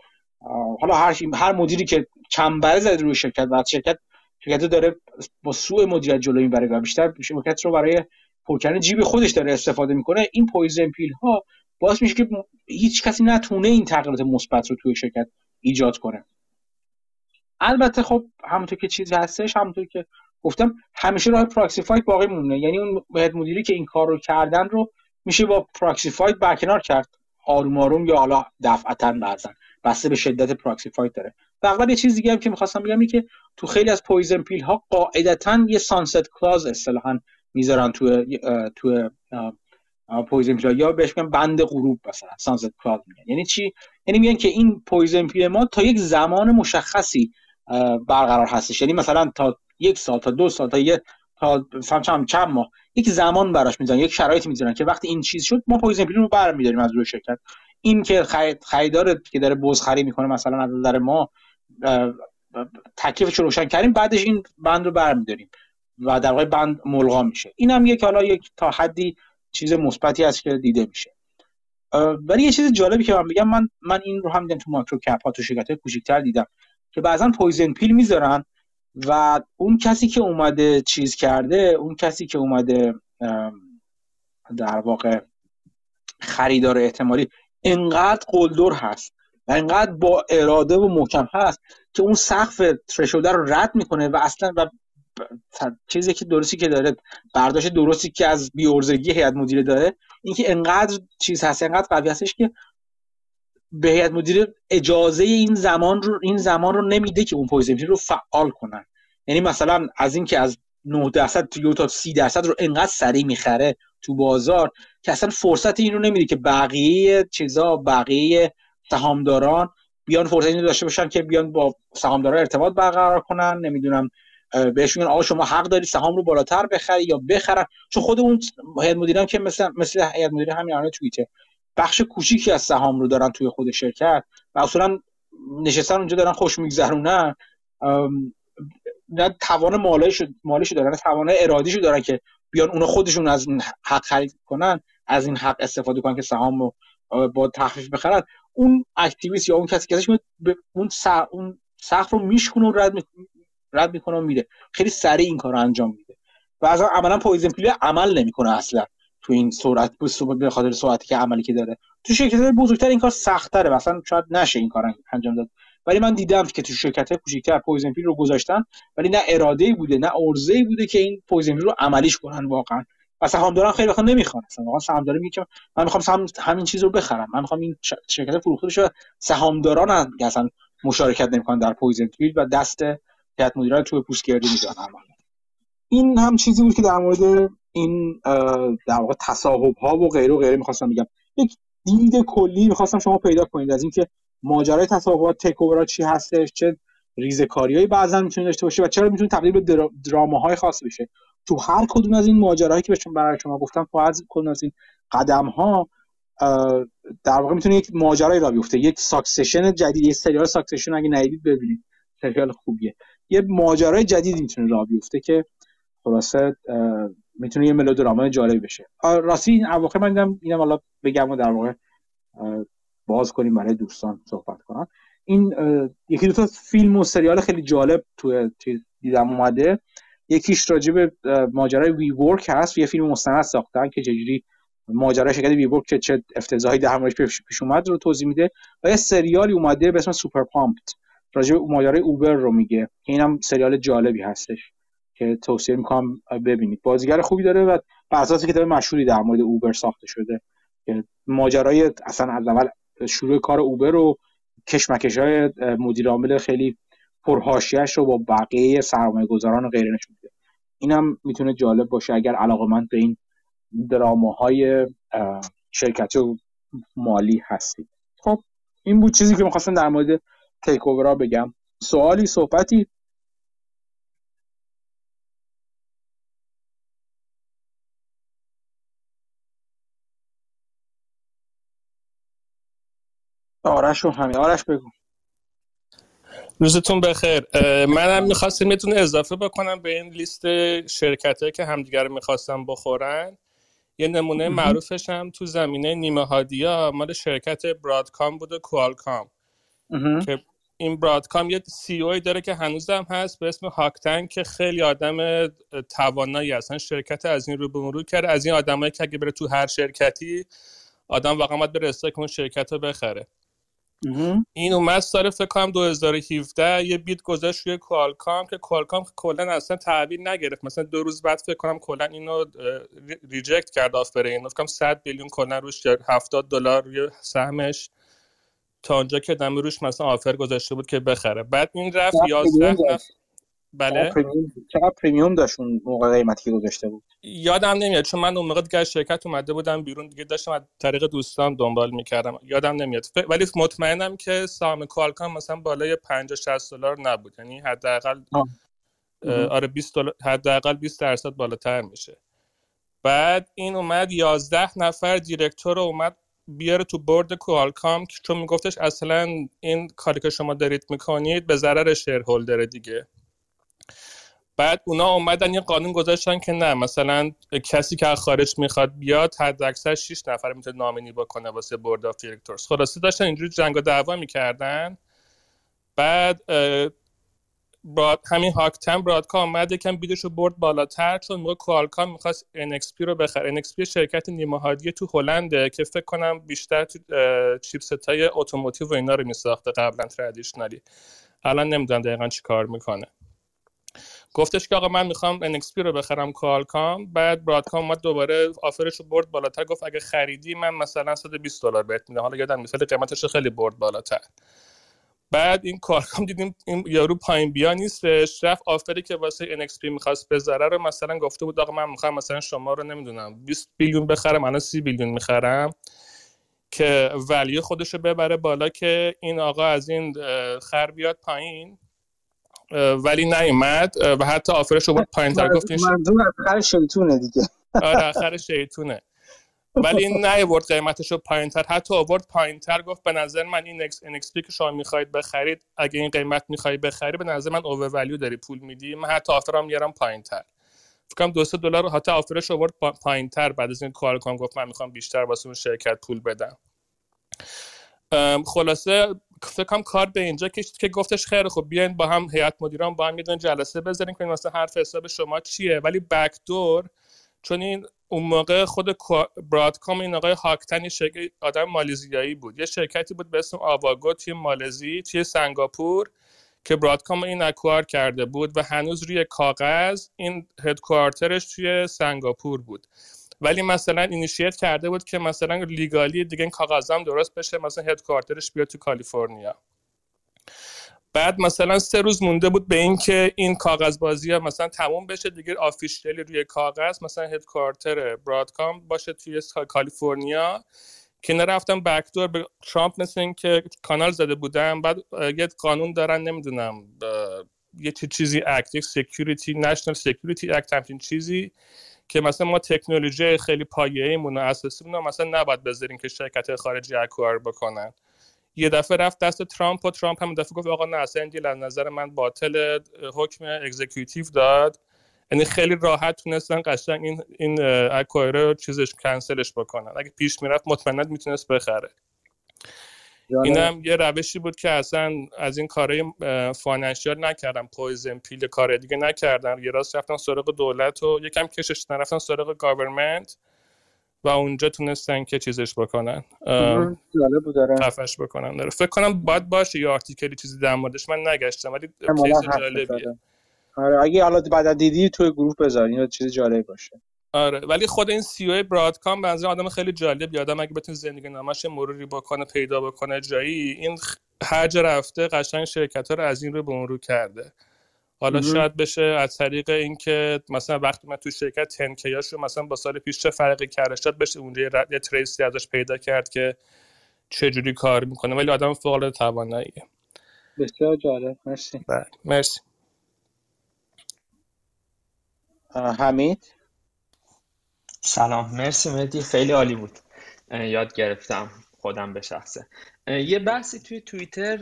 حالا هر هر مدیری که چنبره زده روی شرکت و شرکت شرکت داره با سوء مدیریت جلوی می‌بره و بیشتر شرکت رو برای پرکردن جیب خودش داره استفاده می‌کنه این پویزن پیل ها باعث میشه که هیچ کسی نتونه این تغییرات مثبت رو توی شرکت ایجاد کنه. البته خب همونطور که چیزی هستش همونطور که گفتم همیشه راه proxy fight باقی می‌مونه یعنی اون هیئت مدیره‌ای که این کار رو کردن رو میشه با proxy fight برکنار کرد. آروم آروم یا حالا دفعتا بعضا بسته به شدت proxy fight داره. و یه چیز دیگه هم که می‌خواستم بگم که تو خیلی از poison pill ها قاعدتا یه sunset clause اصطلاحا می‌ذارن تو تو poison pill یا بهش میگن بند غروب مثلا sunset clause میگن. یعنی چی؟ یعنی میگن که این poison pill ما تا یک زمان مشخصی برقرار هستش. یعنی مثلا تا یک سال تا دو سال تا یه تا چند چند ماه. یک زمان براش می‌ذارن یک شرایطی می‌ذارن که وقتی این چیز شد ما پویزن رو برمیداریم از روی شرکت. این که خریدار که داره بزخری می‌کنه مثلا از نظر ما تکلیفش رو روشن کردیم بعدش این بند رو برمیداریم و در واقع بند ملغا میشه. این هم یک حالا یک تا حدی چیز مثبتی است که دیده میشه. ولی یه چیز جالبی که من بگم من من این رو هم دیدم تو ماکرو کپ ها تو شرکت کوچیک‌تر دیدم که بعضا پویزن پیل می‌ذارن و اون کسی که اومده چیز کرده اون کسی که اومده در واقع خریدار احتمالی انقدر قلدر هست و انقدر با اراده و محکم هست که اون سقف ترشولده رو رد می‌کنه و اصلا و چیزی که درستی که داره برداشت درستی که از بیورزگی هیئت مدیره داره اینکه انقدر چیز هست انقدر قوی هستش که به هیئت مدیره اجازه این زمان رو این زمان رو نمیده که اون poison رو فعال کنن. یعنی مثلا از اینکه از 9 درصد تا تا 30 درصد رو انقدر سریع می‌خره تو بازار که اصلا فرصت این رو نمیده که بقیه چیزا بقیه سهامداران بیان فرصت اینو داشته باشن که بیان با سهامدارا ارتباط برقرار کنن. نمی‌دونم بهش میگن آقا شما حق داری سهام رو بالاتر بخری یا بخرن؟ چون خود اون هیئت مدیران که مثل مثل هیئت مدیره همین الان توییته بخش کوچیکی از سهام رو دارن توی خود شرکت و اصولا نشستن اونجا دارن خوش میگذرونن. نه توان مالش مالش دارن توان ارادیشو دارن که بیان اونا خودشون از این حق خرید کنن از این حق استفاده کنن که سهام رو با تخفیف بخرن. اون اکتیویست یا اون کسی که به اون اون سقف رو میشکنه و رد رد می‌کنه و میره. خیلی سریع این کار رو انجام میده. و از عملا poison pill عمل نمی‌کنه اصلا. تو این سرعت به خاطر سرعتی که عملی که داره. تو شرکت بزرگتر این کار سخت‌تره. مثلا شاید نشه این کار انجام داد. ولی من دیدم که تو شرکت کوچیک‌تر poison رو گذاشتن ولی نه اراده بوده نه عرضه بوده که این poison رو عملیش کنن واقعا. و سهامداران خیلی وقتا نمی‌خوان. اصلا واقعا سهامدار میگه من می‌خوام سهم همین چیز رو بخرم. من می‌خوام این شرکت فروخته بشه سهامداران اصلا مشارکت نمی‌کنن در پویزن و دست هیئت مدیره توی پوستگردی می‌ذارن این هم چیزی بود که در مورد این در واقع تصاحب ها و غیره و غیره می‌خواستم بگم. یک دید کلی می‌خواستم شما پیدا کنید از اینکه ماجرای تصاحبات تک چی هستش چه ریزکاریایی بعضا می‌تونه داشته باشه و چرا می‌تونه تبدیل به دراماهای خاص بشه. تو هر کدوم از این ماجراهایی که بهشون برای شما گفتم هر کدوم از این قدم ها در واقع می‌تونه یک ماجرایی را بیفته. یک Succession جدید یک سریال Succession اگه ندیدید ببینید. سریال خوبیه. یه ماجرای جدیدی می‌تونه را بیفته که خلاصه می‌تونه یه ملودراما جالب بشه. راستی این اواخر من دیدم اینم حالا بگم و در واقع باز کنیم برای دوستان صحبت کنم این یکی دو تا فیلم و سریال خیلی جالب توی دیدم اومده. یکیش راجع ماجرای WeWork هست. یه فیلم مستند ساختن که چجوری ماجرای شرکت وی ورک چه افتضاحی در موردش پیش اومد رو توضیح میده. و یه سریالی اومده به اسم سوپر پامپت راجع ماجرای اوبر رو میگه که اینم سریال جالبی هستش. که توصیه می‌کنم ببینید. بازیگر خوبی داره و بر اساس کتاب مشهوری در مورد اوبر ساخته شده. که ماجرای اصلا از اول شروع کار اوبر و کشمکش های مدیر عامل خیلی پرهاشیش رو با بقیه سرمایه گذاران و غیره نشون میده. اینم می‌تونه جالب باشه اگر علاقمند به این دراماهای شرکتی و مالی هستید. خب این بود چیزی که می‌خواستم در مورد تیک بگم. سوالی صحبتی؟ آرش رو همین آرش بگو. روزتون بخیر. منم می‌خواستم یه اضافه بکنم به این لیست شرکت که همدیگر رو می‌خواستم بخورن. یه نمونه معروفش هم تو زمینه نیمه هادیا مال شرکت برادکام بود و کوالکام که این برادکام یه سی اوی داره که هنوزم هست به اسم هاکتن که خیلی آدم توانایی هستن شرکت از این رو به مرور کرده. از این آدمایی که اگه بره تو هر شرکتی آدم واقعا باید بره اون شرکت رو بخره. این اومد سال فکر کنم 2017 یه bid گذاشت روی Qualcomm که Qualcomm کلا اصلا تحویل نگرفت. مثلا دو روز بعد فکر کنم کلا اینو reject کرد offer این فکر کنم 100 billion کلا روش 70 دلار روی سهمش. تا اونجا که دم روش مثلا offer گذاشته بود که بخره. بعد این رفت 11 بله. چقدر premium داشت اون موقع قیمتی که گذاشته بود؟ یادم نمیاد چون من اون موقع دیگه شرکت اومده بودم بیرون دیگه داشتم از طریق دوستان دنبال می‌کردم. یادم نمیاد. ولی مطمئنم که سهام Qualcomm مثلا بالای 50 60 دلار نبود. یعنی حداقل آره 20 دلار حداقل 20 درصد بالاتر میشه. بعد این اومد 11 نفر دیرکتور اومد بیاره تو برد کوالکام چون میگفتش اصلا این کاری که شما دارید می‌کنید به ضرر شیر دیگه. بعد اونا اومدن یه قانون گذاشتن که نه مثلا کسی که از خارج می‌خواد بیاد حد اکثر 6 نفر می‌تونه نامینی بکنه واسه بورد آف دیرکتورز خلاصه داشتن اینجوری جنگ و دعوا می‌کردن. بعد براد همین هاکتم Broadcom اومد یکم bidش رو برد بالاتر چون موقع Qualcomm می‌خواست NXP رو بخره. NXP شرکت نیمه‌ تو هلنده که فکر کنم بیشتر chipset های automotive و اینا رو میساخته قبلا traditionally الان نمی‌دونم دقیقا چی کار می‌کنه. گفتش که آقا من می‌خوام NXP رو بخرم Qualcomm. بعد Broadcom اومد دوباره offerش رو برد بالاتر. گفت اگه خریدی من مثلا 120 دلار بهت میدم. حالا یادم مثال قیمتش خیلی برد بالاتر. بعد این کالکام دیدیم این یارو پایین بیا نیستش. رفت آفری که واسه NXP می‌خواست بذاره رو مثلا گفته بود آقا من می‌خوام مثلا شما رو نمی‌دونم 20 بیلیون بخرم الان 30 بیلیون می‌خرم. که ولی خودش رو ببره بالا که این آقا از این خر بیاد پایین. ولی نیومد و حتی آفرش رو بود پایین تر گفت منظور آخر شیطونه دیگه. آره آخر شیطونه. ولی این نیورد قیمتش رو پایین تر حتی آورد پایین تر گفت به نظر من این NXP که شما می‌خواید بخرید اگه این قیمت می‌خوای بخری به نظر من اوور ولیو داری پول میدی. من حتی آفرام میارم پایین تر. فکر کنم 200 دلار حتی آفرش آورد پایین تر. بعد از این کار کنم گفت من می‌خوام بیشتر واسه اون شرکت پول بدم. خلاصه فکر کنم کار به اینجا کشید که گفتش خیلی خب بیاین با هم هیئت مدیران با هم یه جلسه بذاریم که مثلا حرف حساب شما چیه. ولی بک دور چون این اون موقع خود برادکام این آقای هاکتن یه آدم مالزیایی بود. یه شرکتی بود به اسم آواگو توی مالزی توی سنگاپور که برادکام این اکوار کرده بود و هنوز روی کاغذ این هدکوارترش توی سنگاپور بود. ولی مثلا اینیشیت کرده بود که مثلا لیگالی دیگه این کاغذم درست بشه مثلا هدکوارترش بیاد تو کالیفرنیا. بعد مثلا سه روز مونده بود به اینکه این کاغذ بازی ها مثلا تموم بشه دیگه آفیشیلی روی کاغذ مثلا هدکوارتر برادکام باشه توی کالیفرنیا. که نرفتم بکدور به ترامپ مثل این که کانال زده بودم. بعد یه قانون دارن نمی‌دونم یه چیزی act security national security act همچین چیزی. که مثلا ما تکنولوژی خیلی پایه‌ایمون و اساسیمون رو مثلا نباید بذاریم که شرکت خارجی acquire بکنن. یه دفعه رفت دست ترامپ و ترامپ هم دفعه گفت آقا نه اصلا این deal از نظر من باطل حکم executive داد. یعنی خیلی راحت تونستن قشنگ این این acquire رو چیزش cancelش بکنن. اگه پیش می‌رفت مطمئنا می‌تونست بخره. اینم یه روشی بود که اصلا از این کارهای financial نکردن poison pill کار دیگه نکردن یه راست رفتن سراغ دولت و یکم کشش نرفتن سراغ government و اونجا تونستن که چیزش بکنن. خفش بکنن. داره فکر کنم باید باشه یه article ی چیزی در موردش. من نگشتم ولی case جالبیه. آره اگه حالا بعدا دیدی توی گروه بذارین چیز جالب باشه. آره ولی خود این CEO Broadcom به آدم خیلی جالب آدم اگه بتونه زندگی نامش مروری بکنه پیدا بکنه جایی این هر رفته قشنگ شرکت ها رو از این رو به اون رو کرده. حالا شاید بشه از طریق اینکه مثلا وقتی من تو شرکت تنکیاش رو مثلا با سال پیش چه فرقی کرده شاید بشه اونجا یه تریسی ازش پیدا کرد که چه جوری کار می‌کنه ولی آدم فوق العاده تواناییه. بسیار جالب مرسی. بله مرسی. حمید؟ سلام. مرسی مهدی. خیلی عالی بود. یاد گرفتم خودم به شخصه. یه بحثی توی توییتر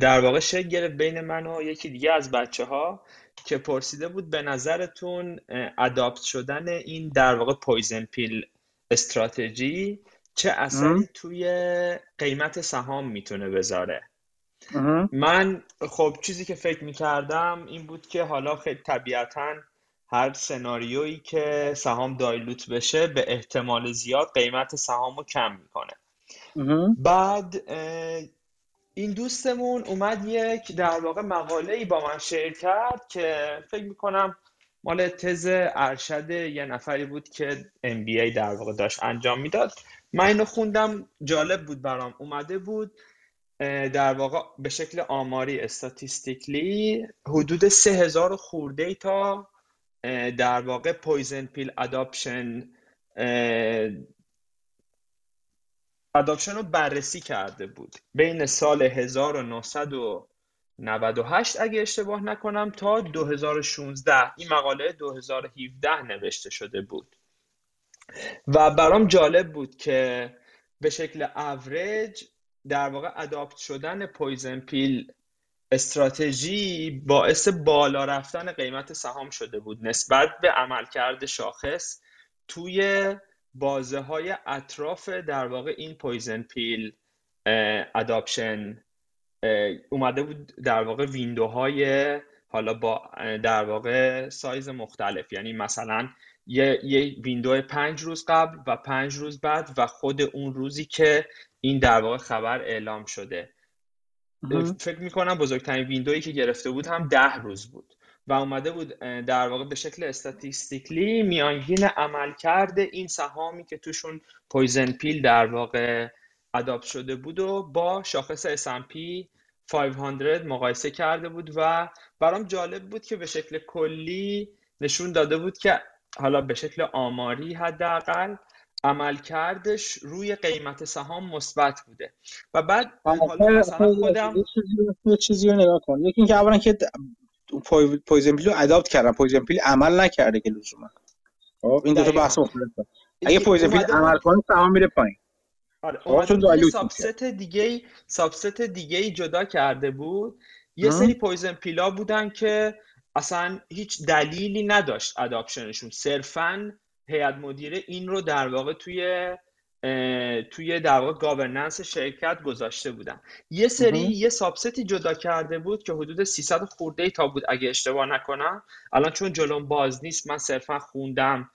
در واقع شکل گرفت بین من و یکی دیگه از بچه ها که پرسیده بود به نظرتون اداپت شدن این در واقع پویزن پیل استراتژی چه اثری توی قیمت سهام می‌تونه بذاره؟ من خب چیزی که فکر می‌کردم این بود که حالا خیلی طبیعتا هر سناریویی که سهام دایلوت بشه به احتمال زیاد قیمت سهام رو کم می‌کنه. بعد این دوستمون اومد یک در واقع مقاله ای با من شیر کرد که فکر می‌کنم مال تز ارشد یه نفری بود که MBA در واقع داشت انجام می‌داد. من اینو خوندم جالب بود برام. اومده بود در واقع به شکل آماری استاتیستیکلی حدود سه هزار خورده تا در واقع poison pill adoption adoption رو بررسی کرده بود. بین سال 1998 اگه اشتباه نکنم تا 2016 این مقاله 2017 نوشته شده بود. و برام جالب بود که به شکل اوریج در واقع adopt شدن poison pill استراتژی باعث بالا رفتن قیمت سهام شده بود نسبت به عملکرد شاخص توی بازه های اطراف در واقع این poison pill adoption اومده بود در واقع window های حالا با در واقع سایز مختلف. یعنی مثلا یه, یه window پنج روز قبل و پنج روز بعد و خود اون روزی که این در واقع خبر اعلام شده. فکر می‌کنم بزرگترین ویندویی که گرفته بود هم ده روز بود و اومده بود در واقع به شکل استاتیستیکلی میانگین عملکرد این سهامی که توشون پویزن پیل در واقع اداپت شده بود و با شاخص S&P 500 مقایسه کرده بود و برام جالب بود که به شکل کلی نشون داده بود که حالا به شکل آماری حداقل عملکردش روی قیمت سهام مثبت بوده. و بعد حالا مثلا خودم یه چیزی رو نگاه کن. یکی اینکه اولا که poison pill رو adopt کردن. poison pill عمل نکرده که لزوما. خب این دو تا بحث مختلفه اگه poison pill عمل کنه سهام میره پایین. آره چون subset دیگه subset دیگه جدا کرده بود. یه سری poison pill ا بودن که اصلا هیچ دلیلی نداشت adoption شون صرفا هیئت مدیره این رو در واقع توی توی در واقع governance شرکت گذاشته بودن. یه سری یه subset ی جدا کرده بود که حدود 300 خورده تا بود اگه اشتباه نکنم. الان چون جلوم باز نیست من صرفا خوندم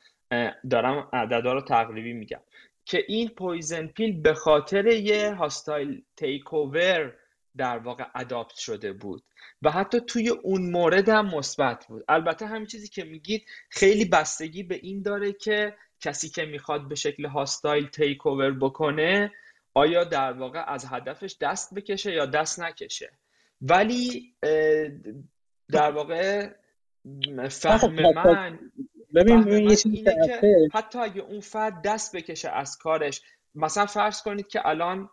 دارم عددا رو تقریبی میگم. که این poison pill به خاطر یه hostile takeover در واقع adopt شده بود. و حتی توی اون مورد هم مثبت بود. البته همین چیزی که میگید خیلی بستگی به این داره که کسی که می‌خواد به شکل hostile takeover بکنه آیا در واقع از هدفش دست بکشه یا دست نکشه؟ ولی در واقع فهم من ببین یه چیزی که حتی اگه اون فرد دست بکشه از کارش مثلا فرض کنید که الان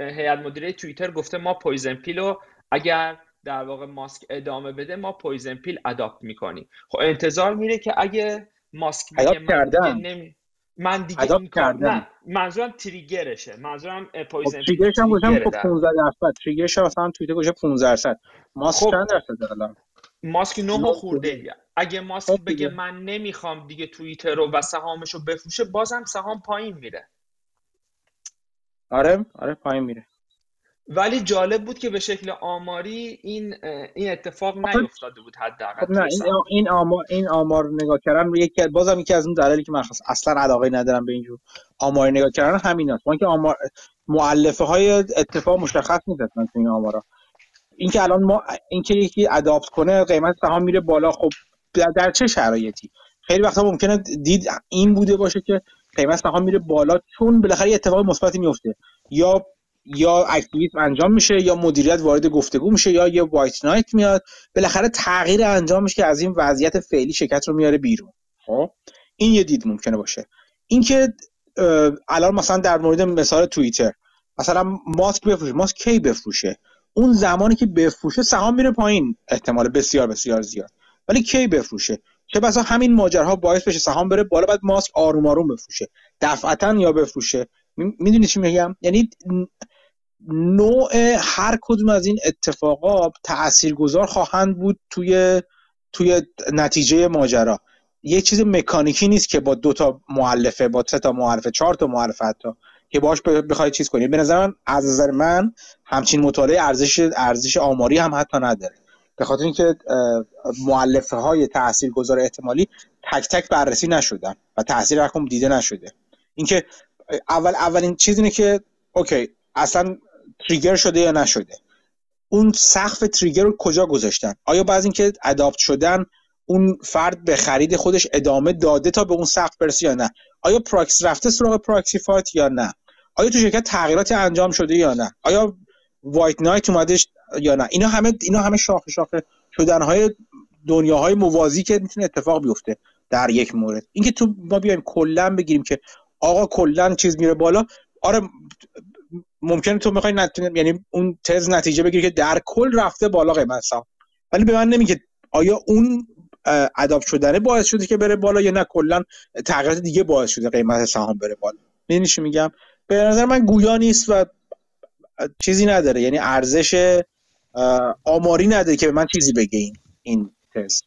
هیئت مدیره توییتر گفته ما poison pill و اگر در واقع ماسک ادامه بده ما poison pill adopt می‌کنیم. خب انتظار میره که اگه ماسک بگه من دیگه نمی... من دیگه این نه منظورم تریگرشه. منظورم پویزن خب تریگرش هم گفتم 15 درصد. تریگرش مثلا توییتر گوشه 15 درصد. ماسک چند درصد الان ماسک 9 خورده اگه ماسک بگه من نمی‌خوام دیگه توییتر رو و سهامش رو بفروشه بازم سهام پایین میره. آره آره پایین میره. ولی جالب بود که به شکل آماری این این اتفاق نیفتاده بود حداقل خب نه این این آمار این آمار نگاه کردن یکی بازم یکی از اون دلایلی که من اصلا علاقه ندارم به اینجور آمار نگاه کردن همین است که آمار مؤلفه های اتفاق مشخص نیست تو این آمارا. اینکه الان ما اینکه یکی اداپت کنه قیمت سهام میره بالا خب در چه شرایطی؟ خیلی وقتا ممکنه دید این بوده باشه که قیمت سهام میره بالا چون بالاخره اتفاق مثبتی میفته یا یا اکتیویسم انجام میشه یا مدیریت وارد گفتگو میشه یا یه وایت نایت میاد. بالاخره تغییر انجام میشه که از این وضعیت فعلی شرکت رو میاره بیرون. خب؟ این یه دید ممکنه باشه. اینکه الان مثلا در مورد مثال توییتر مثلا ماسک بفروشه. ماسک کی بفروشه؟ اون زمانی که بفروشه سهام میره پایین. احتمال بسیار بسیار زیاد. ولی کی بفروشه؟ چه بسا همین ماجرها باعث بشه سهام بره بالا بعد ماسک آروم آروم بفروشه. دفعتا یا بفروشه. می‌دونی چی میگم؟ یعنی نوع هر کدوم از این اتفاقات تاثیرگذار خواهند بود توی توی نتیجه ماجرا. یه چیز مکانیکی نیست که با دو تا مؤلفه با سه تا مؤلفه چهار تا مؤلفه حتی که باش بخوای چیز کنی. به نظر من از نظر من همچین مطالعه ارزش ارزش آماری هم حتی نداره. به خاطر اینکه مؤلفه های تاثیرگذار احتمالی تک تک بررسی نشدن و تاثیر رقم دیده نشده. اینکه اول اولین چیز اینه که okay اصلا trigger شده یا نشده. اون سقف trigger رو کجا گذاشتن؟ آیا بعد اینکه adopt شدن اون فرد به خرید خودش ادامه داده تا به اون سقف برسه یا نه؟ آیا prox رفته سراغ proxy fight یا نه؟ آیا تو شرکت تغییراتی انجام شده یا نه؟ آیا white knight اومدش یا نه؟ اینا همه اینا همه شاخه شاخه شدن های دنیاهای موازی که می‌تونه اتفاق بیفته در یک مورد. اینکه تو ما بیایم کلا بگیریم که آقا کلا چیز میره بالا آره ممکنه تو می‌خوای نت... یعنی اون تز نتیجه بگیری که در کل رفته بالا قیمت سهام ولی به من نمیگه آیا اون اداپت شدنه باعث شده که بره بالا یا نه کلا تغییرات دیگه باعث شده قیمت سهام بره بالا. می‌دونی میگم؟ به نظر من گویا نیست و چیزی نداره. یعنی ارزش آماری نداره که به من چیزی بگه این این تز.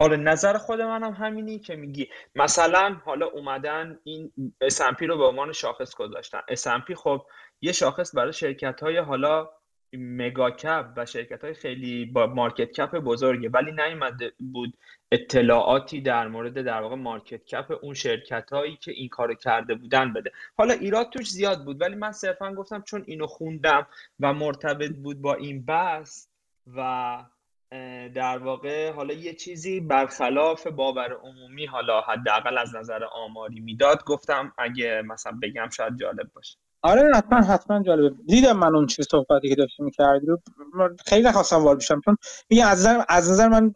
آره نظر خود منم همینی که میگی. مثلا حالا اومدن این S&P رو به عنوان شاخص گذاشتن. S&P خب یه شاخص برای شرکت های حالا مگا کپ و شرکت های خیلی با مارکت کپ بزرگه ولی نیومده بود اطلاعاتی در مورد در واقع مارکت کپ اون شرکت هایی که این کارو کرده بودن بده. حالا ایراد توش زیاد بود ولی من صرفا گفتم چون اینو خوندم و مرتبط بود با این بحث و در واقع حالا یه چیزی برخلاف باور عمومی حالا حداقل از نظر آماری می‌داد گفتم اگه مثلا بگم شاید جالب باشه. آره حتما حتما جالبه. دیدم من اون چیز صحبتی که داشتی می‌کردی رو. خیلی نخواستم وارد بشم چون میگم از نظر از نظر من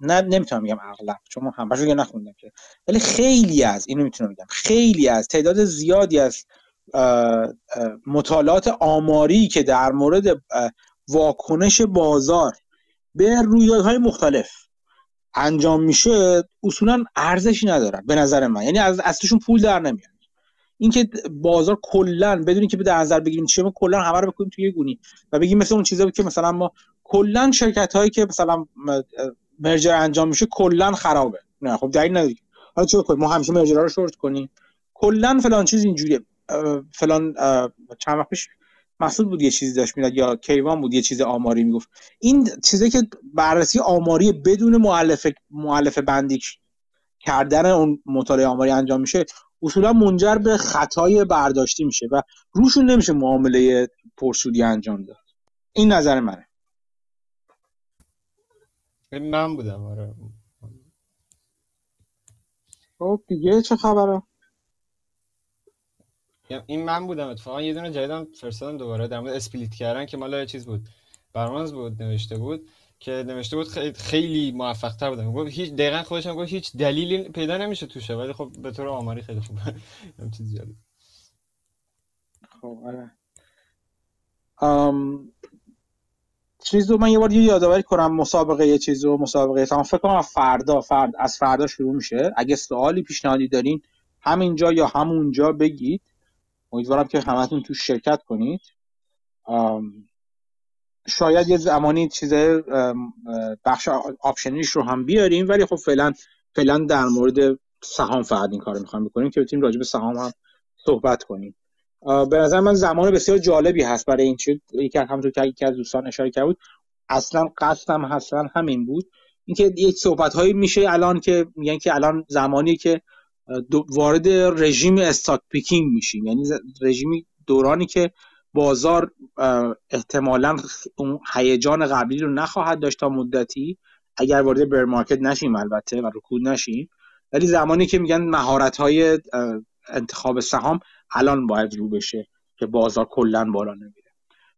نه نمی‌تونم بگم اغلب چون همش رو نخوندم که. ولی خیلی از اینو می‌تونم بگم خیلی از تعداد زیادی از مطالعات آماری که در مورد واکنش بازار به رویدادهای مختلف انجام میشه اصولا ارزشی ندارن به نظر من. یعنی از اصلشون پول در نمیاد. اینکه بازار کلا بدونی که به نظر بگیریم چیه کلا همه رو بکنیم توی گونی و بگیم مثل اون چیزایی که مثلا ما کلا شرکت هایی که مثلا مرجر انجام میشه کلا خرابه. نه خب دلیل نداره حالا چه کنیم؟ ما همیشه مرجر رو شورت کنیم. کلا فلان چیز اینجوریه. فلان چند وقت پیش مسعود بود یه چیزی داشت می‌داد یا کیوان بود یه چیز آماری می‌گفت. این چیزی که بررسی آماری بدون مؤلفه مؤلفه بندی کردن اون مطالعه آماری انجام میشه اصولا منجر به خطای برداشتی میشه و روشون نمیشه معامله پرسودی انجام داد. این نظر منه. من بودم آره. خب دیگه چه خبره این من بودم اتفاقا. یه دونه جدیدم فرستادم دوباره. در مورد اسپلیت کردن که مال چیز بود؟ برمانز بود نوشته بود. که نوشته بود خیلی, خیلی موفق تر بودن گفت هیچ دقیقا خودش هم گفت هیچ دلیلی پیدا نمیشه توشه ولی خب به طور آماری خیلی خوبه *laughs* هم چیز خب آره. ام... چیز رو من یه بار یادآوری کنم مسابقه یه چیز رو مسابقه تمام فکر کنم فردا فرد از فردا شروع میشه. اگه سوالی پیشنهادی دارین همینجا یا همونجا بگید. امیدوارم که همتون تو شرکت کنید. شاید یه زمانی چیز بخش آپشنیش رو هم بیاریم ولی خب فعلا فعلا در مورد سهام فقط این کار می‌خوام بکنیم که بتونیم راجع به سهام هم صحبت کنیم. به نظر من زمان بسیار جالبی هست برای این چیز یکی همونطور که یکی از دوستان اشاره کرد بود اصلا قصدم اصلا همین بود. اینکه یک صحبت هایی میشه الان که میگن که الان زمانی که وارد رژیم stock picking میشیم. یعنی رژیمی دورانی که بازار احتمالا اون هیجان قبلی رو نخواهد داشت تا مدتی. اگر وارد bear market نشیم البته و رکود نشیم. ولی زمانی که میگن مهارت های انتخاب سهام الان باید رو بشه که بازار کلا بالا نمیره.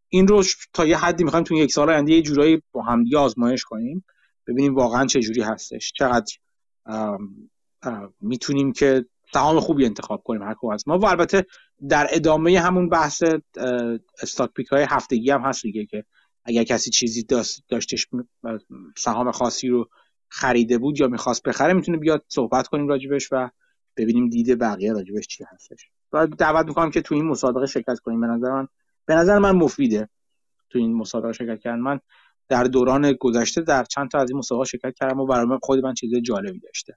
این رو تا یه حدی می‌خوایم تو یک سال آینده یه جورایی با همدیگه آزمایش کنیم ببینیم واقعا چه جوری هستش. چقدر می‌تونیم که سهام خوبی انتخاب کنیم هر از ما. و البته در ادامه همون بحث استاک پیک های هفتگی هم هست دیگه که اگر کسی چیزی داشتش سهام خاصی رو خریده بود یا می‌خواست بخره می‌تونه بیاد صحبت کنیم راجبش و ببینیم دیده بقیه راجبش چی هستش. و دعوت می‌کنم که تو این مسابقه شرکت کنیم. به نظر من به نظر من مفیده تو این مسابقه شرکت کردن. من در دوران گذشته در چند تا از این مسابقه شرکت کردم و برای خود من چیز جالبی داشته.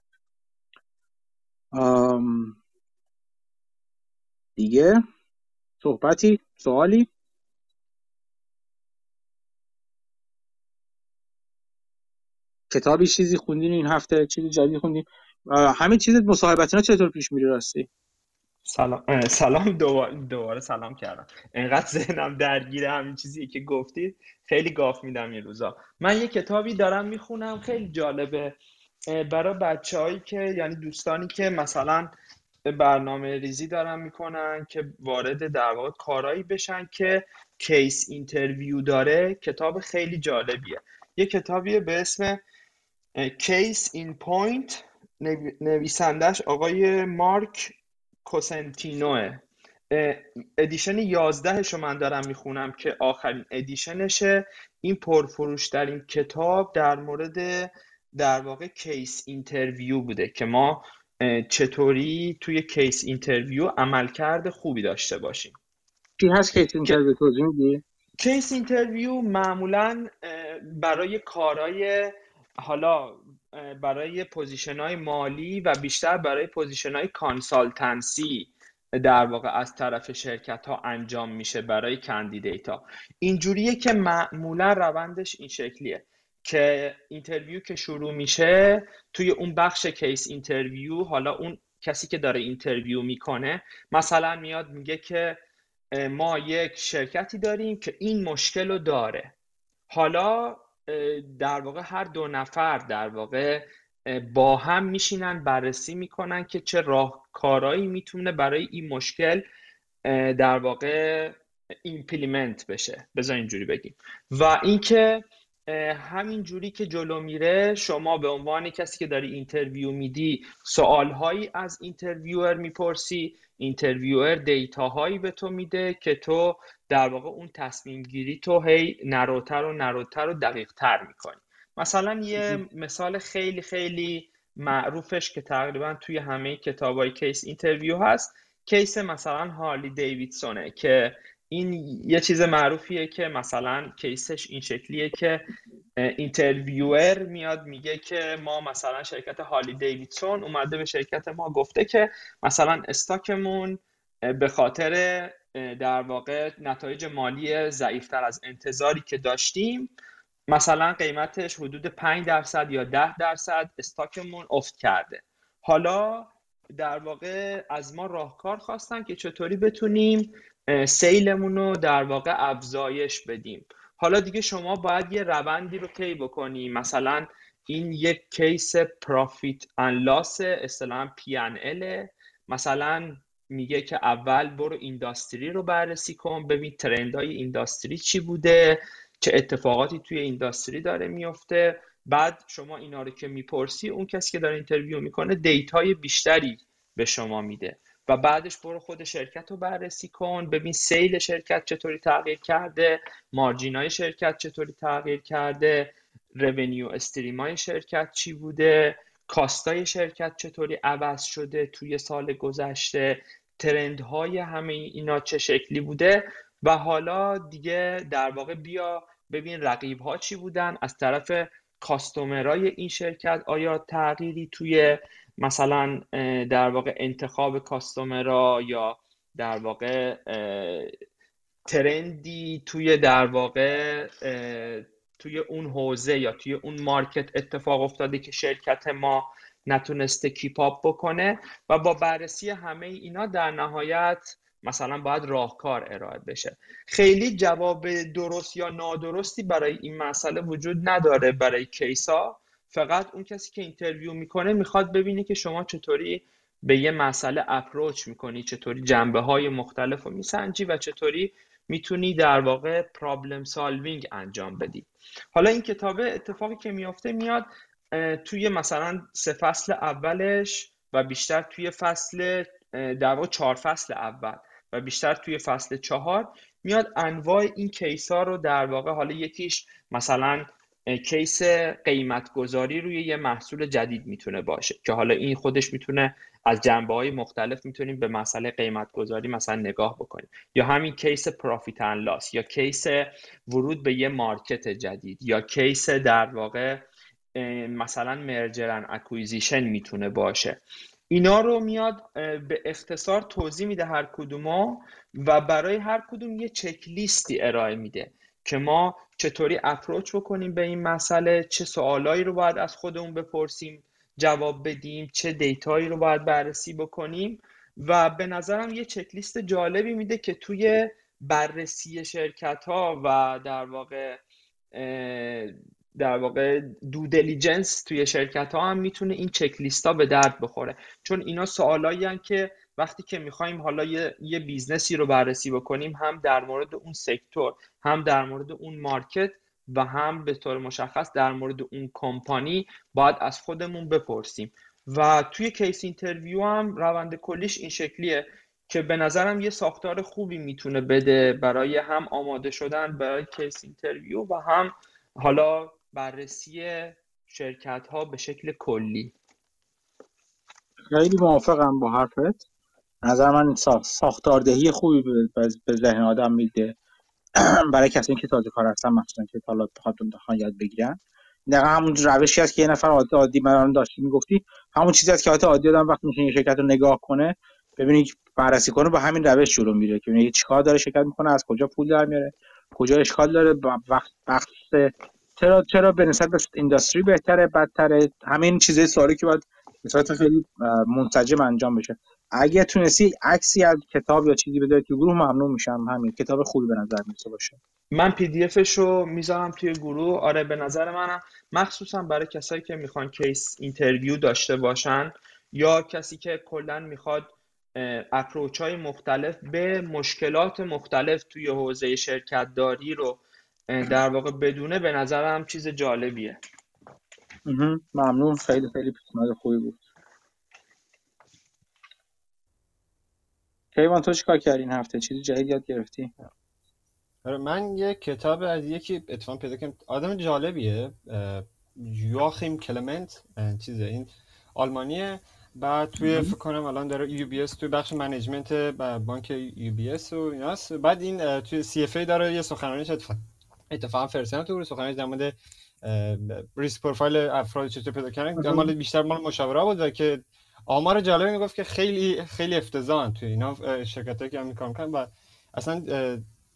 دیگه صحبتی سوالی؟ کتابی چیزی خوندین این هفته؟ چیزی جدید خوندین؟ همین چیز مصاحبتینا چطور پیش میره راستی؟ سلام سلام دوباره, دوباره سلام کردم. انقدر ذهنم درگیر همین چیزی که گفتید خیلی گاف میدم این روزا. من یه کتابی دارم می‌خونم خیلی جالبه. برای بچه که یعنی دوستانی که مثلا برنامه ریزی دارن می‌کنن که وارد در واقع کارایی بشن که case interview داره کتاب خیلی جالبیه. یه کتابیه به اسم Case in Point نویسندش آقای مارک کوسنتینو ه. edition یازدهش رو من دارم می‌خونم که آخرین edition شه. این پرفروشترین کتاب در مورد در واقع case interview بوده که ما چطوری توی case interview عملکرد خوبی داشته باشیم؟ چی هست case interview توضیح میدی؟ case interview معمولا برای کارهای حالا برای position های مالی و بیشتر برای position های consultancy در واقع از طرف شرکت ها انجام میشه برای candidate ها اینجوریه که معمولا روندش این شکلیه. که interview که شروع میشه توی اون بخش case interview حالا اون کسی که داره interview می‌کنه مثلا میاد میگه که ما یک شرکتی داریم که این مشکل رو داره. حالا در واقع هر دو نفر در واقع با هم میشینن بررسی می‌کنن که چه راهکارهایی می‌تونه برای این مشکل در واقع implement بشه. بذار اینجوری بگیم. و اینکه همین جوری که جلو میره شما به عنوان کسی که داری interview میدی سوالهایی از interviewer می‌پرسی interviewer data هایی به تو میده که تو در واقع اون تصمیم گیری تو هی نروتر و نروتر و دقیق تر می‌کنی. مثلا یه مثال خیلی خیلی معروفش که تقریبا توی همه کتاب های case interview هست case مثلا Harley-Davidson ه که این یه چیز معروفیه که مثلا case ش این شکلیه که interviewer میاد میگه که ما مثلا شرکت Harley-Davidson اومده به شرکت ما گفته که مثلا استاکمون به خاطر در واقع نتایج مالی ضعیفتر از انتظاری که داشتیم مثلا قیمتش حدود 5 درصد یا 10 درصد استاکمون افت کرده. حالا در واقع از ما راهکار خواستن که چطوری بتونیم سیلمون رو در واقع افزایش بدیم. حالا دیگه شما باید یه روندی رو طی بکنی. مثلا این یک case profit and loss اصطلاحا P and مثلا میگه که اول برو industry رو بررسی کن ببین trend های industry چی بوده چه اتفاقاتی توی industry داره میفته. بعد شما اینا رو که می‌پرسی اون کسی که داره interview می‌کنه data ی بیشتری به شما میده. و بعدش برو خود شرکت رو بررسی کن. ببین sale شرکت چطوری تغییر کرده مارجین های شرکت چطوری تغییر کرده رونیو استریم های شرکت چی بوده کاستای شرکت چطوری عوض شده توی سال گذشته ترندهای همه اینا چه شکلی بوده. و حالا دیگه در واقع بیا ببین رقیب ها چی بودن از طرف کاستومرای این شرکت آیا تغییری توی مثلا در واقع انتخاب کاستومرا یا در واقع trend ی توی در واقع توی اون حوزه یا توی اون market اتفاق افتاده که شرکت ما نتونسته keep up بکنه و با بررسی همه اینا در نهایت مثلا باید راهکار ارائه بشه. خیلی جواب درست یا نادرستی برای این مسئله وجود نداره برای case ا. فقط اون کسی که interview می‌کنه می‌خواد ببینه که شما چطوری به یه مسئله approach می‌کنی چطوری جنبه های مختلف رو میسنجی و چطوری می‌تونی در واقع problem solving انجام بدی. حالا این کتاب اتفاقی که میافته میاد توی مثلا سه فصل اولش و بیشتر توی فصل در واقع چهار فصل اول و بیشتر توی فصل چهار میاد انواع این case ها رو در واقع حالا یکیش مثلا case قیمت گذاری روی یه محصول جدید می‌تونه باشه که حالا این خودش می‌تونه از جنبه های مختلف می‌تونیم به مسئله قیمت گذاری مثلا نگاه بکنیم. یا همین case profit loss یا case ورود به یه market جدید یا case در واقع مثلا merger and acquisition می‌تونه باشه. اینا رو میاد به اختصار توضیح میده هر کدوما و برای هر کدوم یه چک لیستی ارائه میده. که ما چطوری approach بکنیم به این مسئله چه سوالایی رو باید از خودمون بپرسیم جواب بدیم چه data یی رو باید بررسی بکنیم. و به نظرم یه چکلیست جالبی میده که توی بررسی شرکت ها و در واقع در واقع due diligence توی شرکت ها هم می‌تونه این چک ها به درد بخوره. چون اینا سوالایی که وقتی که می‌خوایم حالا یه،, یه business ی رو بررسی بکنیم هم در مورد اون sector هم در مورد اون market و هم به طور مشخص در مورد اون کمپانی باید از خودمون بپرسیم. و توی case interview هم روند کلیش این شکلیه که به نظرم یه ساختار خوبی می‌تونه بده برای هم آماده شدن برای case interview و هم حالا بررسی شرکت ها به شکل کلی. خیلی موافقم با حرفت. نظر من ساختاردهی خوبی به ذهن آدم میده. *clears throat* برای کسی که تازه کار هستن مثلا که حالا بخواد یاد بگیرن. دقیقا همون روشی هست که یه نفر عادی عادی من داشتی می‌گفتی. همون چیزی هست که حالت عادی آدم وقتی میشه شرکت رو نگاه کنه ببینید بررسی کنه با همین روش جلو میره که ببینید چیکار داره شرکت می‌کنه از کجا پول در میاره کجا اشکال داره وقت وقت چرا چرا به نسبت به اینداستری بهتره بدتره همین چیزای سوالی که باید به خیلی منسجم انجام بشه. اگه تونستی عکسی از کتاب یا چیزی بده تو گروه ممنون میشم. همین کتاب خوبی به نظر میسه باشه. من PDF ش رو می‌ذارم توی گروه. آره به نظر منم. مخصوصا برای کسایی که می‌خوان case interview داشته باشن یا کسی که کلا می‌خواد approach های مختلف به مشکلات مختلف توی حوزه شرکت داری رو در واقع بدونه به نظرم چیز جالبیه. ممنون. خیلی خیلی پیشنهاد خوبی بود. کیوان تو چیکار کردی این هفته؟ چیزی جدید یاد گرفتی؟ آره، من یه کتاب از یکی اتفاق پیدا کردم. آدم جالبیه. Joachim Klement چیزه. این آلمانیه. بعد توی فکر کنم الان داره UBS توی بخش management بانک UBS و ایناست. بعد این توی CFA داره یه سخنرانی اتفاق اتفاقا فرستادم تو سخنرانی در مورد ریسک پروفایل افراد چطور پیدا کردن. مال بیشتر مال مشاوره بود که آمار جالبی می‌گفت که خیلی خیلی افتضاحن توی اینا شرکتایی که هم می‌کنن و اصلا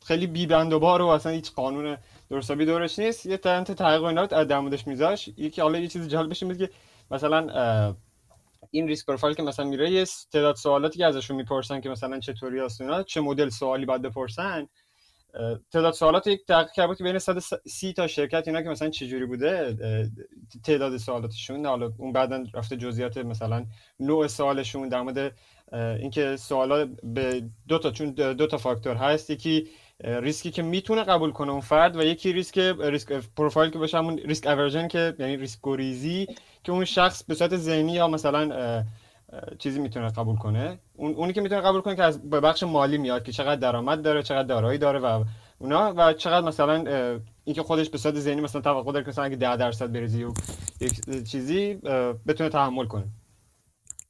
خیلی بی بند و بار و اصلا هیچ قانون درستابی دورش نیست. یه تنت تحقیق اینا در موردش میذاش. یکی حالا یه چیز جالب بشه که مثلا این ریسک پروفایل که مثلا میره یه تعداد سوالاتی که ازشون می‌پرسن که مثلا چطوری هست چه مدل سوالی باید بپرسن. تعداد سوالات یک دقیقه کرد که بین 130 تا شرکت اینا که مثلا چجوری بوده تعداد سوالاتشون حالا اون بعدا رفته جزئیات مثلا نوع سوالشون در مورد اینکه سوالا به دو تا چون دو تا فاکتور هست یکی ریسکی که می‌تونه قبول کنه اون فرد و یکی ریسک risk profile که باشه همون risk aversion که یعنی ریسک گریزی که اون شخص به صورت ذهنی یا مثلا چیزی می‌تونه قبول کنه. اون اونی که می‌تونه قبول کنه که از بخش مالی میاد که چقدر درآمد داره چقدر دارایی داره و اونا و چقدر مثلا اینکه خودش به صورت ذهنی مثلا توقع داره که مثلا اگه 10 درصد بریزی و یک چیزی بتونه تحمل کنه.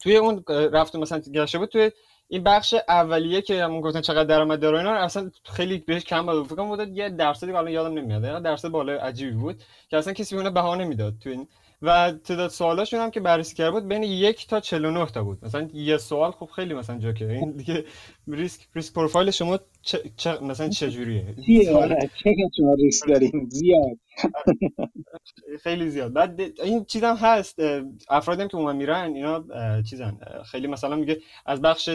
توی اون رفت مثلا گشته بود توی این بخش اولیه که همون گفتن چقدر درآمد داره اینا اصلا خیلی بهش کم بود. فکر کنم یه درصدی الان یادم نمیاد. درصد بالا عجیبی بود که اصلا کسی اون بهانه نمی‌داد. تو این و تعداد سوالاشون هم که بررسی کرده بود بین یک تا 49 تا بود. مثلا یه سوال خب خیلی مثلا جوکه این دیگه ریسک ریسک پروفایل شما چه, چه مثلا چه جوریه چه شما ریسک دارین زیاد. *laughs* خیلی زیاد. بعد این چیزم هست افرادی هم که اون میرن اینا چیزن. خیلی مثلا میگه از بخش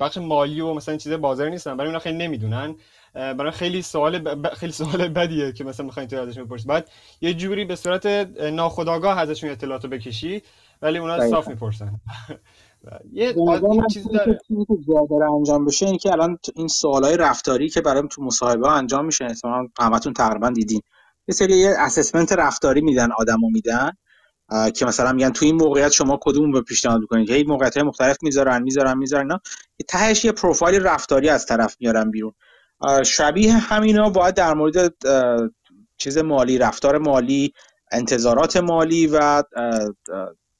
بخش مالی و مثلا چیز بازار نیستن برای اونا خیلی نمی‌دونن. برای خیلی سوال ب... خیلی سوال بدیه که مثلا می‌خواین تو ازشون بپرسید. بعد یه جوری به صورت ناخودآگاه ازشون اطلاعاتو بکشی ولی اونا صاف می‌پرسن. *laughs* یه چیزی داره. داره انجام بشه این که الان این سوالای رفتاری که برام تو مصاحبه ها انجام میشه مثلا همتون تقریبا دیدین. یه سری یه اسسمنت رفتاری میدن آدمو میدن که مثلا میگن تو این موقعیت شما کدوم رو پیشنهاد می‌کنید هی موقعیت های مختلف می‌ذارن می‌ذارن می‌ذارن اینا. تهش یه پروفایل رفتاری از طرف میارن بیرون. شبیه همینا باید در مورد چیز مالی رفتار مالی انتظارات مالی و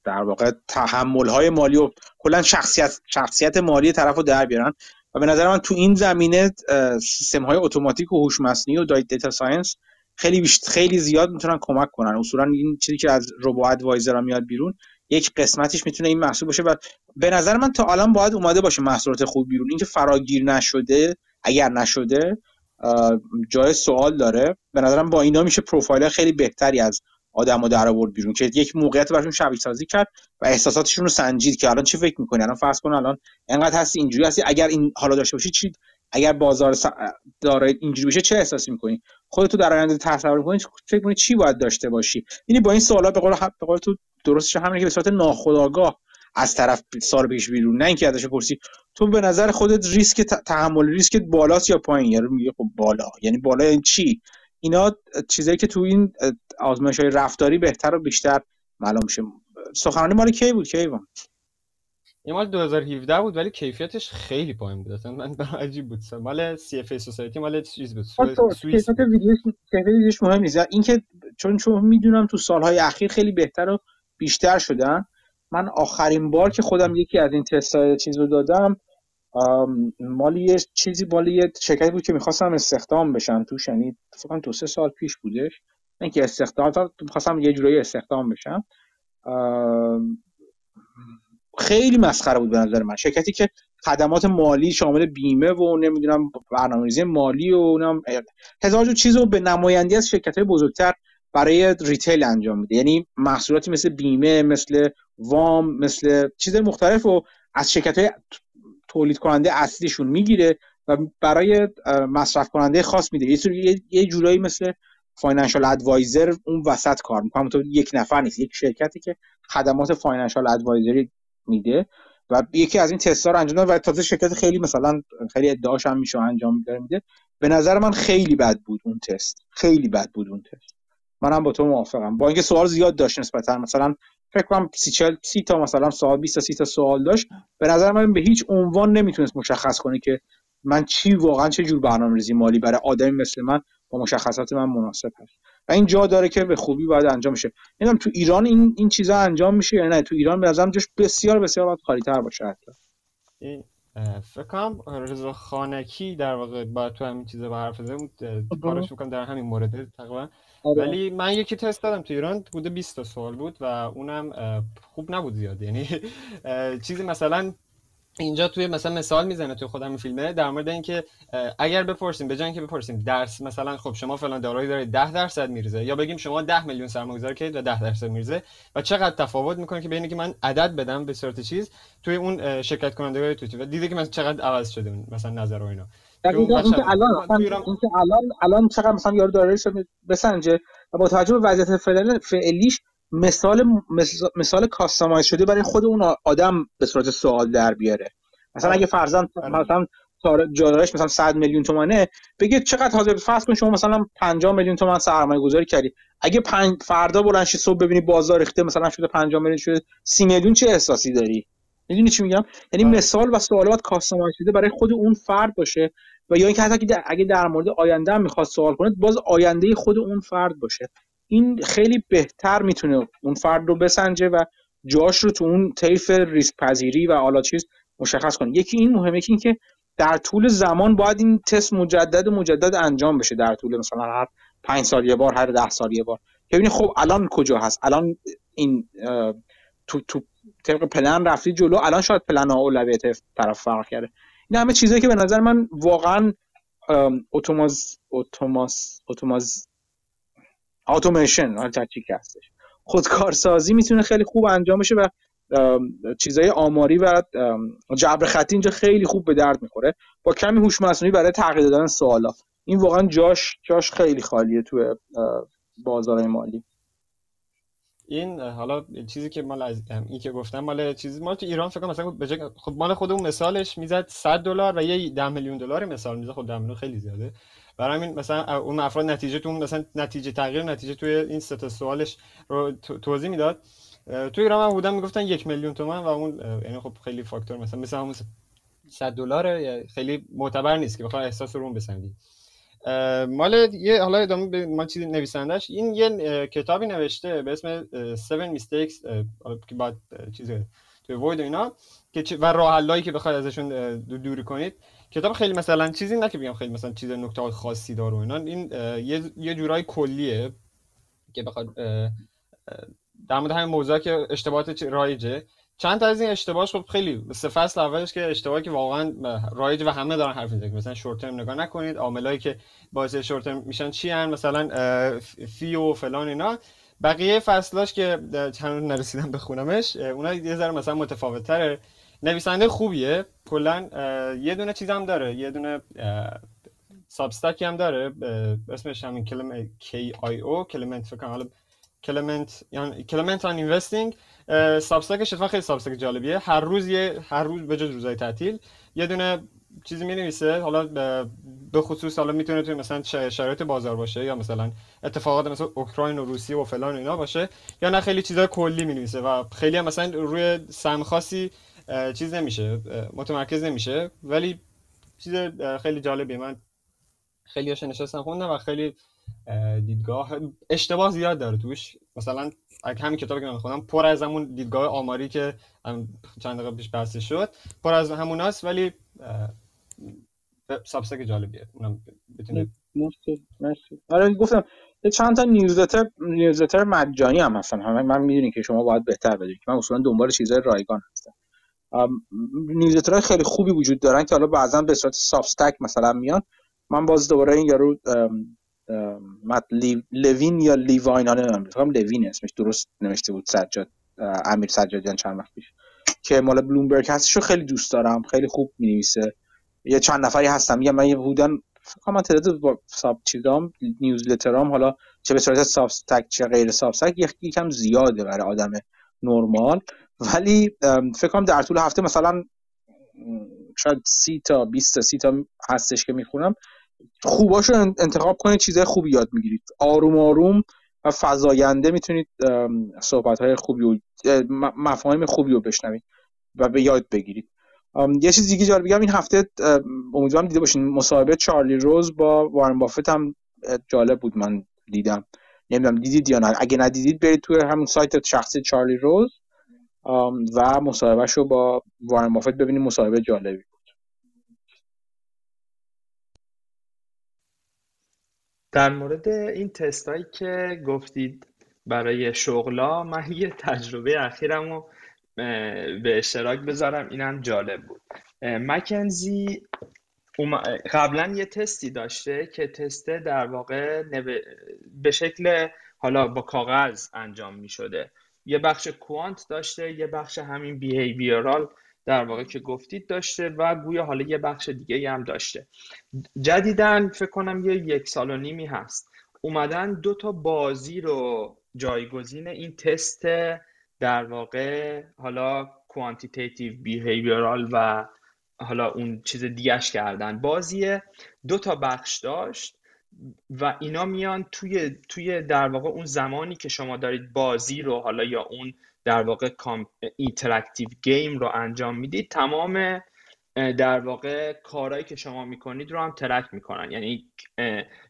در واقع تحمل های مالی و کلا شخصیت شخصیت مالی طرف رو در بیارن. و به نظر من تو این زمینه سیستم های اتوماتیک و هوش مصنوعی و data science خیلی خیلی زیاد می‌تونن کمک کنن. اصولا این چیزی که از robo-advisor میاد بیرون یک قسمتیش می‌تونه این محصول باشه. و به نظر من تا الان باید اومده باشه محصولات خوب بیرون. اینکه فراگیر نشده اگر نشده جای سوال داره. به نظرم با اینا میشه پروفایل خیلی بهتری از آدمو در آورد بیرون که یک موقعیت براشون شبیه سازی کرد و احساساتشون رو سنجید که الان چی فکر می‌کنی؟ الان فرض کن الان انقدر هستی اینجوری هستی اگر این حالا داشته باشی چی؟ اگر بازار داره اینجوری بشه چه احساسی می‌کنی؟ خودتو در آینده تصور می‌کنی فکر می‌کنی چی باید داشته باشی؟ یعنی با این سوالا به قول به قول تو درستش همینه که به صورت ناخودآگاه از طرف سال پیش بیرون. نه اینکه ازش پرسی. تو به نظر خودت ریسک تحمل ریسکت بالاست یا پایین؟ یعنی میگه خب بالا. یعنی بالا یعنی چی؟ اینا چیزایی که تو این آزمایش های رفتاری بهتر و بیشتر معلوم میشه. سخنرانی مال کی بود کیوان؟ این مال 2017 بود ولی کیفیتش خیلی پایین بود. اصلا من عجیب بود. مال CFA Society مال چیز بود. کیفیت ویدیوش ویدیوش مهم نیست اینکه چون چون می‌دونم تو سالهای اخیر خیلی بهتر و بیشتر شدن. من آخرین بار که خودم یکی از این تست چیز رو دادم مالی یه چیزی بالی یه شرکتی بود که می‌خواستم استخدام بشن توش یعنی فکر دو سه سال پیش بودش. اینکه استخدام می‌خواستم یه جورایی استخدام بشم. خیلی مسخره بود به نظر من. شرکتی که خدمات مالی شامل بیمه و نمی‌دونم برنامه‌ریزی مالی و نم هزار چیز رو به نمایندی از شرکت های بزرگتر برای retail انجام میده. یعنی محصولاتی مثل بیمه مثل وام مثل چیز مختلف رو از شرکت های تولید کننده اصلیشون می‌گیره و برای مصرف کننده خاص میده. یه یه جورایی مثل financial advisor اون وسط کار می‌کنه. تو یک نفر نیست یک شرکتی که خدمات financial advisory میده و یکی از این تستا رو انجام داد و تازه شرکت خیلی مثلا خیلی ادعاش هم میشه انجام میده. به نظر من خیلی بد بود اون تست. خیلی بد بود اون تست. منم با تو موافقم. با اینکه سوال زیاد داشت نسبتا. مثلا فکر کنم سی, چل، سی تا مثلا سوال 20 تا 30 تا سوال داشت. به نظر من به هیچ عنوان نمی‌تونست مشخص کنه که من چی واقعا چه جور برنامه‌ریزی مالی برای آدمی مثل من با مشخصات من مناسب هست. و این جا داره که به خوبی باید انجام میشه نمی‌دونم تو ایران این این چیزا انجام میشه یا نه؟ تو ایران به نظرم جاش بسیار بسیار باید خالی تر باشه حتی. فکر کنم رضا خانکی در واقع با تو همین چیزا به حرف زده کارش می‌کنم در همین مورد تقریبا. آره. ولی من یکی تست دادم تو ایران بوده 20 تا سوال بود و اونم خوب نبود زیاد یعنی *laughs* چیزی مثلا اینجا توی مثلا مثال می‌زنه توی خودم فیلمه در مورد اینکه اگر بپرسیم به که بپرسیم درس مثلا خب شما فلان دارایی دارید 10 درصد میریزه یا بگیم شما 10 میلیون سرمایه‌گذاری کردید و 10 درصد میریزه و چقدر تفاوت می‌کنه که بین که من عدد بدم به صورت چیز توی اون شرکت کننده توی و دیده که من چقدر عوض شده مثلا نظر و اینا دقیقاً اینکه الان اینکه الان الان چقدر مثلا یارو داره بسنجه و با توجه به وضعیت فعلی فعلیش مثال مثال کاستماایز شده برای خود اون آدم به صورت سوال در بیاره. مثلا اگه فرضاً آره. مثلا جادارش مثلا 100 میلیون تومانه بگه چقدر حاضر فرض کن شما مثلا 50 میلیون تومان سرمایه گذاری کردی. اگه پنج فردا بلند صبح ببینی بازار ریخته مثلا شده 50 میلیون شده 30 میلیون چه احساسی داری؟ می‌دونی چی میگم؟ یعنی آه. مثال و سوالات کاستماایز شده برای خود اون فرد باشه و یا اینکه حتی اگه در مورد آینده هم می‌خواد سوال کنه باز آینده خود اون فرد باشه. این خیلی بهتر می‌تونه اون فرد رو بسنجه و جاش رو تو اون طیف ریسک پذیری و حالا چیز مشخص کنه. یکی این مهمه که اینکه در طول زمان باید این تست مجدد مجدد انجام بشه در طول مثلا هر پنج سال یه بار هر ده سال یه بار. که ببینی خب الان کجا هست؟ الان این تو تو طبق پلن رفتی جلو. الان شاید پلن اولویت طرف فرق کرده. این همه چیزایی که به نظر من واقعا اتوماز اتوماس اتوماز اتوماسیون هستش. خودکارسازی می‌تونه خیلی خوب انجام بشه و چیزای آماری و جبر خطی اینجا خیلی خوب به درد می‌خوره. با کمی هوش مصنوعی برای تغییر دادن سوالا. این واقعا جاش جاش خیلی خالیه تو بازار مالی. این حالا چیزی که مال از این که گفتم مال چیزی مال تو ایران فکر مثلا به خب مال خودمون مثالش می‌زد 100 دلار و یه 10 میلیون دلار مثال می‌زد. خب 10 میلیون خیلی زیاده. برای همین مثلا اون افراد نتیجه تو مثلا نتیجه تغییر نتیجه توی این سه سوالش رو توضیح می‌داد. تو ایران هم بودن می‌گفتن یک میلیون تومن و اون یعنی خب خیلی فاکتور مثلا مثلا همون 100 دلار خیلی معتبر نیست که بخوای احساس رو بسنجی. مال یه حالا ادامه ما چیزی نویسندش این یه کتابی نوشته به اسم Seven Mistakes که بعد چیز توی وید اینا که و راه که بخواید ازشون دوری کنید کتاب خیلی مثلا چیزی نه که بگم خیلی مثلا چیز نکته خاصی داره اینا این یه یه جورای کلیه که بخواد در مورد همین موضوع که اشتباهات رایجه چند تا از این اشتباهش خب خیلی سه فصل اولش که اشتباهی که واقعا رایج و همه دارن حرف می‌زنن. مثلا short term نگاه نکنید عاملایی که باعث short term میشن چی هن؟ مثلا fee و فلان اینا. بقیه فصلاش که چند نرسیدم بخونمش اونا یه ذره مثلا متفاوت تره نویسنده خوبیه. کلا یه دونه چیز داره. یه دونه Substack ی هم داره. اسمش همین کلمه او Klement فکر کنم. Klement یعنی Klement on Investing سابستاکش اتفاقا خیلی سابستاک جالبیه. هر روز یه هر روز به جز روزهای تعطیل. یه دونه چیزی می نویسه حالا به خصوص حالا می‌تونه توی مثلا شرایط بازار باشه یا مثلا اتفاقات مثلا اوکراین و روسیه و فلان و اینا باشه یا نه خیلی چیزای کلی می نویسه و خیلی هم مثلا روی سهم خاصی چیز نمیشه متمرکز نمیشه. ولی چیز خیلی جالبیه. من خیلی هاش نشستم خوندم و خیلی دیدگاه اشتباه زیاد داره توش. مثلا همین کتابی که من خوندم پر از همون دیدگاه آماری که چند دقیقه پیش بحث شد پر از هموناست ولی سابسک جالبیه. اونم بتونه مرسی آره گفتم چند تا نیوزلتر نیوزلتر مجانی هم هستن. همه من می‌دونی که شما باید بهتر بدونید من اصولا دنبال چیزای رایگان هستم. نیوزلترهای خیلی خوبی وجود دارن که حالا بعضا به صورت سابستک مثلا میان. من باز دوباره این یارو مت لوین یا لیواین ها نمی‌دونم. لوین اسمش درست نوشته بود سجاد امیر سجادیان چند وقت پیش. که مال بلومبرگ هستش رو خیلی دوست دارم خیلی خوب می نویسه یه چند نفری هستم میگم من یه بودن فکر کنم تعداد با ساب چیزام نیوزلترام حالا چه به صورت ساب چه غیر ساب یکم زیاده برای آدم نرمال. ولی فکر کنم در طول هفته مثلا شاید سی تا 20 تا سی تا هستش که می‌خونم. خوباشو انتخاب کنید چیزای خوبی یاد می‌گیرید. آروم آروم و فضاینده می‌تونید صحبت های خوبی و مفاهیم خوبی رو بشنوید و به یاد بگیرید. یه چیز دیگه جالب بگم این هفته امیدوارم دیده باشین. مصاحبه چارلی روز با وارن بافت هم جالب بود من دیدم. نمی‌دونم دیدید یا نه. اگه ندیدید برید توی همون سایت شخصی چارلی روز و مصاحبهش رو با وارن بافت ببینید. مصاحبه جالبی. در مورد این تستایی که گفتید برای شغلا من یه تجربه اخیرم رو به اشتراک بذارم. اینم جالب بود. مکنزی قبلا یه تستی داشته که تست در واقع به شکل حالا با کاغذ انجام می شده یه بخش quant داشته یه بخش همین behavioral در واقع که گفتید داشته و گویا حالا یه بخش دیگه هم داشته. جدیدن فکر کنم یه یک سال و نیمی هست. اومدن دو تا بازی رو جایگزین این تست در واقع حالا quantitative behavioral و حالا اون چیز دیگهش کردن. بازی دو تا بخش داشت و اینا میان توی توی در واقع اون زمانی که شما دارید بازی رو حالا یا اون در واقع interactive game رو انجام می‌دید. تمام در واقع کارهایی که شما می‌کنید رو هم track می‌کنن. یعنی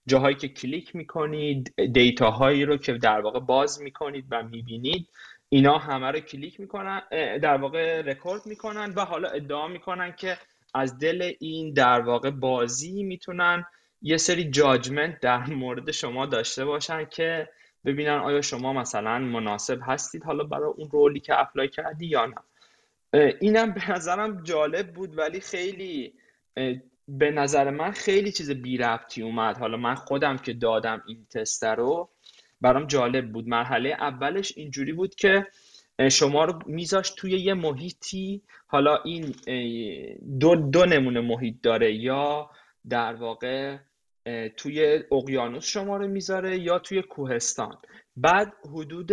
جاهایی که کلیک می‌کنید data هایی رو که در واقع باز می‌کنید و می‌بینید اینا همه رو کلیک می‌کنن در واقع رکورد می‌کنن و حالا ادعا می‌کنن که از دل این در واقع بازی می‌تونن یه سری جاجمنت در مورد شما داشته باشن که ببینن آیا شما مثلا مناسب هستید حالا برای اون رولی که اپلای کردی یا نه. اینم به نظرم جالب بود ولی خیلی به نظر من خیلی چیز بی ربطی اومد. حالا من خودم که دادم این تست رو برام جالب بود. مرحله اولش اینجوری بود که شما رو میذاشت توی یه محیطی. حالا این دو, دو نمونه محیط داره. یا در واقع توی اقیانوس شما رو می‌ذاره یا توی کوهستان. بعد حدود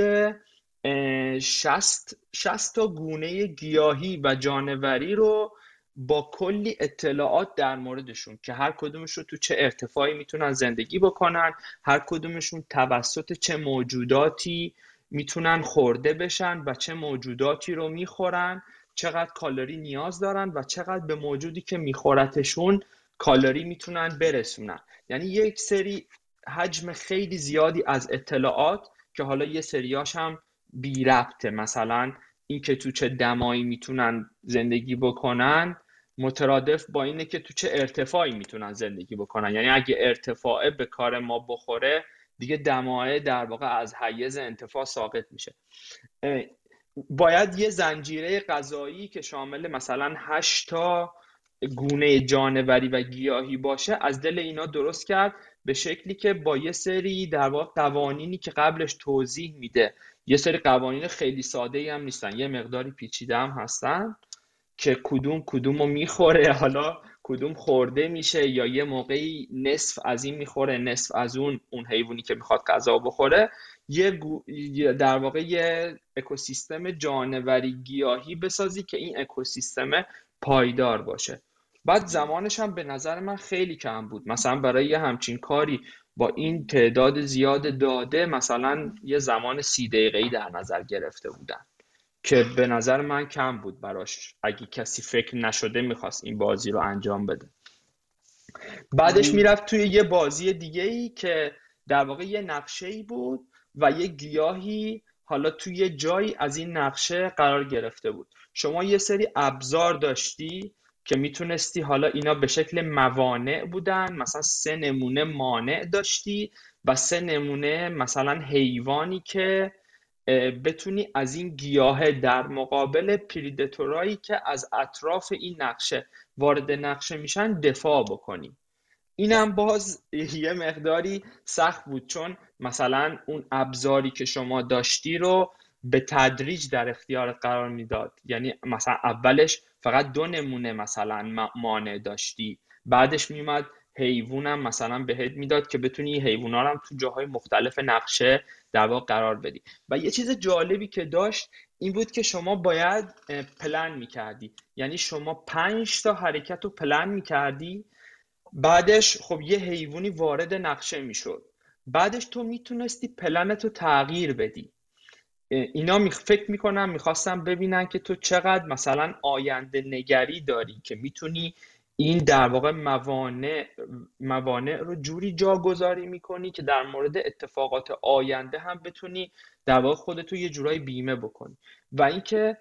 60 تا گونه گیاهی و جانوری رو با کلی اطلاعات در موردشون که هر کدومشون تو چه ارتفاعی می‌تونن زندگی بکنن هر کدومشون توسط چه موجوداتی می‌تونن خورده بشن و چه موجوداتی رو می‌خورن چقدر کالری نیاز دارن و چقدر به موجودی که میخورتشون کالری می‌تونن برسونن. یعنی یک سری حجم خیلی زیادی از اطلاعات که حالا یه سریاش هم بی ربطه. مثلا اینکه تو چه دمایی می‌تونن زندگی بکنن مترادف با اینه که تو چه ارتفاعی می‌تونن زندگی بکنن. یعنی اگه ارتفاعه به کار ما بخوره دیگه دمایه در واقع از حیز انتفاع ساقط میشه. باید یه زنجیره غذایی که شامل مثلا 8 تا گونه جانوری و گیاهی باشه از دل اینا درست کرد به شکلی که با یه سری در واقع قوانینی که قبلش توضیح میده. یه سری قوانین خیلی ساده هم نیستن یه مقداری پیچیده هم هستن که کدوم کدوم رو می‌خوره. *laughs* حالا کدوم خورده میشه یا یه موقعی نصف از این می‌خوره نصف از اون اون حیوانی که می‌خواد غذا بخوره. یه در واقع یه اکوسیستم جانوری گیاهی بسازی که این اکوسیستم پایدار باشه. بعد زمانش هم به نظر من خیلی کم بود. مثلا برای یه همچین کاری با این تعداد زیاد داده مثلا یه زمان سی دقیقه‌ای در نظر گرفته بودن که به نظر من کم بود براش. اگه کسی فکر نشده می‌خواست این بازی رو انجام بده. بعدش می‌رفت توی یه بازی دیگه ای که در واقع یه نقشه ای بود و یه گیاهی حالا توی جایی از این نقشه قرار گرفته بود. شما یه سری ابزار داشتی که می‌تونستی حالا اینا به شکل موانع بودن مثلا سه نمونه مانع داشتی و سه نمونه مثلا حیوانی که بتونی از این گیاه در مقابل پریدتورایی که از اطراف این نقشه وارد نقشه میشن دفاع بکنی. اینم باز *laughs* یه مقداری سخت بود چون مثلا اون ابزاری که شما داشتی رو به تدریج در اختیار قرار می‌داد. یعنی مثلا اولش فقط دو نمونه مثلا مانع داشتی. بعدش میومد حیوانم مثلا بهت می‌داد که بتونی حیوونا رو هم تو جاهای مختلف نقشه در واقع قرار بدی. و یه چیز جالبی که داشت این بود که شما باید پلن می‌کردی. یعنی شما پنج تا حرکت رو پلن می‌کردی. بعدش خب یه حیوانی وارد نقشه می‌شد. بعدش تو می‌تونستی پلنت رو تغییر بدی. اینا می فکر می‌کنم می‌خواستم ببینن که تو چقدر مثلا آینده نگری داری که می‌تونی این در واقع موانع موانع رو جوری جاگذاری می‌کنی که در مورد اتفاقات آینده هم بتونی در واقع خودتو یه جورایی بیمه بکنی. و اینکه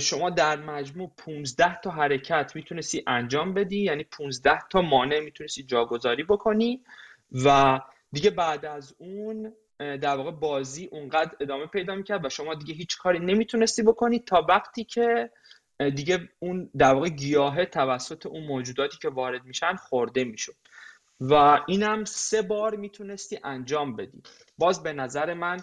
شما در مجموع 15 تا حرکت می‌تونستی انجام بدی یعنی 15 تا مانع می‌تونستی جاگذاری بکنی و دیگه بعد از اون در واقع بازی اونقدر ادامه پیدا می‌کرد و شما دیگه هیچ کاری نمی‌تونستی بکنی تا وقتی که دیگه اون در واقع گیاهه توسط اون موجوداتی که وارد میشن خورده می‌شد. و اینم سه بار می‌تونستی انجام بدی. باز به نظر من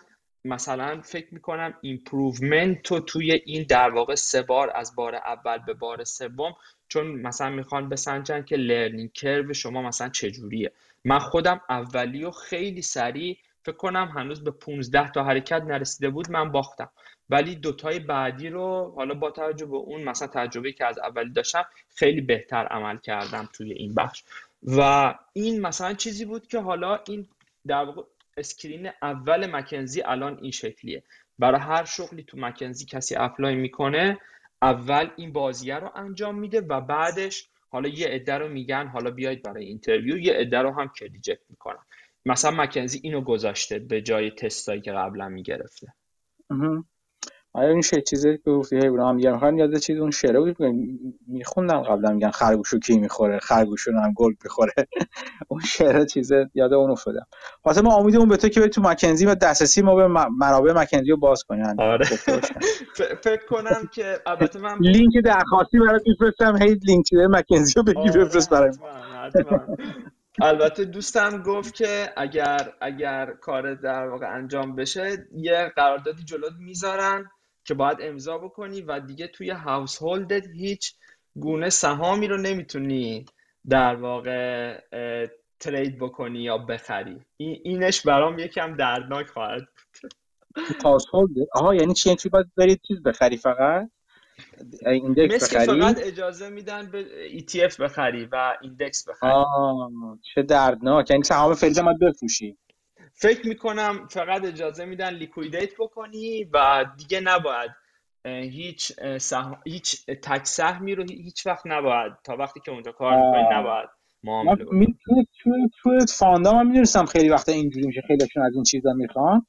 مثلا فکر می‌کنم improvement تو توی این در واقع سه بار از بار اول به بار سوم چون مثلا می‌خوان بسنجن که learning curve شما مثلا چجوریه. من خودم اولی و خیلی سریع فکر کنم هنوز به 15 تا حرکت نرسیده بود من باختم. ولی دوتای بعدی رو حالا با توجه به اون مثلا تجربه که از اولی داشتم خیلی بهتر عمل کردم توی این بخش. و این مثلا چیزی بود که حالا این در واقع screen اول مکنزی الان این شکلیه. برای هر شغلی تو مکنزی کسی apply می‌کنه اول این بازیه رو انجام میده و بعدش حالا یه عده رو میگن حالا بیاید برای interview یه عده رو هم که می‌کنن. مثلا مکنزی اینو گذاشته به جای تستایی که قبلا می‌گرفته. آیا این چه چیزی که گفتی هی هم می‌خوان یاد چیز اون شعره بود میخوندم قبلا میگن خرگوشو کی می‌خوره خرگوشو هم گل می‌خوره. *laughs* اون شعره چیز یاد اون افتادم. واسه ما امیدمون به تو که تو مکنزی و دسترسی ما به منابع مکنزی رو باز کنن آره. *laughs* فکر کنم که البته من لینک درخواستی برات میفرستم. هی لینک مکنزی رو بگی آره، بفرست برای البته دوستم گفت که اگر اگر کار در واقع انجام بشه یه قراردادی جلوت می‌ذارن که باید امضا بکنی و دیگه توی household ت هیچ گونه سهامی رو نمی‌تونی در واقع trade بکنی یا بخری. اینش برام یکم دردناک خواهد بود. household ت آها یعنی چی؟ یعنی باید برید چیز بخری فقط؟ index بخری؟ فقط اجازه میدن به ETF بخری و index بخری. آه چه دردناک. یعنی سهام فعلی باید بفروشی. فکر می‌کنم فقط اجازه میدن liquidate بکنی و دیگه نباید هیچ سهم... هیچ تک سهمی رو هیچ وقت نباید. تا وقتی که اونجا کار می‌کنی نباید معامله بکنی. تو تو fund ا من می‌دونستم خیلی وقتا اینجوری میشه خیلیشون از این چیزا می‌خوان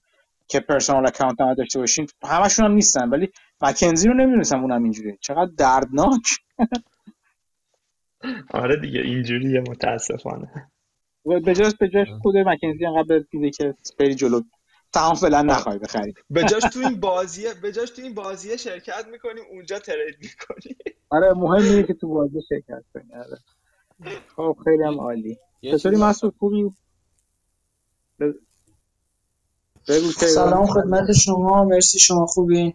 که personal account داشته باشین. همشون هم نیستن ولی مکنزی رو نمی‌دونستم اونم اینجوری چقدر دردناک. آره دیگه اینجوریه متاسفانه. به جاش به جاش خود مکنزی انقدر دیده که بری جلو. تمام فعلا نخوای بخری. به جاش تو این بازیه به جاش تو این بازیه شرکت می‌کنیم اونجا ترید می‌کنیم آره مهم اینه که تو بازی شرکت کنی. آره. خب خیلی هم عالی. چطوری مسعود؟ خوبی؟ سلام خدمت شما مرسی شما خوبی؟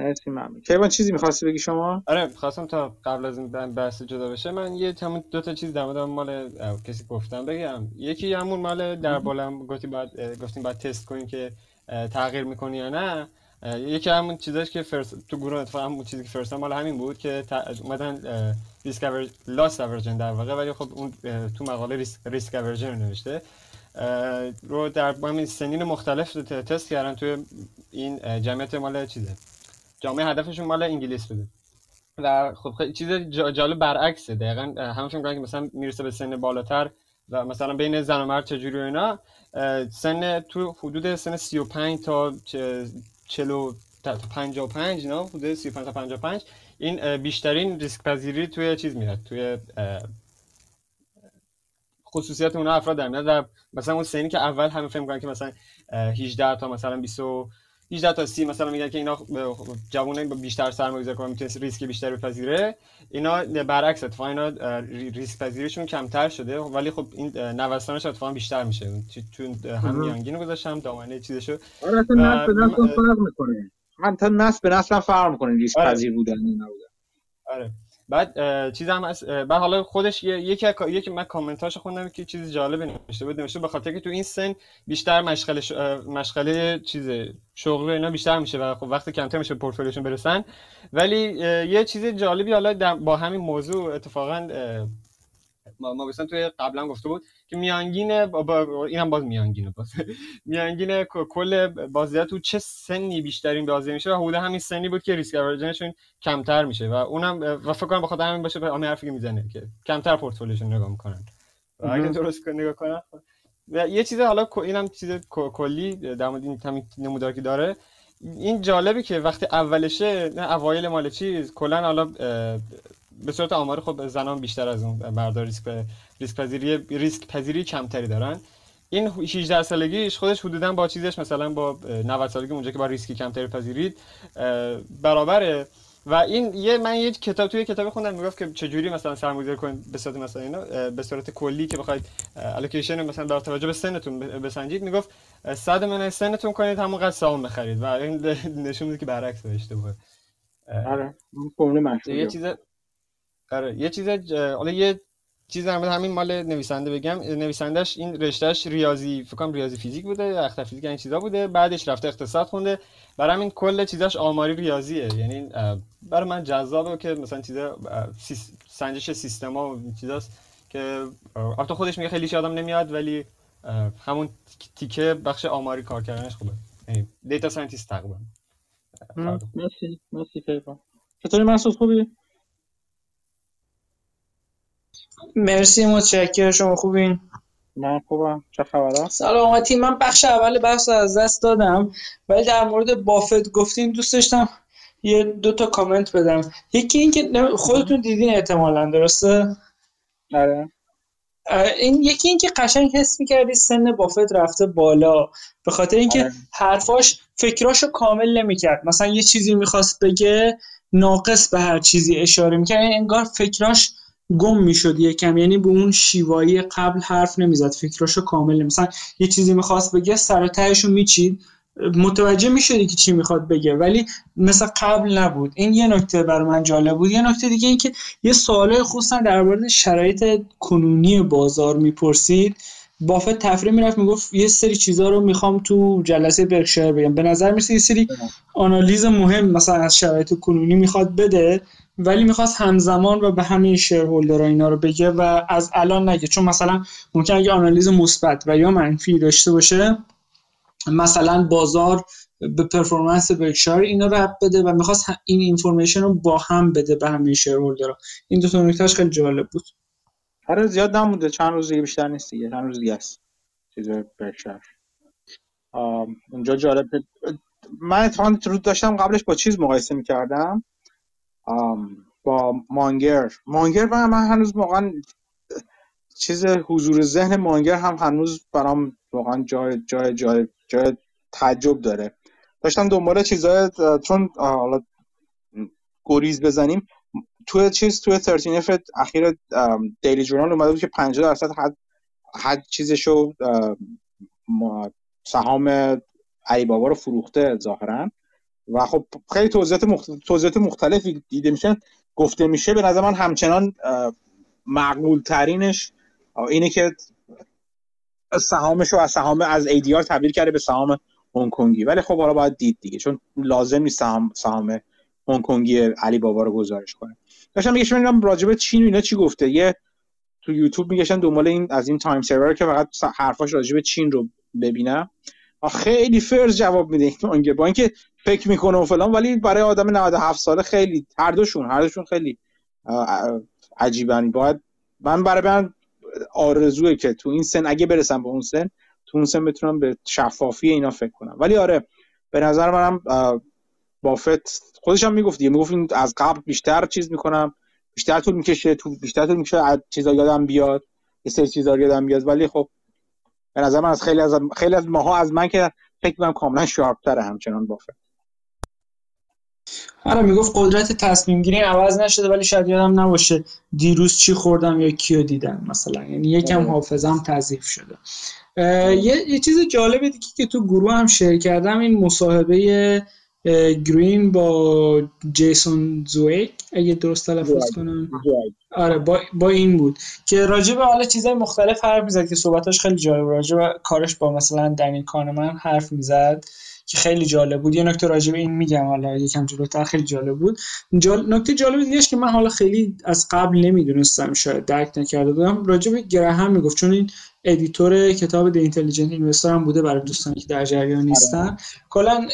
مرسی ممنون. کیوان چیزی می‌خواستی بگی شما؟ آره خواستم تا قبل از این بحث جدا بشه من یه تم دو تا چیز در مورد مال کسی گفتم بگم. یکی همون مال در بالام گفتی بعد گفتیم بعد تست کنیم که تغییر می‌کنی یا نه. یکی همون چیزاش که فرس... تو گروه اتفاقا همون چیزی که فرستم مال همین بود که اومدن ریسک لاست اورجن در واقع ولی خب اون تو مقاله ریسک, ریسک اورجن نوشته. رو در همین سنین مختلف تست کردن توی این جمعیت مال چیزه؟ جامعه هدفشون مال انگلیس بوده. و خب چیز جالب برعکسه. دقیقا همه فکر که مثلا می‌رسه به سن بالاتر و مثلا بین زن و مرد چجوری و اینا. سن تو حدود سن 35 تا 40 تا 55 نه؟ حدود 35 تا 55 این بیشترین ریسک پذیری توی چیز میاد توی خصوصیت اون افراد در میاد و مثلا اون سنی که اول همه فکر می‌کنن که مثلا 18 تا مثلا 20 18 تا 30 مثلا میگن که اینا جوونه بیشتر سرمایه‌گذاری کنن می‌تونه ریسک بیشتر بپذیره. اینا برعکس اتفاقا اینا ریسک پذیریشون کمتر شده ولی خب این نوسانش اتفاقا بیشتر میشه. چون هم میانگین گذاشتم دامنه چیزشو. آره اصلا نسل به نسل فرق می‌کنه. من تا نسل به نسل فرق می‌کنه ریسک آره. پذیر بودن نبودن. آره. بعد چیز هم هست بعد حالا خودش یکی یکی من کامنتاش خوندم که چیز جالب نوشته بود نوشته به خاطر که تو این سن بیشتر مشغله ش... مشغله چیز شغل اینا بیشتر میشه و خب وقتی کمتر میشه پورتفولیوشون برسن. ولی یه چیز جالبی حالا با همین موضوع اتفاقا ما توی قبلا گفته بود که میانگین با اینم باز میانگینه باز میانگین *laughs* کل بازیات تو چه سنی بیشترین بازی میشه و حدود همین سنی بود که ریسک اورجنشون کمتر میشه و اونم و فکر کنم بخاطر همین باشه به همین حرفی که می‌زنه که کمتر پورتفولیوشون نگاه می‌کنن. و اگه درست نگاه کنن و یه چیز حالا اینم چیز کلی در مورد این نمودار که داره. این جالبه که وقتی اولشه نه اوایل مال چیز کلا حالا به صورت آمار خب زنان بیشتر از اون مردا ریسک ریسک پذیری ریسک پذیری کمتری دارن. این 18 سالگیش خودش حدودا با چیزش مثلا با 90 سالگی اونجا که با ریسکی کمتری پذیرید برابره. و این یه من یه کتاب توی کتاب خوندم می‌گفت که چجوری مثلا سرمایه‌گذاری کنید به صورت مثلا اینا به صورت کلی که بخواید الوکیشن مثلا با توجه به سنتون بسنجید. می‌گفت 100 من سنتون کنید همون قد سهام بخرید. و این *laughs* نشون میده که برعکس اشتباهه. آره. اون یه چیز آره یه چیز حالا یه چیز در همین مال نویسنده بگم. نویسندش این رشتهش ریاضی فکر کنم ریاضی فیزیک بوده اختر فیزیک این چیزا بوده. بعدش رفته اقتصاد خونده. برای همین کل چیزاش آماری ریاضیه. یعنی برای من جذابه که مثلا چیزا سنجش سیستما و چیزاست که البته خودش میگه خیلی آدم نمیاد ولی همون تیکه بخش آماری کار کردنش خوبه. یعنی data scientist تقریبا. مرسی مرسی چطوری مسعود خوبی؟ مرسی متشکر شما خوبین؟ من خوبم. چه خبره سلامتی من بخش اول بحث از دست دادم ولی در مورد بافت گفتین دوست داشتم یه دو تا کامنت بدم. یکی اینکه خودتون دیدین احتمالا درسته؟ آره. این یکی اینکه قشنگ حس می‌کردی سن بافت رفته بالا به خاطر اینکه آره. حرفاش فکراشو کامل نمی‌کرد. مثلا یه چیزی می‌خواست بگه ناقص به هر چیزی اشاره می‌کرد. یعنی انگار فکراش گم می‌شد یکم. یعنی به اون شیوایی قبل حرف نمی‌زد فکراشو کامل مثلا یه چیزی می‌خواست بگه سر تهشو میچید. متوجه می‌شدی که چی می‌خواد بگه. ولی مثل قبل نبود. این یه نکته بر من جالب بود. یه نکته دیگه این که یه سوالای خصوصا در مورد شرایط کنونی بازار می‌پرسید. بافت تفریح می‌رفت می‌گفت یه سری چیزها رو می‌خوام تو جلسه برکشایر بگم به نظر میسه یه سری آنالیز مهم مثلا از شرایط کنونی می‌خواد بده. ولی می‌خواست همزمان و به همین شیرهولدرها اینا رو بگه و از الان نگه. چون مثلا ممکن اگه آنالیز مثبت و یا منفی داشته باشه مثلا بازار به performance برکشایر اینا رو بده و می‌خواست این information رو با هم بده به همین shareholder ها این دو تا نکتهش خیلی جالب بود. آره زیاد نمونده چند روز دیگه بیشتر نیست دیگه. چند روز دیگه است. چیز برکشایر اونجا جالب. من اتفاقا رو داشتم. قبلش با چیز مقایسه می‌کردم. با مانگر. مانگر و من هنوز واقعا چیز حضور ذهن مانگر هم هنوز برام واقعا جای جای جای جای تعجب داره. داشتم دنبال چیزای چون حالا گریز بزنیم توی چیز توی 13 اف اخیر دیلی جورنال اومده بود که 50 درصد حد حد چیزشو سهام علی بابا رو فروخته ظاهرا. و خب خیلی توضیحات مختلف مختلفی دیده میشن. گفته میشه به نظر من همچنان معقول ترینش اینه که سهامش رو از سهام از ADR تبدیل کرده به سهام هنگ کنگی. ولی خب حالا باید دید دیگه چون لازم نیست سهام سهام هنگ کنگی علی بابا رو گزارش کنه. داشتم میگه ببینم راجبه چین و اینا چی گفته؟ یه تو یوتیوب میگشن دنبال این از این تایم سرور که فقط حرفاش راجبه چین رو ببینم. خیلی فرز جواب میده این با اینکه فکر می‌کنه و فلان ولی برای آدم 97 ساله خیلی هر دوشون هر دوشون خیلی عجیبن. باید من برای من آرزوه که تو این سن اگه برسم به اون سن تو اون سن بتونم به شفافی اینا فکر کنم. ولی آره به نظر منم بافت خودش هم می‌گفت دیگه می‌گفت از قبل بیشتر چیز می‌کنم بیشتر طول می‌کشه تو بیشتر طول می‌کشه چیزا یادم بیاد یه سری چیزا یادم بیاد. ولی خب به نظر من از خیلی از خیلی از ماها از من که فکر کنم کاملا شارپتره همچنان بافت. آره می‌گفت قدرت تصمیم گیری عوض نشده ولی شاید یادم نباشه دیروز چی خوردم یا کیو دیدم مثلا. یعنی یکم آره. حافظم تضعیف شده. یه،, یه چیز جالب دیگه که تو گروه هم شیر کردم این مصاحبه گرین با جیسون زویک اگه درست تلفظ کنم. آره با, با این بود که راجع به حالا چیزای مختلف حرف می‌زد که صحبتاش خیلی جالب راجع به کارش با مثلا دنی کانمن حرف می‌زد. که خیلی جالب بود. یه نکته راجع به این میگم حالا یکم جلوتر خیلی جالب بود. جال... نکته جالب دیگه که من حالا خیلی از قبل نمی‌دونستم شاید درک نکرده بودم. راجع به گرهم می‌گفت چون این editor کتاب The Intelligent Investor هم بوده برای دوستانی که در جریان نیستن. کلا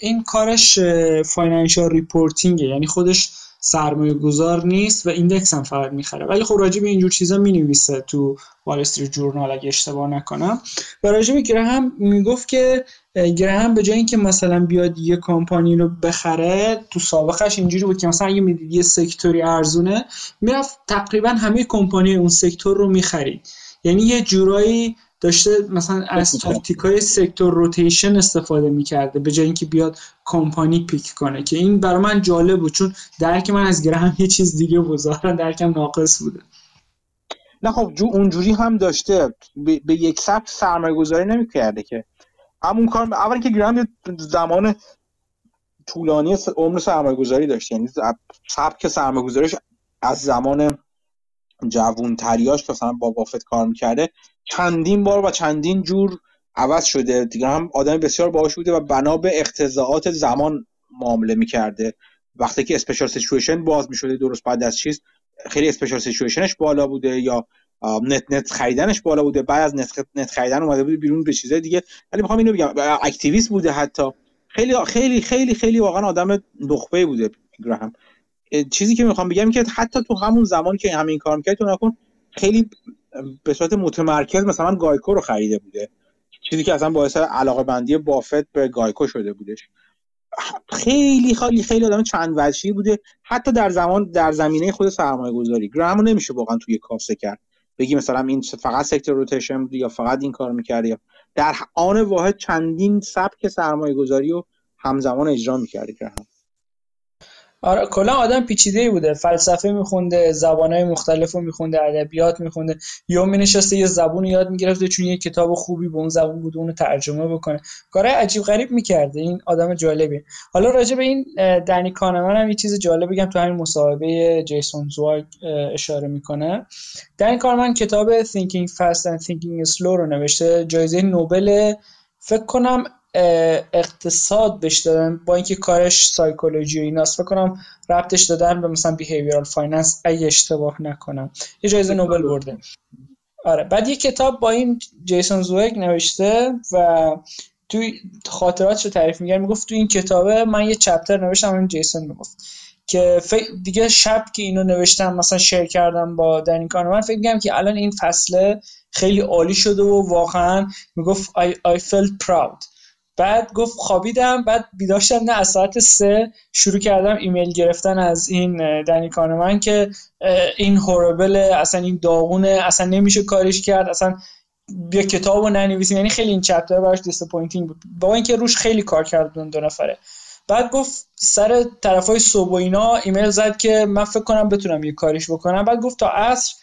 این کارش financial reporting ه یعنی خودش سرمایه گذار نیست و index هم فقط می‌خره. ولی خب راجع به اینجور چیزا می نویسه تو وال استریت جورنال اگه اشتباه نکنم. و راجع به گرهم می‌گفت که گرهم به جای اینکه مثلا بیاد یه کمپانی رو بخره تو سابقش اینجوری بود که مثلا اگه می‌دید یه sector ی ارزونه می‌رفت تقریبا همه کمپانی اون sector رو می‌خرید. یعنی یه جورایی داشته مثلا از تاکتیک های sector rotation استفاده می‌کرده به جای اینکه بیاد کمپانی پیک کنه که این برای من جالب بود چون درک من از گرهم یه چیز دیگه بود ظاهرا درکم ناقص بوده. نه خب جو اونجوری هم داشته. به, یک سبک سرمایه گذاری نمی‌کرده که. همون کار اول که گرام زمان طولانی عمر سرمایه گذاری داشته یعنی سبک سرمایه گذاریش از زمان جوون تریاش که مثلا با بافت کار می‌کرده چندین بار و چندین جور عوض شده. دیگه هم آدم بسیار باهوش بوده و بنا به اقتضائات زمان معامله می‌کرده. وقتی که special situation باز می‌شده درست بعد از چیز خیلی special situation ش بالا بوده یا net net خریدنش بالا بوده. بعد از net net خریدن اومده بوده بیرون به چیزای دیگه. ولی می‌خوام اینو بگم activist بوده حتی. خیلی خیلی خیلی خیلی واقعا آدم نخبه بوده گراهم چیزی که می‌خوام بگم که حتی تو همون زمان که همین کار می‌کرد تو نکن خیلی به صورت متمرکز مثلا گایکو رو خریده بوده. چیزی که اصلا باعث علاقه مندی بافت به گایکو شده بودش. خیلی خیلی خیلی آدم چند وجهی بوده. حتی در زمان در زمینه خود سرمایه گذاری گرامو نمیشه واقعا توی کاسه کرد. بگی مثلا این فقط sector rotation بود یا فقط این کار می‌کرد یا در آن واحد چندین سبک سرمایه گذاری رو همزمان اجرا می‌کرد گرام آره کلا آدم پیچیده بوده. فلسفه میخونده زبانهای مختلف رو میخونده ادبیات میخونده. یا مینشسته یه زبون یاد می‌گرفته چون یه کتاب خوبی به اون زبون بود اونو ترجمه بکنه. کارهای عجیب غریب می‌کرده. این آدم جالبی حالا راجع به این دنی کانمن هم یه چیز جالب بگم. تو همین مصاحبه جیسون زواگ اشاره می‌کنه. دنی کانمن کتاب Thinking Fast and Thinking Slow رو نوشته. جایزه نوبل فکر کنم اقتصاد بهش دادن با اینکه کارش سایکولوژی و ایناست. فکر کنم ربطش دادن به مثلا behavioral finance اگه اشتباه نکنم. یه جایزه نوبل برده. آره. بعد یه کتاب با این جیسون زوایگ نوشته و توی خاطراتش رو تعریف میگه می‌گفت تو این کتابه من یه chapter نوشتم این جیسون می‌گفت. که دیگه شب که اینو نوشتم مثلا share کردم با دنی من فکر میگم که الان این فصله خیلی عالی شده و واقعا می‌گفت I, I felt proud. بعد گفت خوابیدم بعد بیدار شدم نه از ساعت سه شروع کردم ایمیل گرفتن از این دنی کانمن که این horrible اصلا این داغونه اصلا نمیشه کارش کرد اصلا بیا کتاب رو ننویسیم. یعنی خیلی این chapter براش disappointing بود. با اینکه روش خیلی کار کرد دو, نفره. بعد گفت سر طرفای صبح و اینا ایمیل زد که من فکر کنم بتونم یه کاریش بکنم. بعد گفت تا عصر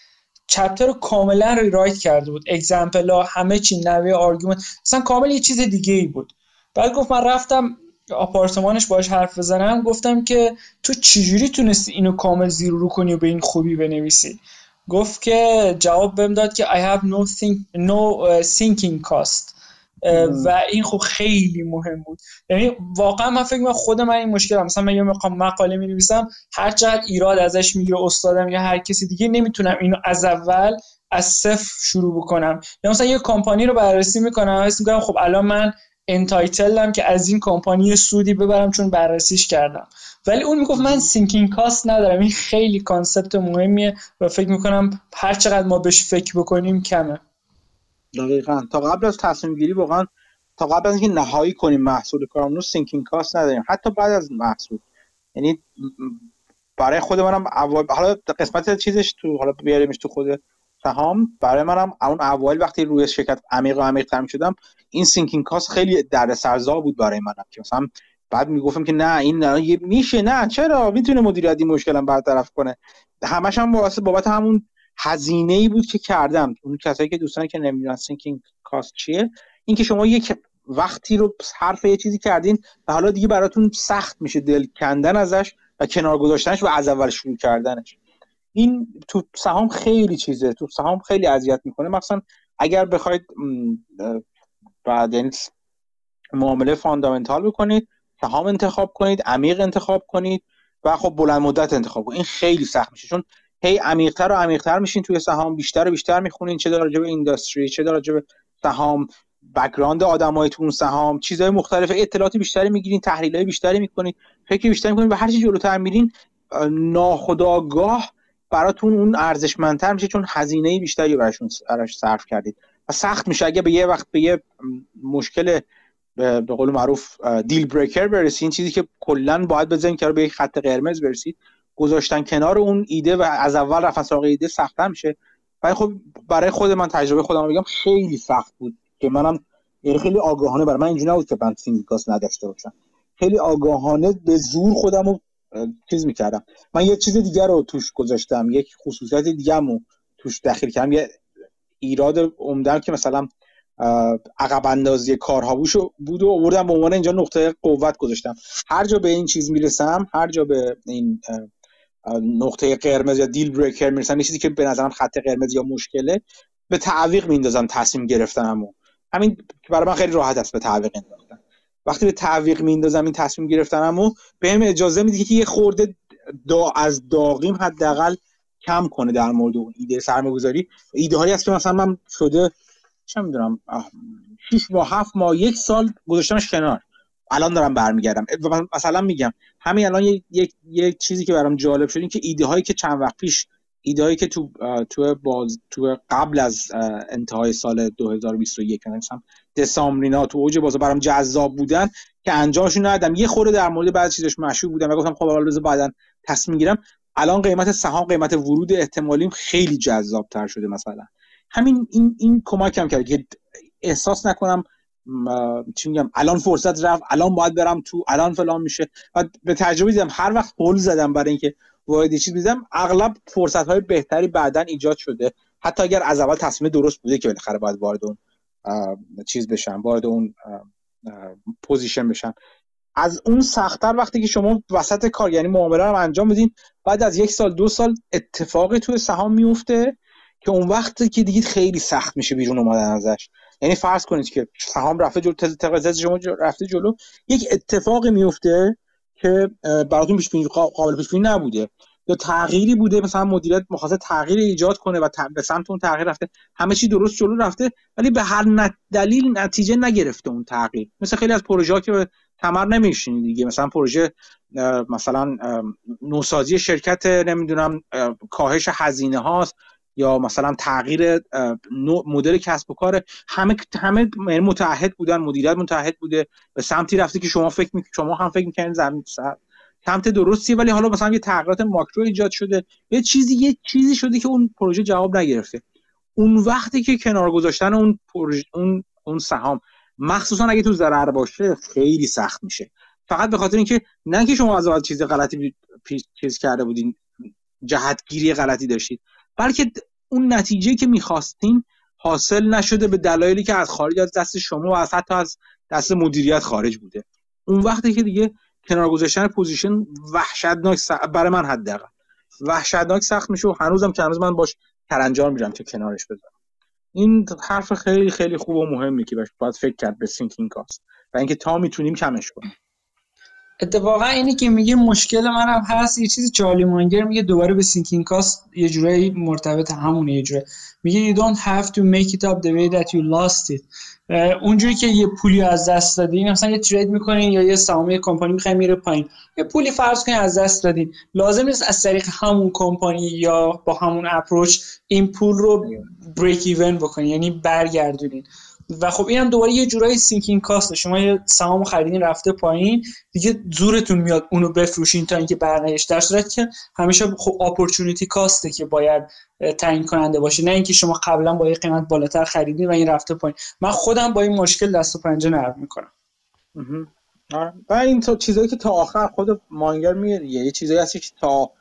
chapter رو کاملا rewrite کرده بود. example ها همه چی نوع argument اصلا کامل یه چیز دیگه ای بود. بعد گفت من رفتم آپارتمانش باش حرف بزنم گفتم که تو چجوری تونستی اینو کامل زیر و رو کنی و به این خوبی بنویسی؟ گفت که جواب بهم داد که I have no, sink, no sinking cost. و این خب خیلی مهم بود. یعنی واقعا من فکر خود من این مشکل هم. مثلا من یه مقاله می نویسم هر چقدر ایراد ازش می‌گیره استادم یا هر کسی دیگه نمی‌تونم اینو از اول از صفر شروع بکنم. یا مثلا یه کمپانی رو بررسی می‌کنم حس می‌کنم خب الان من entitled م که از این کمپانی سودی ببرم چون بررسیش کردم. ولی اون می‌گفت من sinking cost ندارم. این خیلی concept مهمیه و فکر می‌کنم هر چقدر ما بهش فکر بکنیم کمه. دقیقا. تا قبل از تصمیم گیری واقعا تا قبل از اینکه نهایی کنیم محصول کارمون sinking cost نداریم. حتی بعد از محصول. یعنی برای خود منم حالا قسمت چیزش تو حالا بیاریمش تو خود سهام برای منم اون اول وقتی روی شرکت عمیق و عمیق تر شدم این sinking cost خیلی دردسرزا بود برای منم که مثلا بعد می‌گفتم که نه این میشه نه چرا؟ می‌تونه مدیریت این مشکلم برطرف کنه. همش هم واسه بابت همون هزینه ای بود که کردم. اون کسایی که دوستان که نمی‌دونن sinking cost چیه اینکه شما یک وقتی رو حرف یه چیزی کردین و حالا دیگه براتون سخت میشه دل کندن ازش و کنار گذاشتنش و از اول شروع کردنش. این تو سهام خیلی چیزه تو سهام خیلی اذیت می‌کنه. مثلا اگر بخواید بعد یعنی معامله فاندامنتال بکنید سهام انتخاب کنید عمیق انتخاب کنید و خب بلند مدت انتخاب کنید. این خیلی سخت میشه. چون هی عمیقتر و عمیقتر میشین توی سهام بیشتر و بیشتر می‌خونین چه در به اینداستری چه در به سهام background آدمای تو اون سهام چیزهای مختلف اطلاعات بیشتری می‌گیرین تحلیلای بیشتری می‌کنید فکر بیشتری می‌کنید و هر چی جلوتر میرین ناخداگاه براتون اون ارزشمندتر میشه چون هزینه بیشتری براشون براش صرف کردید. و سخت میشه. اگه به یه وقت به یه مشکل به قول معروف deal breaker برسید چیزی که کلا باید بزنید که به یک خط قرمز برسید گذاشتن کنار اون ایده و از اول رفتن سراغ ایده سختتر میشه. ولی خب برای خود من تجربه خودم بگم خیلی سخت بود که منم یعنی خیلی آگاهانه برای من اینجوری نبود که من سینگیکاس نداشته باشم. خیلی آگاهانه به زور خودم رو چیز می‌کردم. من یه چیز دیگر رو توش گذاشتم یک خصوصیت دیگه توش داخل کردم. یه ایراد عمدم که مثلا عقب اندازی کارهاووش بود و آوردم به عنوان اینجا نقطه قوت گذاشتم. هر جا به این چیز می‌رسم هر جا به این نقطه قرمز یا دیل بریکر می‌رسم چیزی که به نظرم خط قرمز یا مشکله به تعویق میندازم تصمیم گرفتنمو. همین برای من خیلی راحت است به تعویق انداختن وقتی به تعویق میندازم این تصمیم گرفتنمو بهم اجازه میده که یه خورده دا از داغیم حداقل کم کنه در مورد اون ایده سرمایه‌گذاری. ایده هایی است که مثلا من شده چه می‌دونم 6 ماه 7 ماه یک سال گذاشتمش کنار. الان دارم برمیگردم. مثلا میگم همین الان یک یک چیزی که برام جالب شد این که ایده هایی که چند وقت پیش ایدایی که تو تو باز تو قبل از انتهای سال 2021 مثلا دسامبرینا تو اوج بازار برام جذاب بودن که انجامشون ندادم. یه خورده در مورد بعضی چیزش مشهور بودم و گفتم خب حالا بعدا تصمیم می‌گیرم الان قیمت سهام قیمت ورود احتمالیم خیلی جذاب تر شده مثلا. همین این این کمکم کرد که احساس نکنم چی میگم الان فرصت رفت الان باید برم تو الان فلان میشه. و به تجربه دیدم هر وقت هول زدم برای اینکه وارد چیز بشم اغلب فرصت های بهتری بعدا ایجاد شده. حتی اگر از اول تصمیم درست بوده که بالاخره باید وارد اون چیز بشن وارد اون position بشن. از اون سختتر وقتی که شما وسط کار یعنی معامله رو انجام بدین بعد از یک سال دو سال اتفاقی توی سهام میفته که اون وقت که دیگه خیلی سخت میشه بیرون اومدن ازش. یعنی فرض کنید که سهام رفته جلو تقاضا شما رفته جلو یک اتفاقی میفته که براتون پیش قابل پیش بینی نبوده. یا تغییری بوده مثلا مدیریت مخواست تغییر ایجاد کنه و به سمت اون تغییر رفته. همه چی درست جلو رفته ولی به هر دلیل نتیجه نگرفته اون تغییر. مثل خیلی از پروژه که تمر نمیشین دیگه. مثلا پروژه مثلا نوسازی شرکت نمی‌دونم کاهش هزینه هاست یا مثلا تغییر مدل کسب و کار همه همه یعنی متعهد بودن مدیریت متعهد بوده. به سمتی رفته که شما فکر می... شما هم فکر می‌کنید زمین سمت درستی ولی حالا مثلا یه تغییرات ماکرو ایجاد شده. یه چیزی یه چیزی شده که اون پروژه جواب نگرفته. اون وقتی که کنار گذاشتن اون پروژه اون اون سهام مخصوصا اگه تو ضرر باشه خیلی سخت میشه. فقط به خاطر اینکه نه که شما از اول چیز غلطی چیز کرده بودین جهتگیری غلطی داشتید بلکه اون نتیجه که می‌خواستین حاصل نشده به دلایلی که از خارج از دست شما و از حتی از دست مدیریت خارج بوده. اون وقتی که دیگه کنار گذاشتن position وحشتناک س... برای من حداقل. وحشتناک سخت میشه و هنوزم که هنوز من باش کلنجار میرم که کنارش بذارم. این حرف خیلی خیلی خوب و مهمی که باید فکر کرد به sinking cost و اینکه تا می‌تونیم کمش کنیم. اتفاقا اینی که میگه مشکل منم هست یه چیزی چارلی مانگر میگه دوباره به sinking cost یه جورایی مرتبط همونه یه جوره میگه you don't have to make it up the way that you lost it. اونجوری که یه پولی از دست دادین مثلا یه trade می‌کنین یا یه سهام کمپانی می‌خوای میره پایین. یه پولی فرض کنین از دست دادین لازم نیست از طریق همون کمپانی یا با همون approach این پول رو break even بکنین یعنی برگردونین و خب اینم دوباره یه جورایی sinking cost ه شما یه سهام خریدین رفته پایین دیگه زورتون میاد اونو بفروشین تا اینکه برنگشت در صورتی که همیشه خب opportunity cost ه که باید تعیین کننده باشه نه اینکه شما قبلا با یه قیمت بالاتر خریدین و این رفته پایین. من خودم با این مشکل دست و پنجه نرم می‌کنم. آره. و این تو چیزایی که تا آخر خود مانگر میگه یه چیزایی هستی که تا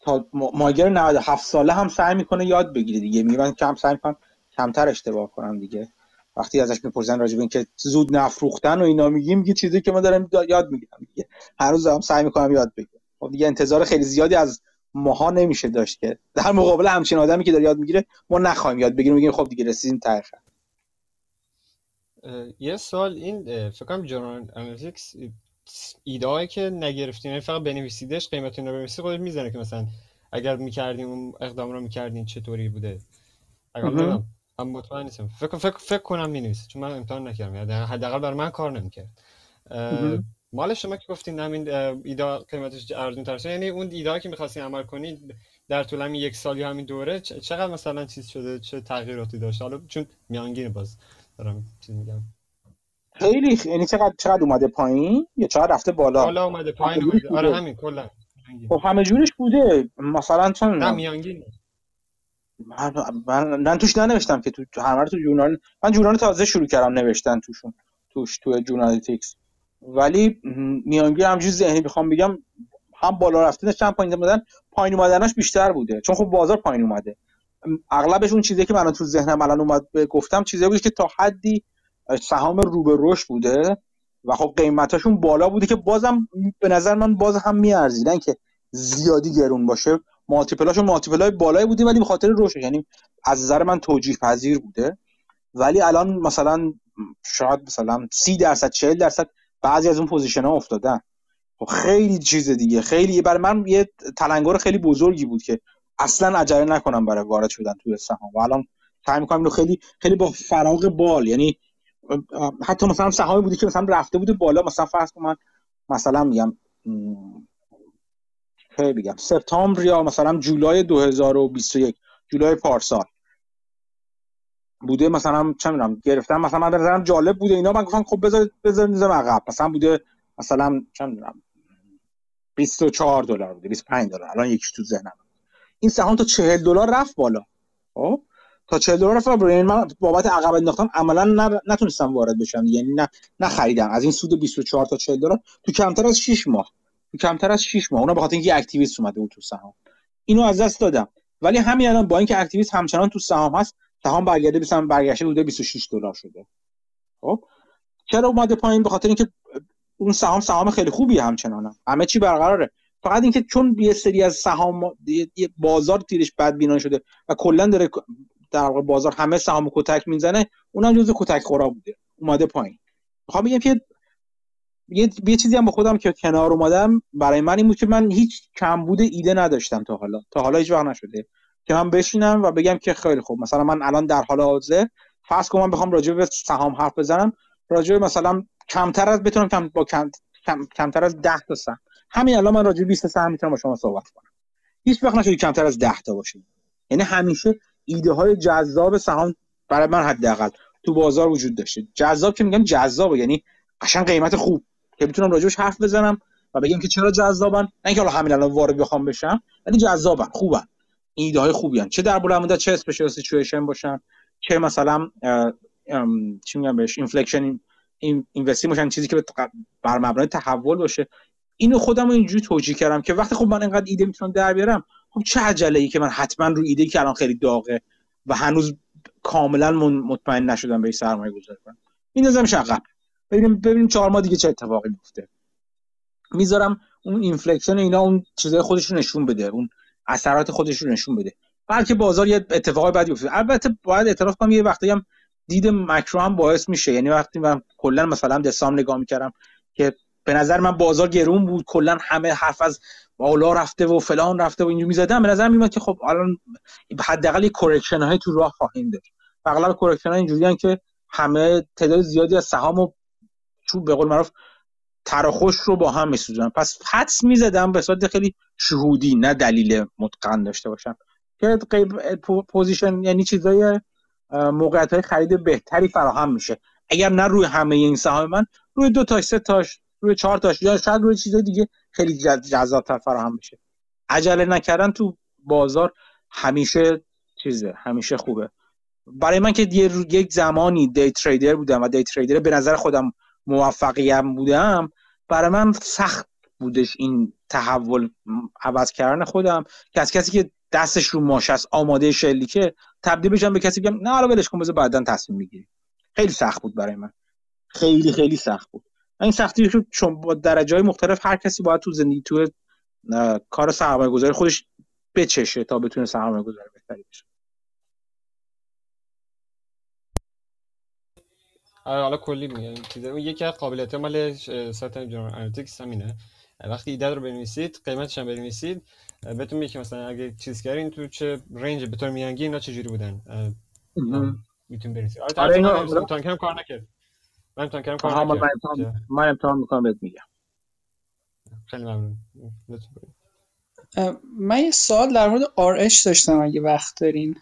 تا مانگر 97 ساله هم سعی می‌کنه یاد بگیره دیگه. میگه من کم سعی می‌کنم کمتر اشتباه کنم دیگه. وقتی ازش می‌پرسن راجع به اینکه زود نفروختن و اینا میگیم میگه چیزی که ما دارم یاد می‌گیرم. دیگه هر روز هم سعی می‌کنم یاد بگیرم. خب دیگه انتظار خیلی زیادی از ماها نمیشه داشت که در مقابل همچین آدمی که داره یاد می‌گیره ما نخوایم یاد بگیریم. میگیم خب دیگه رسیدیم ته یه سال این فکر کنم Journalytics ایده که نگرفتین یعنی فقط بنویسیدش قیمتون رو بنویسی خودت می‌زنه که مثلا اگر می‌کردیم اون اقدام رو می‌کردین چطوری بوده؟ اگر من مطمئن نیستم. فکر فکر فکر کنم می‌نویسه چون من امتحان نکردم. یعنی حداقل برای من کار نمی‌کرد. مال شما که گفتین همین ایده قیمتش ارزون تر یعنی اون ایده که می‌خواستین عمل کنید در طول همین یک سال یا همین دوره چقدر مثلا چیز شده؟ چه تغییراتی داشت؟ حالا چون میانگین باز دارم چیز میگم. خیلی یعنی چقدر چقدر اومده پایین؟ یا چقدر رفته بالا؟ بالا اومده پایین اومده. آره همین کلا. خب همه جورش بوده. مثلا چون نه میانگین. من, من توش ننوشتم که تو همه تو جورنال من جورنال تازه شروع کردم نوشتن توشون. توش تو جورنالیتیکس ولی میانگین همجوری ذهنی بخوام بگم هم بالا رفتنش چند پایین اومدن پایین اومدنش بیشتر بوده. چون خب بازار پایین اومده. اغلبش اون چیزی که من تو ذهنم الان اومد گفتم چیزی بود که تا حدی سهام رو به رشد بوده و خب قیمتاشون بالا بوده که بازم به نظر من باز هم میارزیدن که زیادی گرون باشه. multiple اشون multiple های بالایی بودن ولی به خاطر رشد یعنی از نظر من توجیه پذیر بوده. ولی الان مثلا شاید مثلا سی درصد 40 درصد بعضی از اون position ها افتادن. خب خیلی چیز دیگه خیلی برای من یه تلنگر خیلی بزرگی بود که اصلا عجله نکنم برای وارد شدن توی سهام. و الان سعی می‌کنم اینو خیلی خیلی با فراغ بال یعنی حتی مثلا سهامی بودی که مثلا رفته بوده بالا مثلا فرض کن من مثلا میگم خیلی بگم. سپتامبر یا مثلا جولای 2021 جولای پارسال بوده مثلا چه می‌دونم گرفتم مثلا من نظرم جالب بوده اینا. من گفتم خب بذار بذار می‌ذارم عقب. مثلا بوده مثلا چه می‌دونم 24 دلار بوده 25 دلار. الان یکی تو ذهنم. این سهام تا 40 دلار رفت بالا. خب؟ تا 40 دلار رفت بالا. یعنی من بابت عقب انداختم عملا نتونستم وارد بشم. یعنی نه نخریدم. از این سود 24 تا 40 دلار تو کمتر از 6 ماه. کمتر از 6 ماه. اونا به خاطر اینکه اکتیویست اومده بود تو سهام. اینو از دست دادم. ولی همین الان با اینکه اکتیویست همچنان تو سهام هست سهام برگرده بسام برگشته بوده 26 دلار شده. خب؟ چرا اومده پایین؟ به خاطر اینکه اون سهام سهام خیلی خوبی همچنان همه چی برقراره. فقط اینکه چون یه سری از سهام بازار تیرش بدبینانه شده و کلا داره در بازار همه سهام کتک می‌زنه اونم جزء کتک خورا بوده. اومده پایین. می‌خوام بگم که یه یه چیزی هم با خودم که کنار اومدم برای من این بود که من هیچ کمبود ایده نداشتم تا حالا. تا حالا هیچ وقت نشده. که من بشینم و بگم که خیلی خوب. مثلا من الان در حال حاضر. فرض کنم من بخوام راجع به سهام حرف بزنم. راجع مثلا کمتر از بتونم کم با کم, کم، کمتر از 10 تا سهم. همین الان من راجع به 20 سهم می‌تونم با شما صحبت کنم. هیچ وقت نشد کمتر از 10 تا باشه. یعنی همیشه ایده های جذاب سهام برای من حداقل تو بازار وجود داشته. جذاب که میگم جذابه. یعنی قشنگ قیمت خوب. که بتونم راجعش حرف بزنم و بگم که چرا جذابن. نه اینکه حالا همین الان وارد بخوام بشم ولی جذابن خوبن. ایده های خوبی هن. چه در بلند چه special situation باشن چه مثلا چی میگم بهش inflection investing باشن چیزی که بر مبنای تحول باشه. اینو خودم اینجوری توجیه کردم که وقتی خب من اینقدر ایده می‌تونم در بیارم خب چه عجله ای که من حتما رو ایده که الان خیلی داغه و هنوز کاملا مطمئن نشدم به سرمایه گذاری کنم. بندازش عقب. ببینیم ببینیم چهار ماه دیگه چه اتفاقی میفته. می‌ذارم اون inflection اینا اون چیزای خودش رو نشون بده اون اثرات خودش رو نشون بده. بلکه بازار یه اتفاقای بدی بیفته البته باید اعتراف کنم یه وقتی هم دید مکرو هم باعث میشه. یعنی وقتی من کلا مثلا دسام نگاه می‌کردم که به نظر من بازار گرون بود کلا همه حرف از بالا رفته و فلان رفته و اینجوری می‌زدم به نظر میاد که خب الان حداقل یه correction های تو راه خواهیم داشت. اغلب correction ها اینجوریان که همه تعداد زیادی از سهام چون به قول معروف تر و خشک رو با هم میسوزونن. پس حدس می‌زدم به صورت خیلی شهودی نه دلیل متقن داشته باشم. که position یعنی چیزای موقعیت های خرید بهتری فراهم میشه. اگر نه روی همه این سهام من روی دو تاش سه تاش روی چهار تاش یا شاید روی چیزای دیگه خیلی جذابتر فراهم بشه. عجله نکردن تو بازار همیشه چیزه همیشه خوبه. برای من که یک زمانی دی تریدر بودم و دی تریدر به نظر خودم موفقیم بودم برای من سخت بودش این تحول عوض کردن خودم. که از کسی که دستش رو ماش است آماده شلیکه تبدیل بشم به کسی بگم نه حالا ولش کن بذار بعدا تصمیم بگیری خیلی سخت بود برای من. خیلی خیلی سخت بود. این سختی رو چون با درجه های مختلف هر کسی باید تو زندگی تو کار سرمایه گذاری خودش بچشه تا بتونه سرمایه گذاری بهتری بشه. آره حالا کلی میگم چیزا یکی از قابلیت مال سایت Journalytics همینه وقتی ایده رو بنویسید قیمتش هم بنویسید بهتون میگه مثلا اگه چیز کردین تو چه range به طور میانگین اینا چه جوری بودن می‌تونید بنویسید. آره, اینا امتحان کردم کار نکرد. من امتحان کردم کار نکرد من امتحان می‌کنم بهت میگم. خیلی ممنون. من یه سوال در مورد RH داشتم اگه وقت دارین.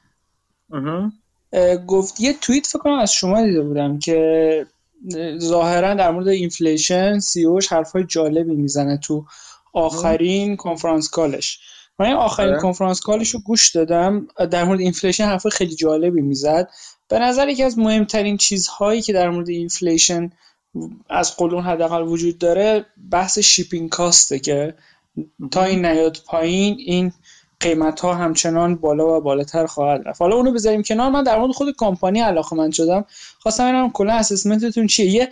گفت یه توییت فکر کنم از شما دیده بودم که ظاهرا در مورد inflation CEO ش حرفای جالبی می‌زنه تو آخرین conference call ش. من این آخرین آره. conference call ش رو گوش دادم در مورد inflation حرفای خیلی جالبی می‌زد. به نظر یکی از مهمترین چیزهایی که در مورد inflation از قول اون حداقل وجود داره بحث shipping cost ه که تا این نیاد پایین این قیمت ها همچنان بالا و بالاتر خواهد رفت. حالا اونو بذاریم کنار. من در مورد خود کمپانی علاقه‌مند شدم. خواستم ببینم کلا assessment تون چیه. یه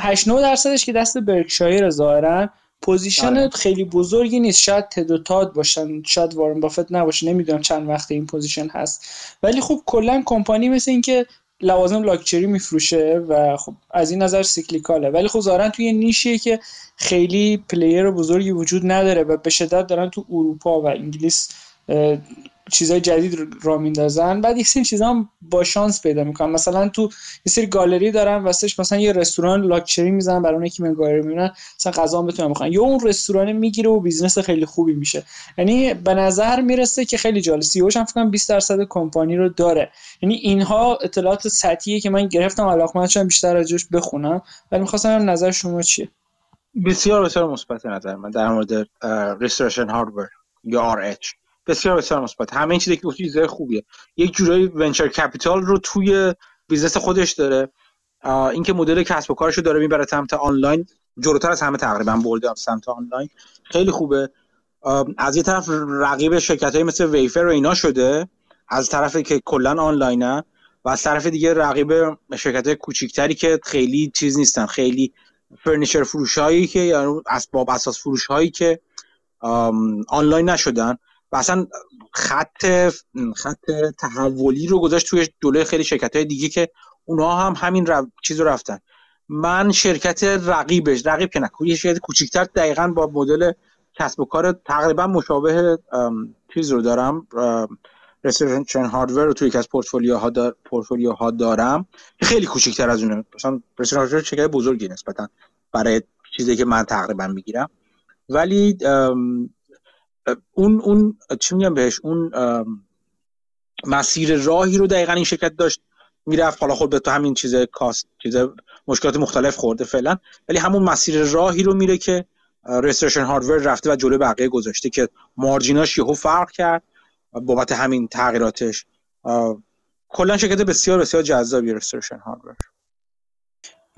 8 9 درصدش که دست برکشایر ظاهرا position آره. خیلی بزرگی نیست. شاید تد باشن شاید وارن بافت نباشه. نمی‌دونم چند وقت این position هست. ولی خب کلا کمپانی مثل اینکه لوازم لاکچری میفروشه و خب از این نظر cyclical ه. ولی خب ظاهرا توی niche یه که خیلی player بزرگی وجود نداره و به شدت دارن تو اروپا و انگلیس چیزای جدید را میندازن. بعد یک سری چیزا هم با شانس پیدا می‌کنن. مثلا تو یه سری گالری دارن واسش مثلا یه رستوران لاکچری می‌زنن برای اونایی که میان گالری می‌بینن. مثلا غذا بتونن بخورن. یا اون رستوران می‌گیره و بیزنس خیلی خوبی میشه. یعنی به نظر می‌رسه که خیلی جالب. CEO هم فکر کنم 20 درصد کمپانی رو داره. یعنی اینها اطلاعات سطحیه که من گرفتم علاقمند شدم بیشتر راجعش بخونم. ولی می‌خواستم نظر شما چیه؟ بسیار بسیار مثبت نظر من در مورد Restoration Hardware یا RH بسیار بسیار مثبت. همه این چیزی که گفتی چیزای خوبیه. یک جورایی venture capital رو توی بیزنس خودش داره. اینکه مدل کسب و کارش رو داره می‌بره سمت آنلاین جلوتر از همه تقریبا برده سمت آنلاین. خیلی خوبه. از یه طرف رقیب شرکت های مثل Wayfair و اینا شده از طرفی که کلا آنلاینه و از طرف دیگه رقیب شرکت های کوچیکتری که خیلی چیز نیستن خیلی فرنیچر فروش هایی که یعنی اسباب اساس فروش هایی که آنلاین نشدن. و اصلا خط خط تحولی رو گذاشت توی جلوی خیلی شرکت های دیگه که اونها هم همین چیز رو رفتن. من شرکت رقیبش رقیب که نکنی یه شرکت کوچیکتر دقیقا با مدل کسب و کار تقریبا مشابه چیز رو دارم رسیدنشن هاردور رو توی یکی از دار پورتفولیوها دارم. خیلی کوچیک‌تر از اونه. مثلا رسیدنشن هاردور چه بزرگی نسبتا برای چیزی که من تقریبا می‌گیرم. ولی اون اون چی میگم بهش اون مسیر راهی رو دقیقا این شرکت داشت می‌رفت. حالا خود به تو همین چیز کاست چیز مشکلات مختلف خورده فعلا. ولی همون مسیر راهی رو میره که Restoration Hardware رفته و جلو بقیه گذاشته که margin اش یهو فرق کرد بابت همین تغییراتش کلا شرکت بسیار بسیار جذابی Restoration Hardware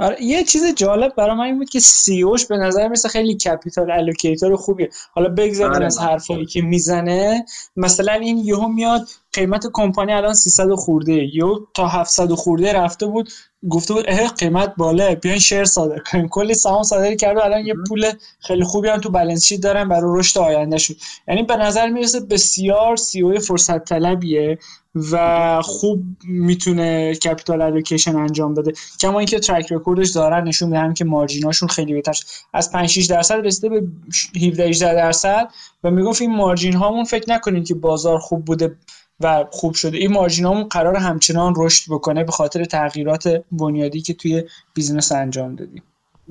آره یه چیز جالب برای من این بود که CEO ش به نظر مثل خیلی capital allocator خوبیه. حالا بگذاریم آره. از حرفایی که می‌زنه. مثلا این یهو میاد قیمت کمپانی الان 300 خورده. یا تا 700 خورده رفته بود. گفته بود اه قیمت بالا بیاین share صادر کنیم. کلی سهام صادر کرده الان یه پول خیلی خوبی هم تو balance sheet دارن برای رشد آینده شد یعنی به نظر می‌رسه بسیار CEO فرصت طلبیه و خوب می‌تونه capital allocation انجام بده. کما اینکه track record ش دارن نشون میدن که margin اشون خیلی بهتر از 5 6 درصد رسیده به 17 18 درصد و می‌گفت این margin هامون فکر نکنین که بازار خوب بوده. و خوب شده. این margin هامون قرار همچنان رشد بکنه به خاطر تغییرات بنیادی که توی business انجام دادیم.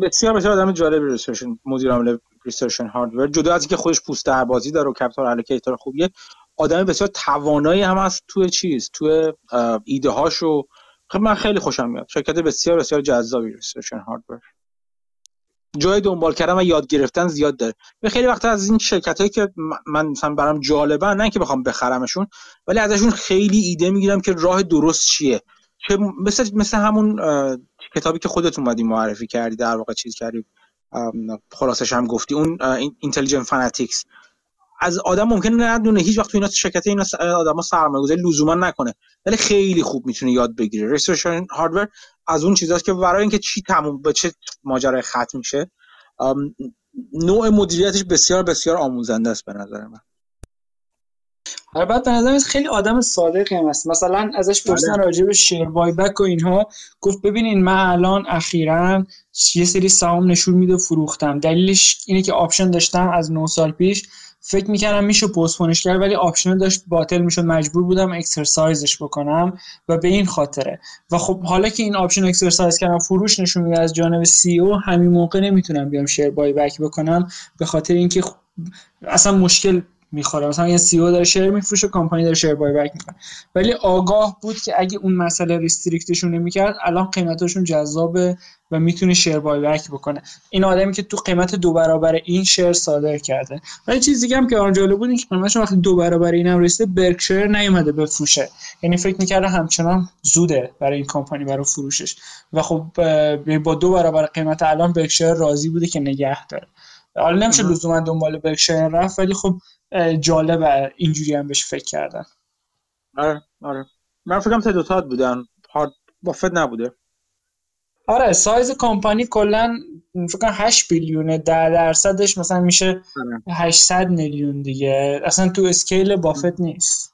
بسیار بسیار آدم جالب ریسرچ مدیر عامل Restoration Hardware. جدا از اینکه خودش پوست بازی داره و capital allocator خوبیه آدم بسیار توانایی هم هست توی چیز توی ایده هاشو خب من خیلی خوشم میاد. شرکت بسیار بسیار جذابی Restoration Hardware. جای دنبال کردن و یاد گرفتن زیاد داره. به خیلی وقت از این شرکت هایی که من مثلا برام جالبه نه که بخوام بخرمشون ولی ازشون خیلی ایده می‌گیرم که راه درست چیه. که مثل مثل همون کتابی که خودت اومدی معرفی کردی در واقع چیز کردی خلاصش هم گفتی اون اینتلیجنت فاناتیکس از آدم ممکنه ندونه هیچ وقت تو اینا شرکت اینا آدما سرمایه‌گذاری لزوما نکنه ولی خیلی خوب می‌تونه یاد بگیره. ریسرچ هاردور از اون چیزاست که برای اینکه چی تموم به چه ماجرای ختم میشه نوع مدیریتش بسیار بسیار آموزنده است به نظر من. البته به نظر خیلی آدم صادقی هم هست. مثلا ازش پرسیدن بله. راجع به share buyback و اینها گفت ببینین من الان اخیرا یه سری سهام نشون میده فروختم. دلیلش اینه که option داشتم از 9 سال پیش. فکر می‌کردم میشه postpone ش کرد ولی option داشت باطل می‌شد. مجبور بودم exercise ش بکنم و به این خاطره. و خب حالا که این option exercise کردم فروش نشون میده از جانب CEO همین موقع نمی‌تونم بیام share buyback بکنم به خاطر اینکه اصلا مشکل می‌خوره. مثلا یه CEO داره share میفروشه کمپانی داره share buyback می‌کنه. ولی آگاه بود که اگه اون مسئله restrict شون نمی‌کرد الان قیمتاشون جذابه و می‌تونه share buyback بکنه. این آدمی که تو قیمت دو برابر این share صادر کرده. ولی چیز دیگه هم که آن جالب بود این که قیمتش وقتی دو برابر اینم رسیده برکشایر نیومده بفروشه یعنی فکر می‌کرده همچنان زوده برای این کمپانی برای فروشش. و خب با دو برابر قیمت الان برکشایر راضی بوده که نگه داره. حالا نمیشه لزوما دنبال برکشایر رفت ولی خب جالب اینجوری هم بهش فکر کردن. آره آره. من فکرم تعداد بودن. هارد بافت نبوده. آره سایز کمپانی کلا فکر 8 بیلیونه. در درصدش مثلا میشه 800 آره. میلیون دیگه. اصلا تو اسکیل بافت نیست.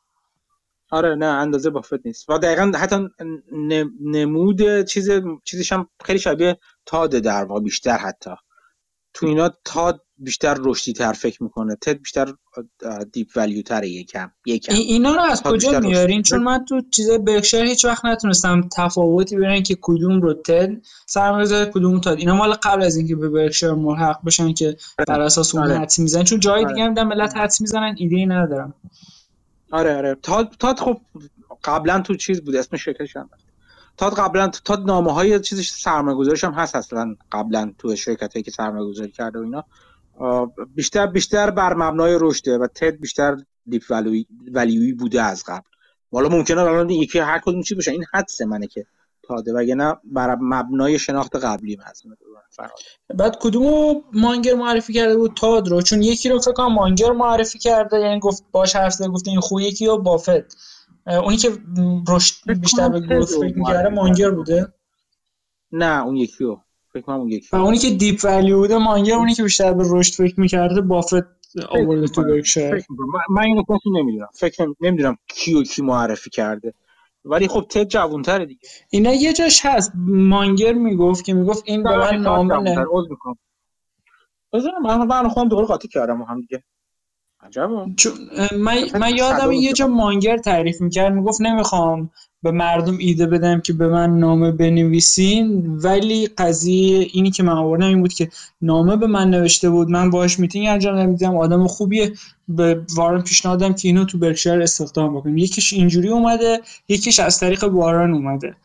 آره نه اندازه بافت نیست. و دقیقا حتی نمود چیز چیزش هم خیلی شبیه تاد در واقع بیشتر حتی. تو اینا تاد بیشتر رشدی تر فکر می‌کنه. تد بیشتر دیپ ولیو تره یکم یکم. اینا رو از کجا میارین. چون من تو چیز برکشایر هیچ وقت نتونستم تفاوتی ببینم که کدوم رو تد سرمایه‌گذاری کدوم تاد اینا مال قبل از اینکه به برکشایر ملحق بشن که بر اساس اون آره. حدس می‌زنن. چون جای آره. دیگه هم ملت حدس می‌زنن ایده ای ندارم. آره آره. تاد تاد خب قبلا تو چیز بود اسم شرکتش هم. تاد قبلا تاد نامه های چیزش سرمایه گذاریش هم هست اصلا قبلا تو شرکت هایی که سرمایه گذاری کرده و اینا. بیشتر بیشتر بر مبنای رشده و تد بیشتر دیپ ولیوی بوده از قبل. حالا ممکنه الان یکی هر کدوم چی باشه. این حدس منه که تاده وگرنه بر مبنای شناخت قبلی هست. بعد کدومو مانگر معرفی کرده بود؟ تاد رو. چون یکی رو فکر کنم مانگر معرفی کرده. یعنی گفت باش حرف زده گفته این خوب یکی و بافت اونی که رشد بیشتر به گروث فکر می‌کرده معرفی مانگر. بوده؟ نه اون یکی رو فکر کنم اون یکی و. اونی که دیپ ولیو بوده مانگر اونی که بیشتر به رشد فکر می‌کرده بافت آورده تو. برکشایر. من, اینو کسی نمی‌دونم فکر نمی- نمی‌دونم کی و کی معرفی کرده ولی خب تد جوانتره دیگه اینا یه جاش هست مانگر می‌گفت که می‌گفت این به من نامه نه جوان‌تر، عذر می‌خوام. بذار من من خودم دوباره قاطی کردم هم دیگه چون من, من یادم یه جا مانگر تعریف می‌کرد می‌گفت نمی‌خوام به مردم ایده بدم که به من نامه بنویسین ولی قضیه اینی که من آوردم این بود که نامه به من نوشته بود. من باهاش میتینگ انجام نمیدم آدم خوبیه. به وارن پیشنهادم که اینو تو برکشایر استخدام بکنیم. یکیش اینجوری اومده یکیش از طریق وارن اومده.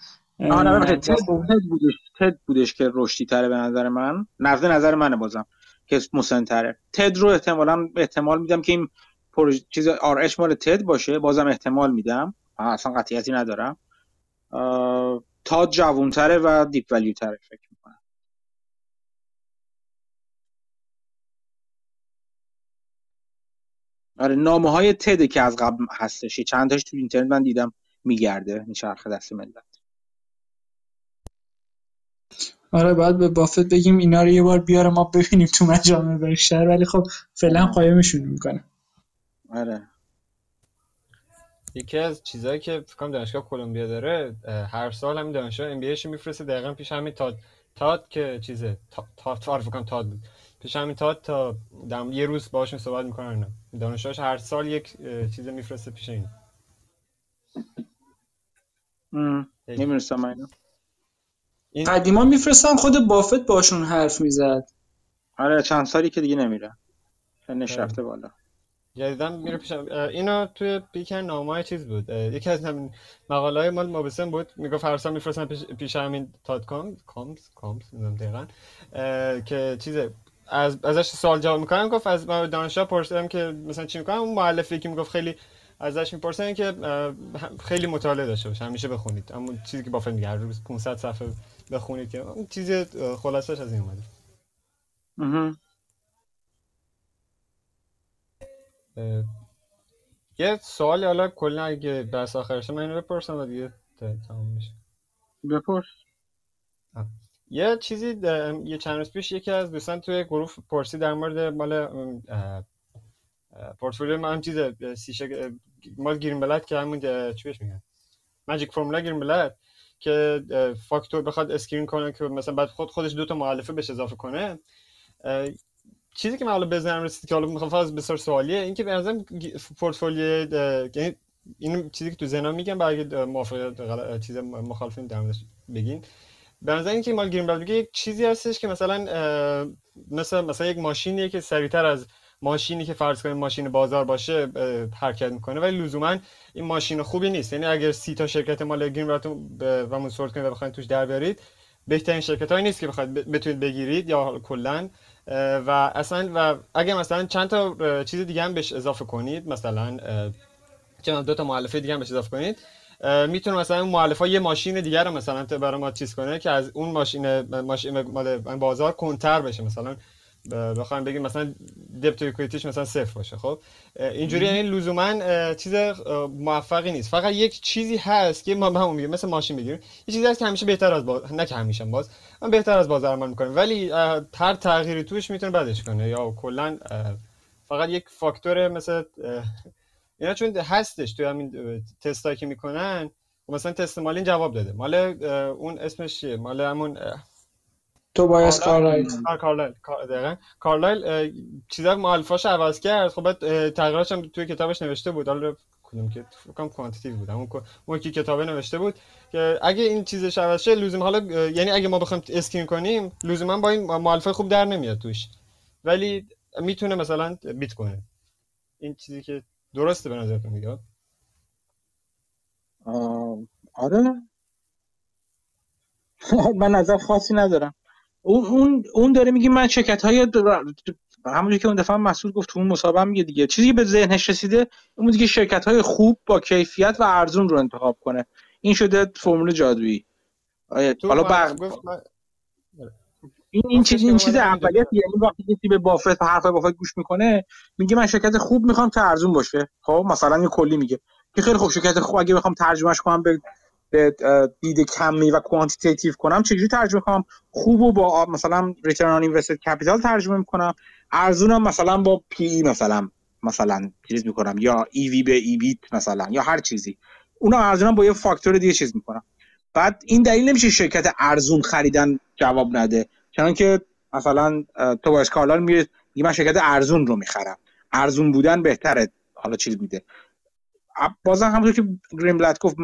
آره تد خب. تد بودش تد بودش که رشدی تره به نظر من. نظر نظر منه بازم. که مسن تره تد رو احتمالا احتمال میدم که این پروژه چیز آر مال تد باشه. بازم احتمال میدم. اصلا قطعیتی ندارم. تاد جوونتره و دیپ ولیو تره فکر می‌کنم. آره نامه های تد که از قبل هستش. چند تاش تو اینترنت من دیدم میگرده. میچرخه دست ملت. آره باید به بافت بگیم اینا رو یه بار بیاره ما ببینیم تو مجامع برکشایر ولی خب فعلا. قایمشون می‌کنه. آره. یکی از چیزهایی که فکر کنم دانشگاه کلمبیا داره هر سال همین دانشجو ام بی ایش میفرسته دقیقا پیش همین تاد تاد که چیزه تا- تاد تاد فکر کنم تاد بود. پیش همین تاد تا دم یه روز باهاشون صحبت می‌کنن اینا. دانشجوهاش هر سال یک چیز میفرسته پیش این. ام. این قدیما میفرستن خود بافت باشون حرف می‌زد. آره چند سالی که دیگه نمیره. سنش آره. رفته بالا. جدیدا میره پیشم اه، اینا توی پیکن نامه چیز بود. یکی از همین مقاله های مال مابسن بود. می‌گفت هر سال میفرستن پیش, پیش همین تاد کام کامز؟ کامز؟ نمی‌دونم دقیقا. که چیزه. از ازش سوال جواب می‌کنم. گفت از من دانشجو پرسیدم که مثلا چی می‌کنم؟ اون مؤلفی که می‌گفت خیلی ازش می‌پرسن که خیلی مطالعه داشته باشه همیشه بخونید. اما چیزی که بافت میگه هر روز 500 صفحه بخونید که اون چیز خلاصش از این اومده. یه سوالی حالا کلا اگه بحث آخرشه من اینو بپرسم و دیگه تمام میشه. بپرس. یه چیزی یه چند روز پیش یکی از دوستان توی گروه پرسی در مورد مال پورتفولیو من چیز اه، سی شگ... مال گرین بلد که همون چی بهش میگن؟ ماجیک فرمولا گرین بلد. که فاکتور بخواد اسکرین کنه که مثلا بعد خود خودش دو تا مؤلفه بهش اضافه کنه. چیزی که من حالا بزنم رسید که حالا می‌خوام از بسیار سوالیه این که به نظرم پورتفولیو یعنی این چیزی که تو ذهنم میگم برای اگه موافق غل- چیز مخالفین در بگین. به نظر اینکه مال گرین یک چیزی هستش که مثلا اه، مثل مثلا یک ماشینیه که سریعتر از ماشینی که فرض کنیم ماشین بازار باشه حرکت می‌کنه. ولی لزوما این ماشین خوبی نیست. یعنی اگر سی تا شرکت مال گرین بلدتون و سورت کنید و بخواید توش در بیارید بهترین شرکت هایی نیست که بخواید بتونید بگیرید یا کلا. و اصلا و اگر مثلا چند تا چیز دیگه هم بهش اضافه کنید مثلا چند دو تا مؤلفه دیگه هم بهش اضافه کنید می‌تونه مثلا اون مؤلفه یه ماشین دیگر رو مثلا برای ما چیز کنه که از اون ماشین ماشین مال بازار کنتر بشه. مثلا بخوایم بگیم مثلا دپت اکویتیش مثلا صفر باشه خب؟ اینجوری یعنی لزوما چیز موفقی نیست. فقط یک چیزی هست که ما به همون میگیم مثل ماشین بگیریم یه چیزی هست که همیشه بهتر از باز نه که همیشه باز من بهتر از بازار عمل می‌کنه ولی هر تغییری توش می‌تونه بدش کنه. یا کلا فقط یک فاکتور مثل اه، اینا چون هستش توی همین تستایی که می‌کنن و مثلا تست مال این جواب داده. مال اون اسمش مال همون اه، تو باید کارلایل کارلایل دقیقا. کارلایل چیزا مالفاش عوض کرد. خب بعد تغییراتش هم توی کتابش نوشته بود. حالا کدوم که فکر کوانتیتیو بود. اون اون که کتابه نوشته بود که اگه این چیزش عوض شه لزوم حالا یعنی اگه ما بخوایم اسکین کنیم لزوما با این مالفای خوب در نمیاد توش. ولی می‌تونه مثلا بیت کنه این چیزی که درسته به نظرتون میاد؟ آره. *laughs* من نظر خاصی ندارم. اون اون داره میگه من شرکت های همونجوری که اون دفعه مسعود گفت تو اون مسابقه میگه دیگه. چیزی که به ذهنش رسیده اون دیگه شرکت های خوب با کیفیت و ارزون رو انتخاب کنه. این شده فرمول جادویی. حالا بق... این این چیز این چیز اولیت یعنی وقتی کسی به بافت حرف بافت گوش می‌کنه میگه من شرکت خوب می‌خوام که ارزون باشه. خب مثلا یه کلی میگه. که خیلی خوب شرکت خوب. اگه بخوام ترجمهش کنم به به دید کمی و quantitative کنم چجوری ترجمه کنم؟ خوب و با مثلا return on invested capital ترجمه می‌کنم. ارزونم مثلا با P/E مثلا مثلا چیز می‌کنم یا EV به EBIT مثلا یا هر چیزی. اونا ارزونم با یه فاکتور دیگه چیز می‌کنم. بعد این دلیل نمیشه شرکت ارزون خریدن جواب نده. چون که مثلا تو با اسکالار میره من شرکت ارزون رو می‌خرم. ارزون بودن بهتره حالا چیز میده. بازم همونطور که گرین بلد گفت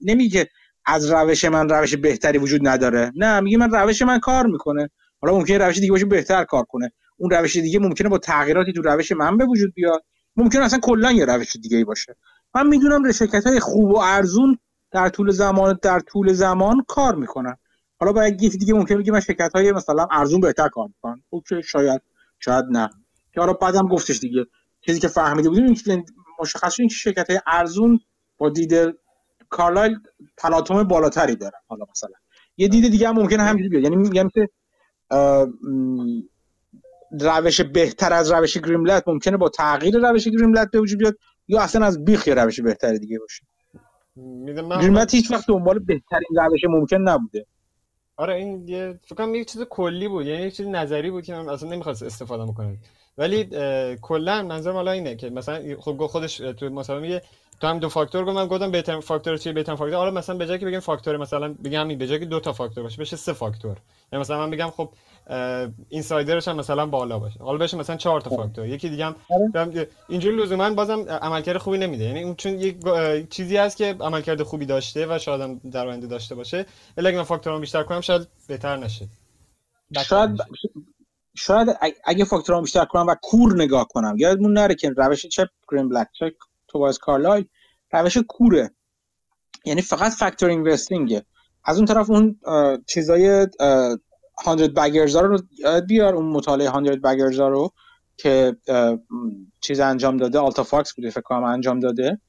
نمیگه از روش من روش بهتری وجود نداره. نه میگه من روش من کار می‌کنه. حالا ممکنه روش دیگه باشه بهتر کار کنه. اون روش دیگه ممکنه با تغییراتی تو روش من به وجود بیاد. ممکنه اصلا کلا یه روش دیگه باشه. من می‌دونم شرکت های خوب و ارزون در طول زمان در طول زمان کار می‌کنن. حالا باید یه دیگه ممکنه بگه من شرکت های مثلا ارزون بهتر کار می‌کنن. اوکی شاید شاید نه. که حالا بعدم گفتش دیگه. چیزی که فهمیده بودیم مشخص این شرکت های ارزون با دید کارلایل تلاطم بالاتری دارن. حالا مثلا یه دید دیگه هم ممکنه همینجوری بیاد. یعنی میگم که روش بهتر از روش گریملت ممکنه با تغییر روش گریملت به وجود بیاد یا اصلا از بیخ روش بهتر دیگه باشه. گریملت هیچ وقت دنبال بهترین روش ممکن نبوده. آره این یه فکر کنم یه چیز کلی بود. یعنی یه چیز نظری بود که من اصلا نمی‌خواست استفاده بکنم. ولی کلا منظورم حالا اینه که مثلا خب خودش تو مثلا میگه تو هم دو فاکتور گفتم گفتم بهترین فاکتور چیه بهترین فاکتور. حالا مثلا به جای که بگیم فاکتور مثلا بگم همین به جای که دو تا فاکتور باشه بشه سه فاکتور. یا مثلا من بگم خب اینسایدرش هم مثلا بالا باشه. حالا بشه مثلا چهار تا خب. فاکتور. یکی دیگه هم آره. اینجوری لزوما بازم عملکرد خوبی نمیده. یعنی اون چون یک چیزی هست که عملکرد خوبی داشته و شاید هم در آینده داشته باشه. ولی اگه من فاکتورام بیشتر کنم شاید بهتر نشه. شاید شاید اگه فاکتورام بیشتر کنم و کور نگاه کنم. یادمون نره که روش چپ گرین بلک چک توباز کارلایل روش کوره. یعنی فقط factor investing ه از اون طرف اون چیزای 100 baggers رو بیار اون مطالعه 100 baggers رو که چیز انجام داده Alta Fox بوده فکر کنم انجام داده.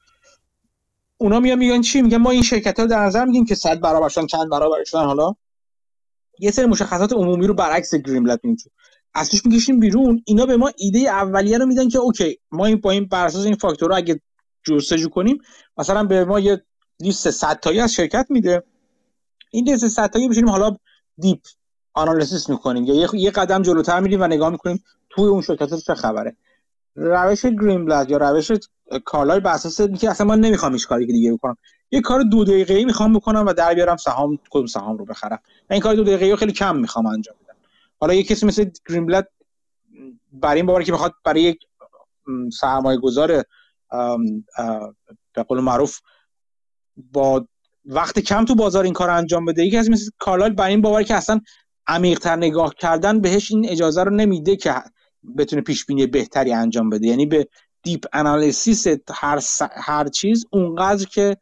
اونا میان میگن چی؟ میگن ما این شرکت ها در نظر میگیم که صد برابر شدن چند برابر شدن حالا یه سری مشخصات عمومی رو برعکس Greenblatt میگیم از توش می‌کشیم بیرون. اینا به ما ایده اولیه رو میدن که okay ما این با این بر اساس این فاکتور رو اگه جستجو کنیم مثلا به ما یه لیست 100 تایی از شرکت میده. این لیست 100 تایی بشینیم حالا دیپ آنالیسیس می‌کنیم. یا یه قدم جلوتر میریم و نگاه می‌کنیم توی اون شرکت چه خبره. روش گرین بلد یا روش کارلای بر اساس اینکه اصلا من نمی‌خوام هیچ کاری دیگه بکنم. یه کار دو دقیقه‌ای می‌خوام بکنم و در بیارم سهام کدوم سهام رو بخرم. این کار دو دقیقه‌ای خیلی کم می‌خوام انجام حالا یه کسی مثل گرین بلد برای این باوری که بخواد برای یک سرمایه گذار به قول معروف با وقت کم تو بازار این کار انجام بده. یکی از مثل Carlisle برای این باوری که اصلا عمیقتر نگاه کردن بهش این اجازه رو نمیده که بتونه پیش بینی بهتری انجام بده. یعنی به deep analysis هر, هر چیز اونقدر که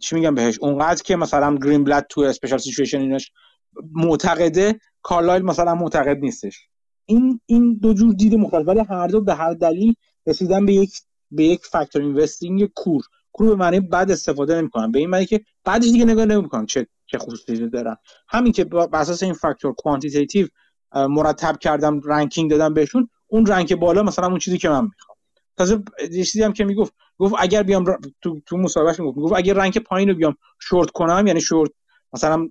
چی میگم بهش؟ اونقدر که مثلا Greenblatt تو special situation اینش معتقده Carlisle مثلا معتقد نیستش. این این دو جور دید مختلف ولی هر دو به هر دلیل رسیدن به یک به یک factor investing کور. کور به معنی بد استفاده نمی‌کنن. به این معنی که بعدش دیگه نگاه نمی‌کنن چه چه خصوصیتی دارن. همین که بر اساس این فاکتور quantitative مرتب کردم ranking دادم بهشون اون rank بالا مثلا اون چیزی که من می‌خوام. تازه یه چیزی هم که می‌گفت گفت اگر بیام تو تو مصاحبهش می‌گفت می‌گفت اگر rank پایین رو بیام شورت کنم یعنی شورت مثلا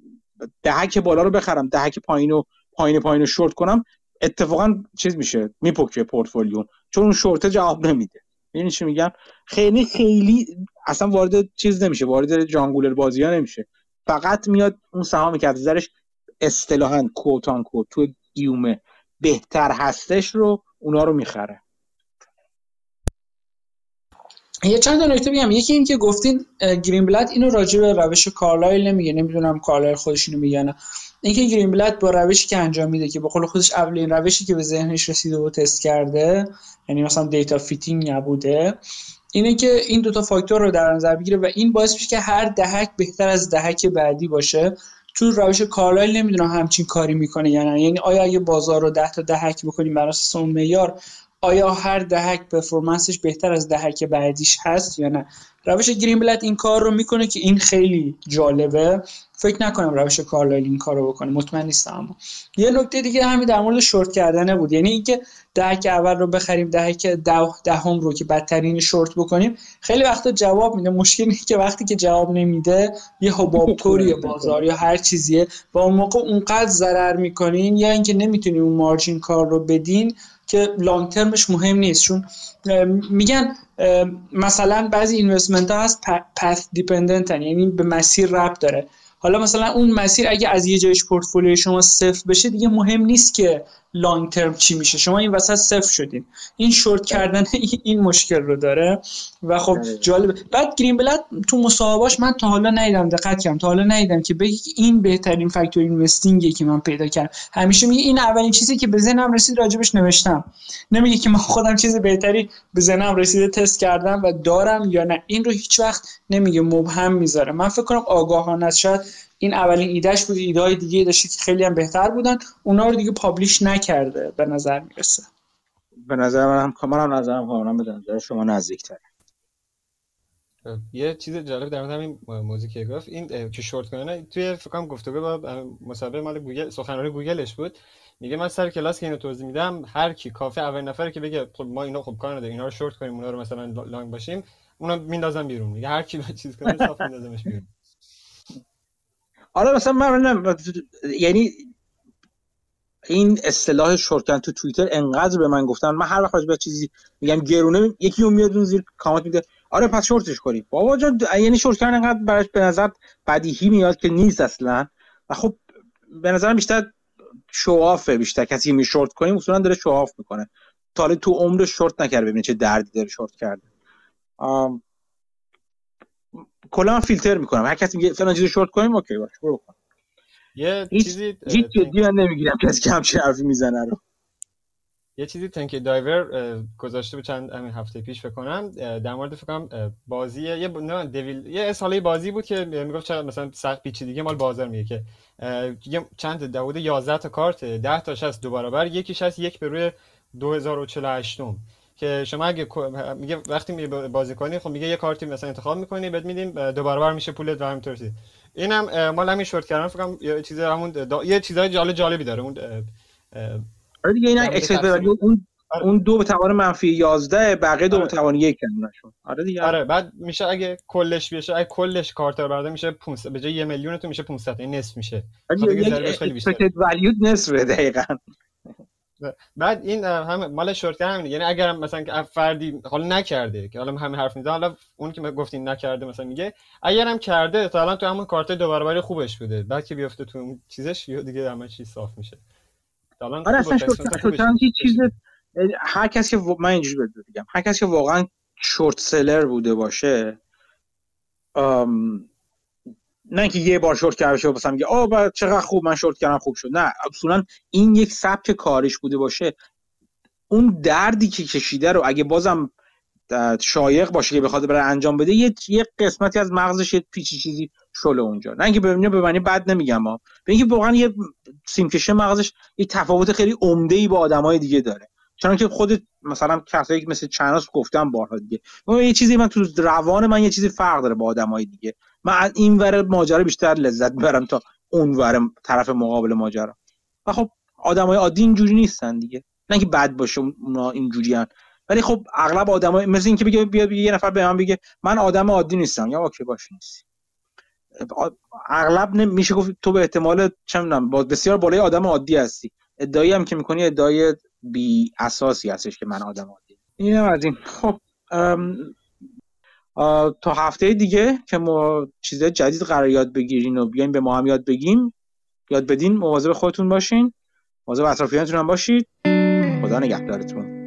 دهک بالا رو بخرم دهک پایین رو پایین پایین رو شورت کنم اتفاقا چیز میشه میپکه پورتفولیو. چون اون شورت جواب نمیده. یعنی چی میگم؟ خیلی خیلی اصلا وارد چیز نمیشه وارد جانگولر بازی ها نمیشه. فقط میاد اون سهامی که از اصطلاحا کوتان کوت تو گیومه بهتر هستش رو اونا رو می‌خره. یه چند تا نکته بگم. یکی این که گفتین گرین بلت اینو راجع به روش کارلایل نمیگه. نمی‌دونم کارلایل خودش اینو میگه نه. اینکه گرین بلت با روشی که انجام میده که به قول خودش اولین روشی که به ذهنش رسیده و تست کرده یعنی مثلا data fitting نبوده اینه که این دوتا فاکتور رو در نظر بگیره و این باعث میشه که هر دهک بهتر از دهک بعدی باشه. تو روش کارلایل نمی‌دونم همچین کاری می‌کنه یا نه. یعنی آیا اگه بازار رو ده تا دهک بکنیم بر اساس اون معیار آیا هر دهک پرفورمنسش بهتر از دهک بعدیش هست یا نه؟ روش گرین بلد این کار رو می‌کنه که این خیلی جالبه. فکر نکنم روش کارلایل این کار رو بکنه. مطمئن نیستم اما. یه نکته دیگه همین در مورد شورت کردنه بود. یعنی اینکه دهک اول رو بخریم دهک ده دهم رو که بدترین شورت بکنیم خیلی وقتا جواب میده. مشکل اینه که وقتی که جواب نمیده یه حباب توری *laughs* بازار یا هر چیزیه. و اون موقع اونقدر ضرر می‌کنین یا اینکه نمی‌تونین اون مارجین کار رو بدین که long term ش مهم نیست. چون میگن مثلا بعضی investment ها هست path dependent یعنی به مسیر ربط داره. حالا مثلا اون مسیر اگه از یه جایش پورتفولیو شما صفر بشه دیگه مهم نیست که long term چی میشه؟ شما این وسط صفر شدین. این شورت کردن *laughs* این مشکل رو داره. و خب جالب. بعد گرین بلت تو مصاحبهاش من تا حالا ندیدم دقت کردم. تا حالا ندیدم که بگی این بهترین factor investing ی که من پیدا کردم. همیشه میگه این اولین چیزی که به ذهنم رسید راجبش نوشتم. نمیگه که من خودم چیز بهتری به ذهنم رسیده تست کردم و دارم یا نه. این رو هیچ وقت نمیگه مبهم می‌ذاره. من فکر کنم آگاهانه شاید این اولین ایدهش بود ایده های دیگه داشتی که خیلی هم بهتر بودن. اونا رو دیگه publish نکرده به نظر می‌رسه. به نظر من هم من هم نظرم کاملا به نظر شما نزدیکتره. یه چیز جالب در مورد همین موضوع که گفت این که شورت کنه توی فکر کنم گفتگو با مسابقه مال گوگل سخنرانی گوگلش بود. میگه من سر کلاس که اینو توضیح میدم هر کی کافه اول نفره که بگه خب ما اینا خب کار نداره اینا رو شورت کنیم اونا رو مثلا لانگ باشیم اونا میندازن بیرون. میگه هر کی چیز کنه صاف میندازمش بیرون. آره مثلا من یعنی این اصطلاح شورکن تو توییتر انقدر به من گفتن من هر وقت به چیزی میگم گرونه یکی اون میاد اون زیر کامنت میده آره پس شورتش کنی. بابا جان یعنی شورت کردن انقدر براش به نظر بدیهی میاد که نیست اصلا. و خب به نظر بیشتر شوافه بیشتر کسی می شورت کنیم اصولا داره شواف می‌کنه. تا تو عمر شورت نکرده ببینید چه دردی داره شورت کرده. کلا من فیلتر می‌کنم. هر کسی میگه فلان چیزو شورت کنیم اوکی باشه برو کن یه هیچ چیزی هیچ جدی من نمی‌گیرم کسی که همچین حرفی می‌زنه رو. یه چیزی تنکی دایور گذاشته به چند همین هفته پیش فکر کنم در مورد فکر کنم بازی یه نه دویل یه اصاله بازی بود که می‌گفت چرا مثلا سخت دیگه مال بازار میگه که یه چند داوود 11 تا کارت 10 تاش هست دو برابر یکیش هست یک به روی 2048 م که شما اگه میگه وقتی می بازی کنی خب میگه یه کارتی مثلا انتخاب می‌کنی بعد میدیم دو برابر میشه پول و همینطوری اینم مال همین شورت کردن. فکر کنم یه چیز همون دا... یه چیزای جالب جالبی داره. اون آره دیگه اینا اون اون دو به توان منفی 11 بقیه دو به توان یک نشون آره دیگه. آره بعد میشه اگه کلش بشه اگه کلش کارت رو برده میشه 500 به جای 1 میلیون تو میشه 500 این نصف میشه. خیلی بیشتر ولیو نصف دقیقاً. بعد این هم مال شورت همین یعنی اگر مثلا فردی حالا نکرده که حالا همین حرف می‌زنه حالا اون که گفتین نکرده مثلا میگه اگر هم کرده تا الان تو همون کارت دو برابری خوبش بوده. بعد که بیفته تو اون چیزش دیگه همه چیز صاف میشه. الان آره اصلا شورت چیز هر کسی که من اینجوری بهت بگم. هر کسی که واقعا شورت سلر بوده باشه نه اینکه یه بار شورت کرده باشه مثلا میگه آه چقدر خوب من شورت کردم خوب شد. نه اصولا این یک سبک کارش بوده باشه. اون دردی که کشیده رو اگه بازم شایق باشه که بخواد برای انجام بده یه قسمتی از مغزش یه پیچی چیزی شله اونجا. نه اینکه ببینه به معنی بد نمیگم ها. به اینکه واقعا یه سیمکشه مغزش یه تفاوت خیلی عمده ای با آدمای دیگه داره. چون که خود مثلا کسایی مثل چناس گفتم بارها دیگه یه چیزی من تو روان من یه چیزی فرق داره با آدمای دیگه. من از این ور ماجرا بیشتر لذت می‌برم تا اون ور طرف مقابل ماجرا و خب آدمای عادی اینجوری نیستن دیگه. نه که بد باشه اونا اینجوری هن. ولی خب اغلب آدمای مثل اینکه بگه بیاد بگه یه نفر به من بگه من آدم عادی نیستم. یا اوکی باش نیستی. اغلب میشه گفت تو به احتمال چه با بسیار بالای آدم عادی هستی. ادعایی هم که می‌کنی ادعای بی اساسی هستش که من آدم عادی. اینم از این. خب تا هفته دیگه که ما چیزای جدید قرار یاد بگیرین و بیایم به ما هم یاد بگیم یاد بدین مواظب خودتون باشین. مواظب اطرافیانتون هم باشید. خدا نگهدارتون.